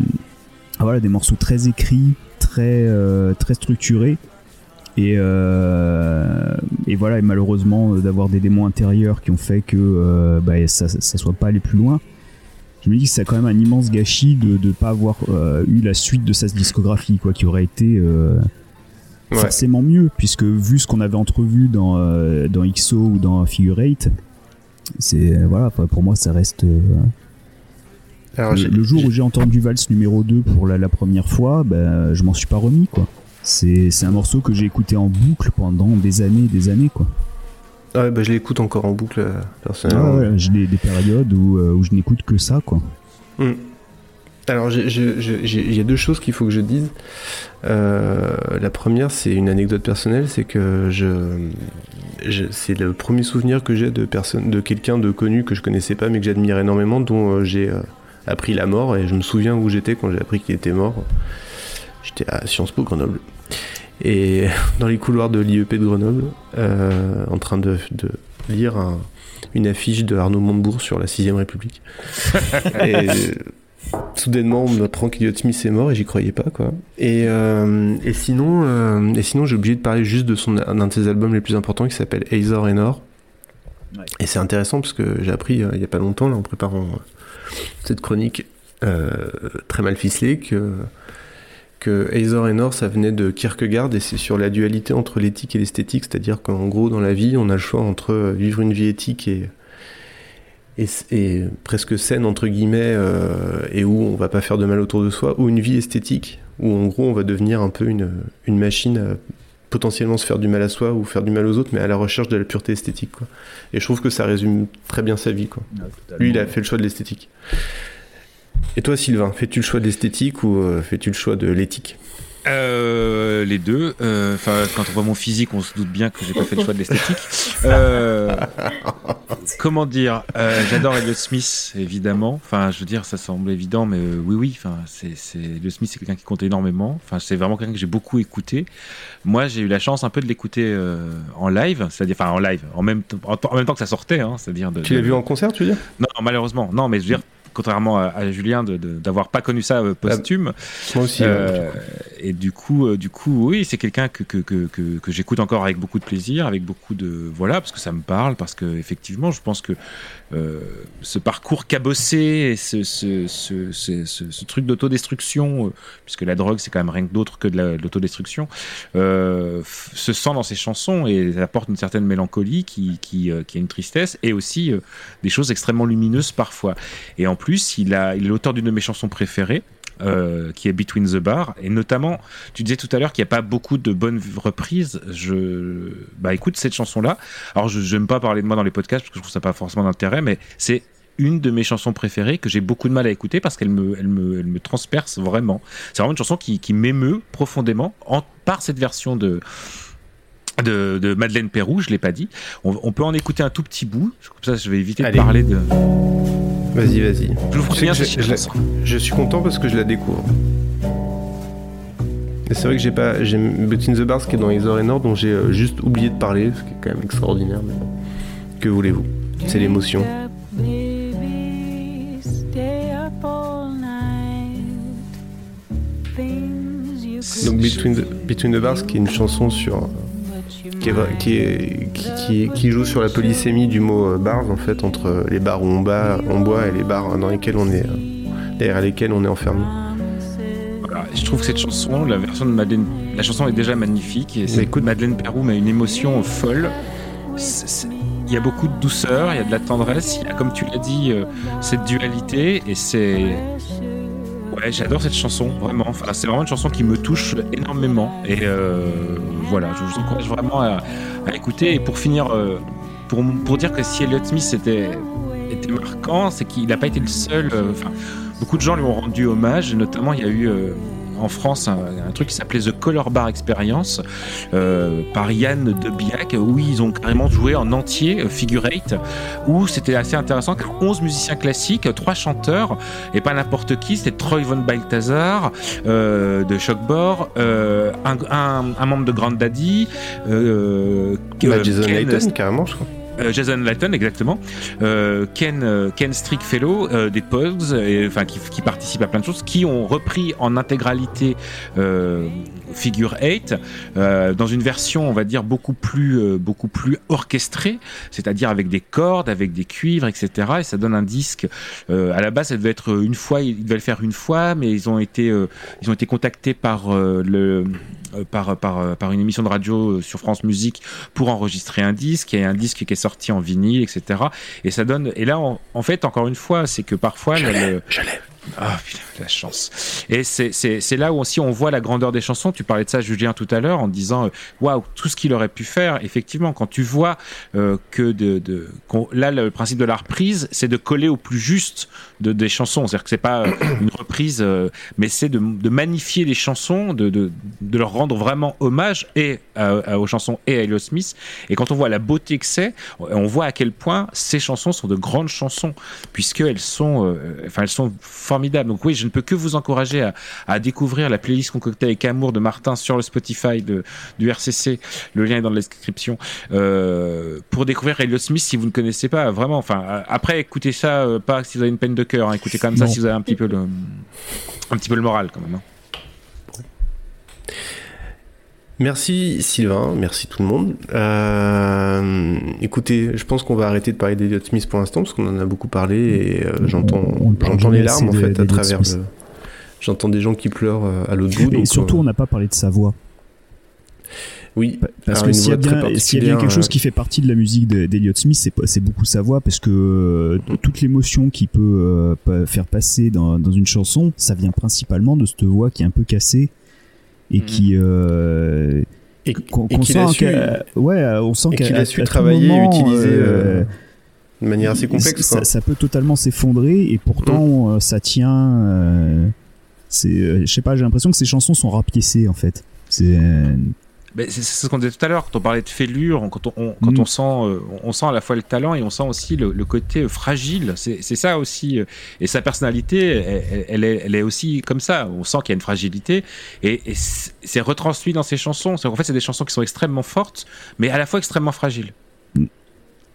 à, voilà des morceaux très écrits, très euh, très structurés. Et, euh, et voilà, et malheureusement, euh, d'avoir des démons intérieurs qui ont fait que euh, bah, ça, ça soit pas allé plus loin. Je me dis que c'est quand même un immense gâchis de ne pas avoir euh, eu la suite de sa discographie, quoi, qui aurait été Ouais. forcément mieux, puisque vu ce qu'on avait entrevu dans, dans XO ou dans Figure 8, c'est voilà, pour moi ça reste. Alors, le, jour où j'ai entendu Vals numéro 2 pour la, la première fois, ben, je m'en suis pas remis quoi. C'est un morceau que j'ai écouté en boucle pendant des années et des années quoi. Ah ouais, bah, je l'écoute encore en boucle, euh, personnellement. Ah ouais, j'ai des, des périodes où, euh, où je n'écoute que ça quoi. Hmm. Alors, il y a deux choses qu'il faut que je dise. Euh, la première, c'est une anecdote personnelle, c'est que je, je- c'est le premier souvenir que j'ai de personne, de quelqu'un de connu que je connaissais pas, mais que j'admire énormément, dont j'ai appris la mort, et je me souviens où j'étais quand j'ai appris qu'il était mort. J'étais à Sciences Po Grenoble. Et dans les couloirs de l'IEP de Grenoble, euh, en train de, de lire un- une affiche de Arnaud Montebourg sur la 6ème République. et soudainement, on m'apprend qu'Eliot Smith est mort et j'y croyais pas, quoi. Et, euh, et sinon, euh, et sinon j'ai oublié de parler juste de son, d'un de ses albums les plus importants qui s'appelle Azor et Nord. Et c'est intéressant parce que j'ai appris euh, il y a pas longtemps, là, en préparant euh, cette chronique euh, très mal ficelée, que que Azor et Nord, ça venait de Kierkegaard et c'est sur la dualité entre l'éthique et l'esthétique, c'est-à-dire qu'en gros, dans la vie, on a le choix entre euh, vivre une vie éthique et, et, et presque saine, entre guillemets, euh, et où on va pas faire de mal autour de soi, ou une vie esthétique, où en gros, on va devenir un peu une, une machine à potentiellement se faire du mal à soi ou faire du mal aux autres, mais à la recherche de la pureté esthétique. Quoi. Et je trouve que ça résume très bien sa vie. Quoi. Lui, il a fait le choix de l'esthétique. Et toi, Sylvain, fais-tu le choix de l'esthétique ou euh, fais-tu le choix de l'éthique? Euh, les deux. Euh, Enfin, quand on voit mon physique, on se doute bien que j'ai pas fait le choix de l'esthétique. Euh, comment dire J'adore Elliot Smith, évidemment. Enfin, je veux dire, ça semble évident, mais oui, oui. Enfin, c'est, Elliot Smith, c'est quelqu'un qui compte énormément. Enfin, c'est vraiment quelqu'un que j'ai beaucoup écouté. Moi, j'ai eu la chance un peu de l'écouter en live, c'est-à-dire, enfin, en live, en même, temps- en, en même temps que ça sortait, hein, c'est-à-dire. De, Tu l'as de- vu en concert, tu veux dire? Non, malheureusement, non, mais je veux dire contrairement à, à Julien, d'avoir pas connu ça euh, posthume. Moi aussi, Euh, ouais, et du coup, euh, du coup, oui, c'est quelqu'un que, que, que, que, j'écoute encore avec beaucoup de plaisir, avec beaucoup de voilà, parce que ça me parle, parce que effectivement, je pense que euh, ce parcours cabossé, et ce, ce, ce, truc d'autodestruction, euh, puisque la drogue c'est quand même rien que d'autre que de la- de l'autodestruction, euh, se sent dans ses chansons et apporte une certaine mélancolie qui, qui, euh, qui a une tristesse et aussi euh, des choses extrêmement lumineuses parfois. Et en plus, il, a, il est l'auteur d'une de mes chansons préférées. euh, qui est Between the Bar et notamment tu disais tout à l'heure qu'il n'y a pas beaucoup de bonnes reprises je bah écoute cette chanson là alors je n'aime pas parler de moi dans les podcasts parce que je trouve ça pas forcément d'intérêt mais c'est une de mes chansons préférées que j'ai beaucoup de mal à écouter parce qu'elle me, elle me, elle me transperce vraiment. C'est vraiment une chanson qui, qui m'émeut profondément en, par cette version de, de, de Madeleine Pérou, je l'ai pas dit. On, on peut en écouter un tout petit bout, comme ça je vais éviter Allez. de parler de. Vas-y, vas-y. Je vous préviens, je, je je suis content parce que je la découvre. C'est vrai que j'ai pas. Between the Bars qui est dans Exor et Nord, dont j'ai euh, juste oublié de parler, ce qui est quand même extraordinaire. Mais. Que voulez-vous? C'est l'émotion. Donc Between the, Between the Bars qui est une chanson sur. Qui, est vra- qui, est- qui, qui- qui joue sur la polysémie du mot euh, bars en fait entre les bars où on, bat, on boit et les bars dans lesquels on est euh, derrière lesquels on est enfermé. Voilà, je trouve que cette chanson, la version de Madeleine, la chanson est déjà magnifique. Et c'est Madeleine Pérou, mais une émotion folle. C'est- c'est- Il y a beaucoup de douceur, il y a de la tendresse, il y a, comme tu l'as dit, euh, cette dualité. Et c'est. J'adore cette chanson, vraiment. C'est vraiment une chanson qui me touche énormément. Et euh, voilà, je vous encourage vraiment à, écouter. Et pour finir, euh, pour, dire que si Elliott Smith était, marquant, c'est qu'il n'a pas été le seul. euh, beaucoup de gens lui ont rendu hommage. Notamment, il y a eu en France un, un truc qui s'appelait The Color Bar Experience euh, par Yann de Biac, où ils ont carrément joué en entier euh, Figure Eight, où c'était assez intéressant car 11 musiciens classiques, 3 chanteurs, et pas n'importe qui, c'était Troy Von Balthazar euh, de Shockbore, un, un- un membre de Grand Daddy, Bah, Jason Ken- Layton, carrément, je crois. Euh, Jason Layton, exactement. Euh, Ken, euh, Ken Strickfellow des enfin qui, qui participent à plein de choses, qui ont repris en intégralité Figure 8 euh, dans une version, on va dire beaucoup plus, euh, beaucoup plus orchestrée, c'est-à-dire avec des cordes, avec des cuivres, etc. Et ça donne un disque. euh, à la base, ça devait être une fois, ils devaient le faire une fois, mais ils ont été, euh, ils ont été contactés par le par, par, par une émission de radio sur France Musique pour enregistrer un disque. Il y a un disque qui est sorti en vinyle, etc. Et ça donne. Et là, en, fait, encore une fois, c'est que parfois. Je l'ai, je l'ai. Ah, putain, la chance. Et c'est- là où aussi on voit la grandeur des chansons. Tu parlais de ça, Julien, tout à l'heure, en disant euh, waouh, tout ce qu'il aurait pu faire. Effectivement, quand tu vois euh, que de, de là, le principe de la reprise, c'est de coller au plus juste de, des chansons. C'est-à-dire que c'est pas euh, une reprise, mais c'est de, de magnifier les chansons, de, de, leur rendre vraiment hommage et aux chansons et à Elliott Smith. Et quand on voit la beauté que c'est, on voit à quel point ces chansons sont de grandes chansons, puisqu'elles sont, enfin, elles sont formidables. Donc oui, je ne peux que vous encourager à, à découvrir la playlist concoctée avec amour de Martin sur le Spotify de, du RCC. Le lien est dans la description. Euh, pour découvrir Elliott Smith, si vous ne connaissez pas, vraiment. Enfin, euh, après, écoutez ça, euh, pas si vous avez une peine de cœur. hein, écoutez quand même ça Non. si vous avez un petit peu le, un petit peu le moral quand même. hein. Merci Sylvain, merci tout le monde. Euh, écoutez, je pense qu'on va arrêter de parler d'Eliot Smith pour l'instant parce qu'on en a beaucoup parlé et euh, j'entends, j'entends les larmes en fait à travers le. J'entends des gens qui pleurent euh, à l'autre bout. Et donc, surtout, on n'a pas parlé de sa voix. Oui, Parce que s'il y, a bien- y bien quelque chose euh, qui fait partie de la musique de- d'Elliott Smith, c'est beaucoup sa voix, parce que euh, toute l'émotion qu'il peut euh, faire passer dans, dans une chanson, ça vient principalement de cette voix qui est un peu cassée et qui euh, et, qu'on et qu'on qu'il a sent su- qu'à- ouais, on sent et qu'à qu'il a su travailler moment, utiliser, euh, euh, de manière assez complexe, Ça, quoi. ça peut totalement s'effondrer et pourtant euh, ça tient. euh, c'est, euh, je sais pas, j'ai l'impression que ces chansons sont rapiécées en fait. C'est c'est c'est ce qu'on disait tout à l'heure, quand on parlait de fêlure, quand on, on- quand Mm. on sent, euh, on sent à la fois le talent et on sent aussi le, le côté euh, fragile. C'est c'est ça aussi. euh, Et sa personnalité, elle, est, elle est aussi comme ça. On sent qu'il y a une fragilité et, et c'est c'est retransmis dans ses chansons. En fait, c'est des chansons qui sont extrêmement fortes, mais à la fois extrêmement fragiles.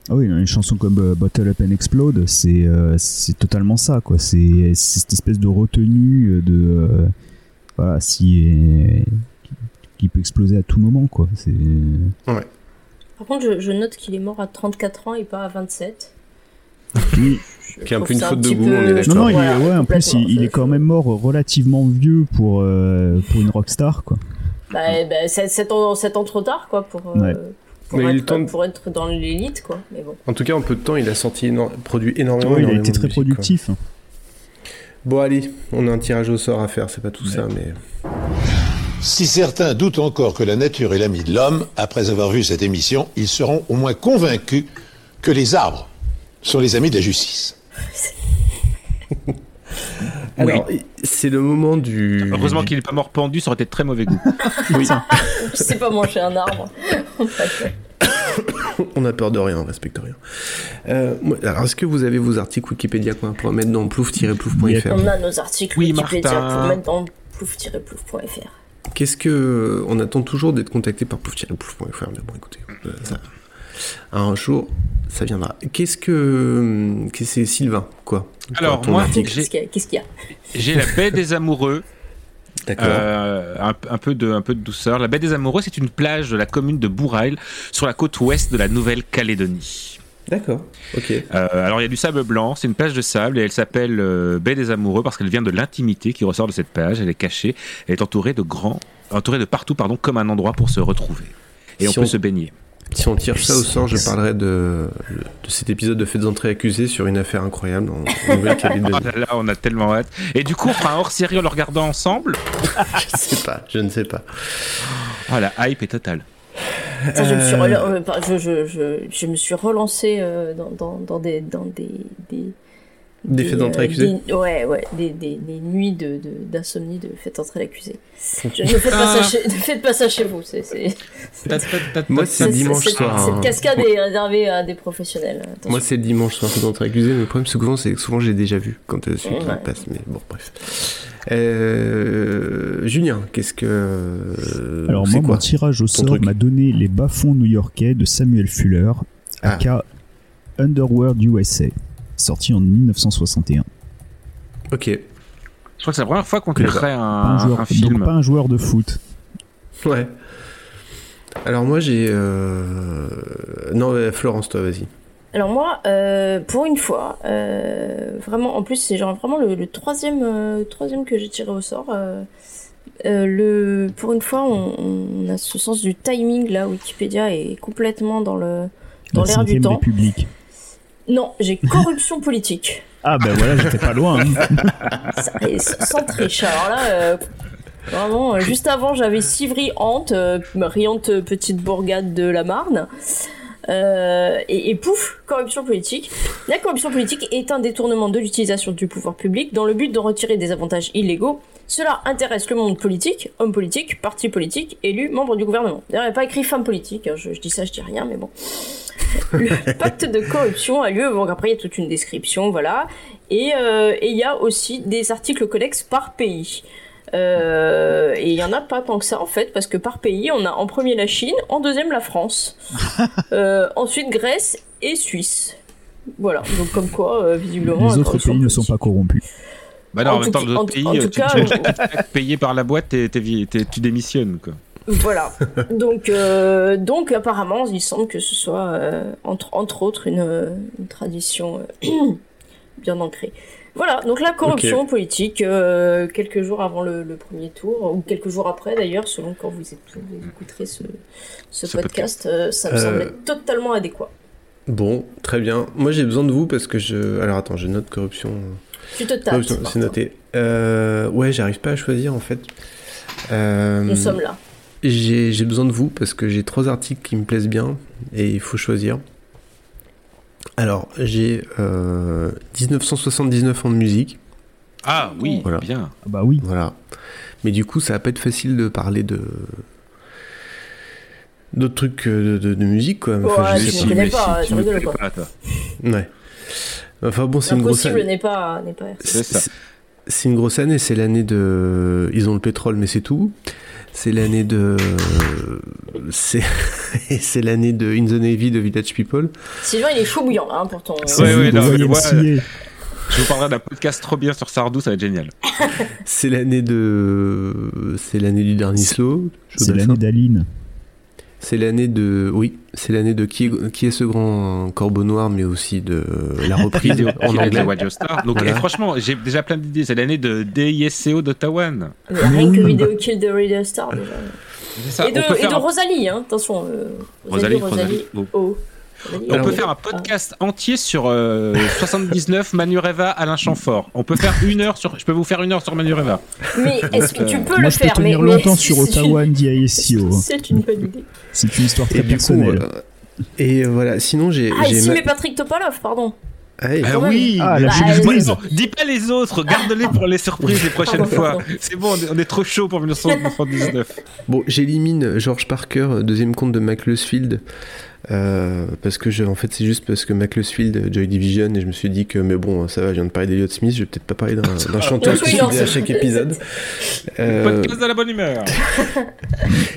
Ah oui, une chanson comme euh, Bottle Up and Explode, c'est euh, c'est totalement ça, quoi. C'est c'est cette espèce de retenue de euh, voilà, si qui, peut exploser à tout moment, quoi. C'est Ouais. Par contre, je, je note qu'il est mort à 34 ans et pas à 27. Oui. Qui est un peu une faute de goût, peu- on est d'accord. Non, non, il est, ouais, en plus, il, il est quand même mort relativement vieux pour, euh, pour une rockstar, quoi. Bah, bah, c'est 7 ans, ans trop tard, quoi, pour, euh, Ouais. pour, Mais être, de- pour être dans l'élite, quoi. Mais bon. En tout cas, en peu de temps, il a sorti éno- produit énormément. Ouais, il a été très musique, quoi. productif. hein. Bon, allez, on a un tirage au sort à faire, c'est pas tout ça, mais. Si certains doutent encore que la nature est l'ami de l'homme, après avoir vu cette émission, ils seront au moins convaincus que les arbres sont les amis de la justice. Alors, c'est le moment du. Heureusement qu'il n'est pas mort pendu, ça aurait été de très mauvais goût. Oui. Je sais pas manger un arbre. On a peur de rien, on respecte rien. Euh, alors, est-ce que vous avez vos articles Wikipédia qu'on mettre dans plouf-plouf.fr On a nos articles Oui, Wikipédia Martin. pour mettre dans plouf-plouf.fr. Qu'est-ce que. On attend toujours d'être contacté par. Mais bon, écoutez, euh, ça- un jour, ça viendra. Qu'est-ce que. Qu'est-ce que c'est Sylvain, quoi Alors, moi. Qu'est-ce qu'il y a, J'ai la baie des amoureux. D'accord. Euh, un, un peu de, un peu de douceur. La baie des amoureux, c'est une plage de la commune de Bourail, sur la côte ouest de la Nouvelle-Calédonie. D'accord, ok. Euh, alors il y a du sable blanc, c'est une plage de sable et elle s'appelle euh, baie des amoureux parce qu'elle vient de l'intimité qui ressort de cette plage. Elle est cachée, elle est entourée de grands, entourée de partout pardon, comme un endroit pour se retrouver. Et on peut on- se baigner. Si on tire ça au sort, je parlerai de, de cet épisode de Faites entrer accusés sur une affaire incroyable en en Nouvelle-Calédonie. Oh là là, on a tellement hâte. Et du coup, on fera un hors-série en le regardant ensemble? je sais pas, je ne sais pas. Oh, la hype est totale. Ça, je, me suis Euh, euh, je, je, je, je me suis relancé euh, dans, dans, dans des, dans des, des, Des faits d'entrée euh, accusés des- Ouais, ouais, des, des, des nuits de, de, d'insomnie de faites entrer l'accusé. Je- Ne faites pas ça chez, ne faites pas ça chez vous. C'est, c'est... Moi, c'est dimanche c'est- soir. Cette cascade est réservée à des professionnels. Attention. Moi, c'est le dimanche soir, Faites entrer accusés, mais le problème, c'est que souvent, c'est que souvent, j'ai déjà vu quand celui qui Ouais. passe. Mais bon, bref. Euh, Julien, qu'est-ce que. euh, Alors moi, quoi mon tirage au sort m'a donné les bas-fonds new-yorkais de Samuel Fuller, Ah. aka Underworld USA, sorti en 1961. Ok. Je crois que c'est la première fois qu'on pas un, un joueur, un film. donc pas un joueur de foot. Ouais. Alors, moi, j'ai. euh, Non, euh, Florence, toi, vas-y. Alors moi, euh, pour une fois, euh, vraiment, en plus c'est genre vraiment le, le troisième, euh, troisième que j'ai tiré au sort. le, pour une fois, on, on a ce sens du timing là. Wikipédia est complètement dans le dans La l'air du temps. Non, j'ai corruption politique. Ah ben voilà, j'étais pas loin. hein. Ça- sans triche. Alors là, vraiment, juste avant, j'avais Sivry-Hante, euh, riante petite bourgade de la Marne. Euh, et, pouf, corruption politique. La corruption politique est un détournement de l'utilisation du pouvoir public dans le but d'en retirer des avantages illégaux. Cela intéresse le monde politique, hommes politiques, partis politiques, élus, membres du gouvernement. D'ailleurs, il n'y a pas écrit femme politique, hein, je, dis ça, je dis rien, mais bon. Le pacte de corruption a lieu, bon, après il y a toute une description, voilà. Euh, et il y a aussi des articles connexes par pays. Euh, et il y en a pas tant que ça en fait, parce que par pays, on a en premier la Chine, en deuxième la France, Euh, ensuite Grèce et Suisse. Voilà, donc comme quoi, euh, visiblement, Les autres pays ne sont pas corrompus. Bah non, En en, même tout temps, cas- d'autres en- pays, en tu, cas, euh, payé par la boîte, t'es- tu démissionnes. Quoi. Voilà. Donc, euh, donc apparemment, il semble que ce soit, euh, entre, entre autres, une, une tradition euh, bien ancrée. Voilà, donc la corruption politique, euh, quelques jours avant le, le premier tour, ou quelques jours après d'ailleurs, selon quand vous, écouterez ce, ce, Ce podcast, euh, ça me Euh, semblait totalement adéquat. Bon, très bien. Moi, j'ai besoin de vous parce que je. Alors, attends, je note corruption. Tu te. Corruption, c'est noté. Ouais, j'arrive pas à choisir en fait. Nous sommes là. J'ai j'ai besoin de vous parce que j'ai trois articles qui me plaisent bien et il faut choisir. Alors, j'ai euh, 1979 en musique. Ah oui, Voilà. bien. bah oui. Voilà. Mais du coup, ça va pas être facile de parler de d'autres trucs euh, de, de- de musique quoi. Ouais, je je sais ne pas. connais pas, tu je connais pas. pas, toi. Ouais. Enfin bon, c'est une grosse. L'impossible n'est pas, n'est pas. C'est- C'est une grosse année, c'est l'année de. Ils ont le pétrole, mais c'est tout. C'est l'année de. C'est c'est l'année de In the Navy de Village People. Sylvain, il est chaud bouillant, hein, pour ton. Ouais, ouais, non, scier. je vous parlerai d'un podcast trop bien sur Sardou, ça va être génial. C'est l'année de. C'est l'année du dernier slow. C'est l'année d'Aline. C'est l'année de. Oui, c'est l'année de qui est, qui est ce grand corbeau noir, mais aussi de la reprise en anglais. Star. Donc, Voilà. franchement, j'ai déjà plein d'idées. C'est l'année de DISCO d'Ottawa. Rien que vidéo kill de Radio Star déjà. C'est ça, et de, et Rosalie, hein, attention. euh, Rosalie, Rosalie, Rosalie. Oh. Oh. On Alors, peut faire un podcast entier sur euh, 79 Manureva Alain Chamfort. On peut faire une heure sur. Je peux vous faire une heure sur Manureva. Mais est-ce que tu peux Moi, le je peux faire mais, tenir mais longtemps sur Ottawa une- NDISCO. C'est une bonne idée. C'est une histoire très Et coup, personnelle. euh, et voilà. Sinon, j'ai. Ah, j'ai ici, ma- mais Patrick Topalov, pardon. Ah, Ah même. oui Ah, la Bah, euh, dis pas les autres, garde-les pour les surprises les prochaines Pardon, fois. C'est bon, on est, on est trop chaud pour 1979. Bon, j'élimine George Parker, euh, deuxième compte de Macclesfield. Euh, parce que je, en fait c'est juste parce que Macclesfield euh, Joy Division et je me suis dit que mais bon ça va je viens de parler d'Eliot Smith je vais peut-être pas parler d'un d'un chanteur qui suffit à chaque épisode Euh, Podcast de la bonne humeur.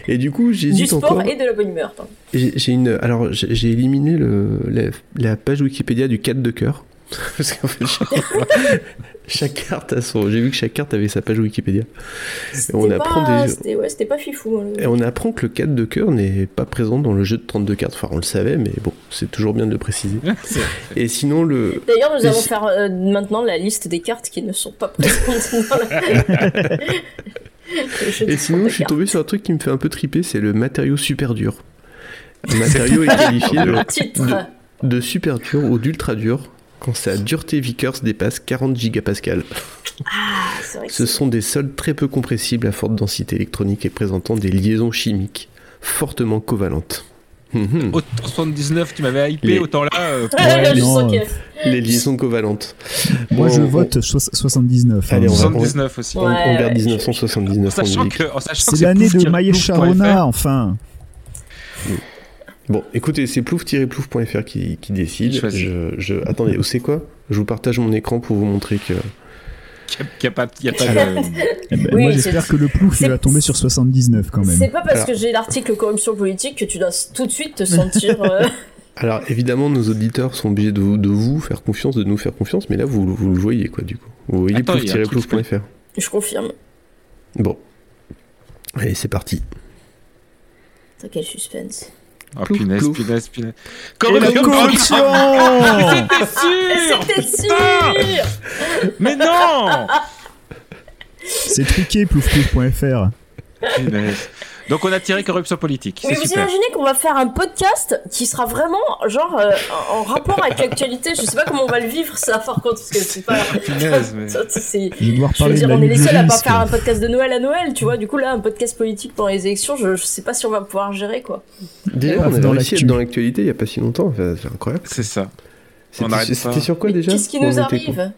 et du coup Du sport encore et de la bonne humeur. pardon. J'ai j'ai une, alors j'ai j'ai éliminé le, la, la page Wikipédia du 4 de cœur. Parce qu'en fait, chaque, chaque carte a son. J'ai vu que chaque carte avait sa page Wikipédia. Et on C'était apprend pas, des- c'était- ouais, pas fifou. hein, le- Et on apprend que le 4 de cœur n'est pas présent dans le jeu de 32 cartes. Enfin, on le savait, mais bon, c'est toujours bien de le préciser. Et sinon, le. D'ailleurs, nous Et allons si- faire euh, maintenant la liste des cartes qui ne sont pas présentes dans la. Et sinon, je suis tombé sur un truc qui me fait un peu triper c'est le matériau super dur. Le matériau est qualifié de, Titre. de- de super dur ou d'ultra dur quand sa dureté Vickers dépasse 40 gigapascales. Ah, Ce sont des soldes très peu compressibles à forte densité électronique et présentant des liaisons chimiques fortement covalentes. Mhm. Autant 79, tu m'avais hypé, Les- autant là. euh, non, Les liaisons covalentes. Moi, Bon, je on- vote soix- 79. Allez, hein. on va- 79 aussi. On, on garde ouais, 1979 en Sachant que, en sachant que C'est l'année de plouf-plouf.fr. Maïcha Rona, enfin. Bon, écoutez, c'est plouf-plouf.fr qui, qui décide. Je, je... Attendez, vous savez quoi? Je vous partage mon écran pour vous montrer que. Qu'il n'y a, pas, qu'il y a pas Alors, de. Eh ben, Oui, moi, c'est- j'espère que le plouf, il c'est- va tomber sur 79 quand même. C'est pas parce Alors- que j'ai l'article corruption politique que tu dois tout de suite te sentir. euh, Alors, évidemment, nos auditeurs sont obligés de vous, de vous faire confiance, de nous faire confiance, mais là, vous, vous le voyez, quoi, du coup. Vous voyez plouf-plouf.fr. Je confirme. Bon. Allez, c'est parti. Putain, quel suspense. Oh, Plouf, punaise, plouf. punaise, punaise. Et la Corruption corruption C'était sûr C'était sûr Mais non C'est truqué, plouf-plouf.fr. Punaise. Donc on a tiré corruption politique. Mais vous super. imaginez qu'on va faire un podcast qui sera vraiment genre euh, en rapport avec l'actualité. Je sais pas comment on va le vivre ça par contre parce que c'est pas. Punaise, mais- Je veux dire, on est les seuls à pas faire un podcast de Noël à Noël, tu vois. Du coup, là, un podcast politique pendant les élections, je, je sais pas si on va pouvoir gérer quoi. Déjà, Ah, on a dans réussi à être l'actu. dans l'actualité il n'y a pas si longtemps. C'est incroyable. C'est ça. C'était On n'arrête pas. c'était sur quoi déjà Qu'est-ce qui nous arrive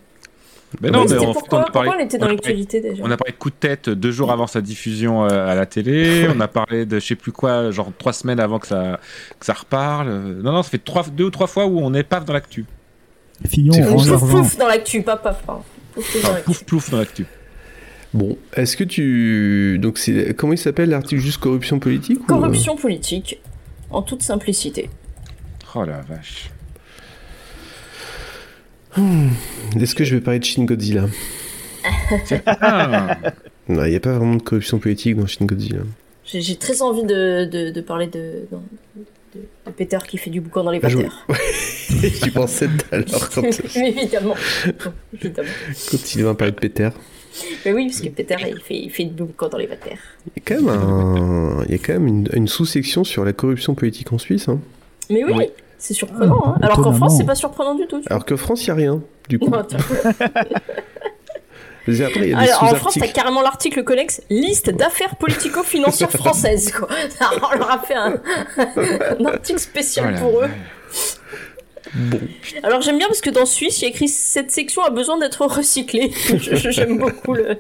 Mais non, Oui, mais pourquoi, on a parlé- pourquoi on était on dans a parlé- l'actualité déjà On a parlé de coup de tête deux jours avant sa diffusion euh, à la télé. On a parlé de je sais plus quoi, genre trois semaines avant que ça, que ça reparle. Non, non, ça fait trois, deux ou trois fois où on est paf dans l'actu. Fillon, Pouf pouf dans l'actu, pas paf. pardon. Pouf pouf dans pouf plouf dans l'actu. Bon, est-ce que tu. Donc, c'est comment il s'appelle l'article juste corruption politique ou, euh, Corruption politique, en toute simplicité. Oh la vache. Euh, Est-ce que je vais parler de Shin Godzilla Ah, Non, il n'y a pas vraiment de corruption politique dans Shin Godzilla. J'ai très envie de, de, de parler de, de, de- de Peter qui fait du boucan dans les Ah, je- vatères. J'y pensais tout à l'heure quand, évidemment. évidemment. quand il va parler de Peter. Mais oui, parce que Peter, il fait, il fait du boucan dans les vatères. Il y a quand même, un- il y a quand même une, une sous-section sur la corruption politique en Suisse. hein. Mais oui, Oui. C'est surprenant. hein. Alors qu'en. France, c'est pas surprenant du tout. Alors que France, il n'y a rien, du coup. vois. Attends. Après, il y a des Alors, en France, t'as carrément l'article connexe liste d'affaires politico-financières françaises. Quoi. Alors, on leur a fait un, un article spécial Oh pour eux. Bon. Alors j'aime bien parce que dans Suisse, il y a écrit cette section a besoin d'être recyclée. J'aime beaucoup le.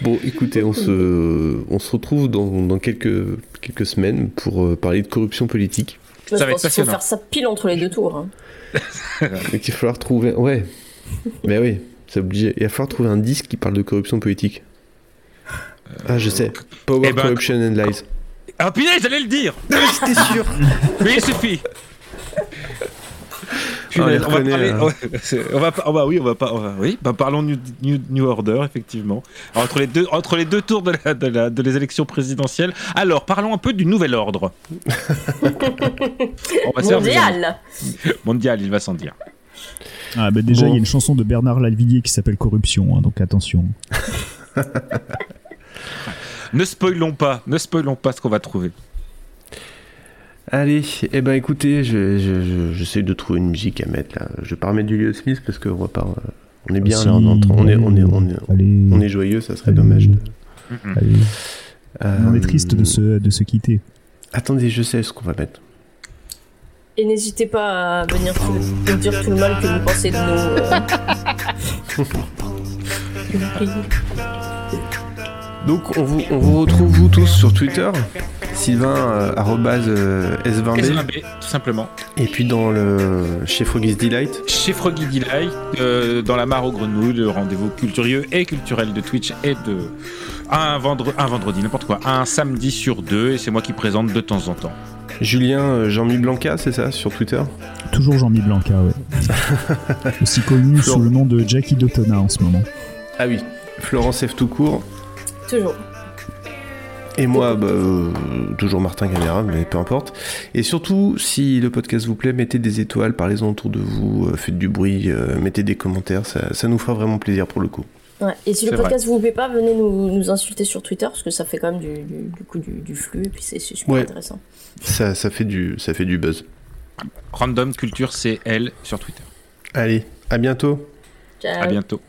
Bon, écoutez, on se, on se retrouve dans, dans quelques, quelques semaines pour euh, parler de corruption politique. Je pense qu'il faut faire ça pile entre les deux tours. hein. Va falloir trouver. Ouais. Mais oui. C'est obligé. Il va falloir trouver un disque qui parle de corruption politique. Ah, je sais. Power, eh ben- Corruption and Lies. Ah putain, j'allais le dire J'étais sûr Mais il suffit Ah, on les Punaise, on, va parler, on va, va- oui, on va pas, oui, bah, parlons New, New- New Order effectivement. Alors, entre les deux, entre les deux tours de, la, de, la- de les élections présidentielles. Alors, parlons un peu du nouvel ordre. Mondial. Mondial, il va sans dire. Ah bah déjà, il Bon. y a une chanson de Bernard Lavillier qui s'appelle Corruption, hein, donc attention. Ne spoilons pas, ne spoilons pas ce qu'on va trouver. Allez, eh ben écoutez, je- je- je- j'essaie de trouver une musique à mettre là. Je vais pas remettre du Leo Smith parce qu'on va pas. euh, On est bien Ah, là, on, train- on est, on est, on est, Allez. on est joyeux, ça serait dommage. de- Allez. On est Euh, triste de se, de se quitter. Attendez, je sais ce qu'on va mettre. Et n'hésitez pas à venir tout- nous dire tout le mal que vous pensez de nous. euh. Donc on vous, on vous retrouve vous tous sur Twitter, Sylvain euh, arrobase, euh, S20B, S20B, tout simplement. et puis dans le chez Froggy's Delight. Chez Froggy Delight, euh, dans la mare aux grenouilles, le rendez-vous culturieux et culturel de Twitch et de un, vendre... un vendredi, n'importe quoi, un samedi sur deux, et c'est moi qui présente de temps en temps. Julien euh, Jean-Mi Blanca, c'est ça, sur Twitter? Toujours Jean-Mi Blanca, ouais. Aussi connu sous le nom de Jackie Dotona en ce moment. Ah oui, Florence F. tout court. Toujours. Et moi, bah, euh, toujours Martin Caméra, mais peu importe. Et surtout, si le podcast vous plaît, mettez des étoiles, parlez-en autour de vous, euh, faites du bruit, euh, mettez des commentaires, ça, ça nous fera vraiment plaisir pour le coup. Ouais. Et si le podcast vous plaît pas, venez nous, nous insulter sur Twitter parce que ça fait quand même du, du, du coup du, du flux et puis c'est c'est super Ouais. intéressant. Ça, ça, fait du, ça fait du buzz. Random Culture CL sur Twitter. Allez, à bientôt. Ciao. À bientôt.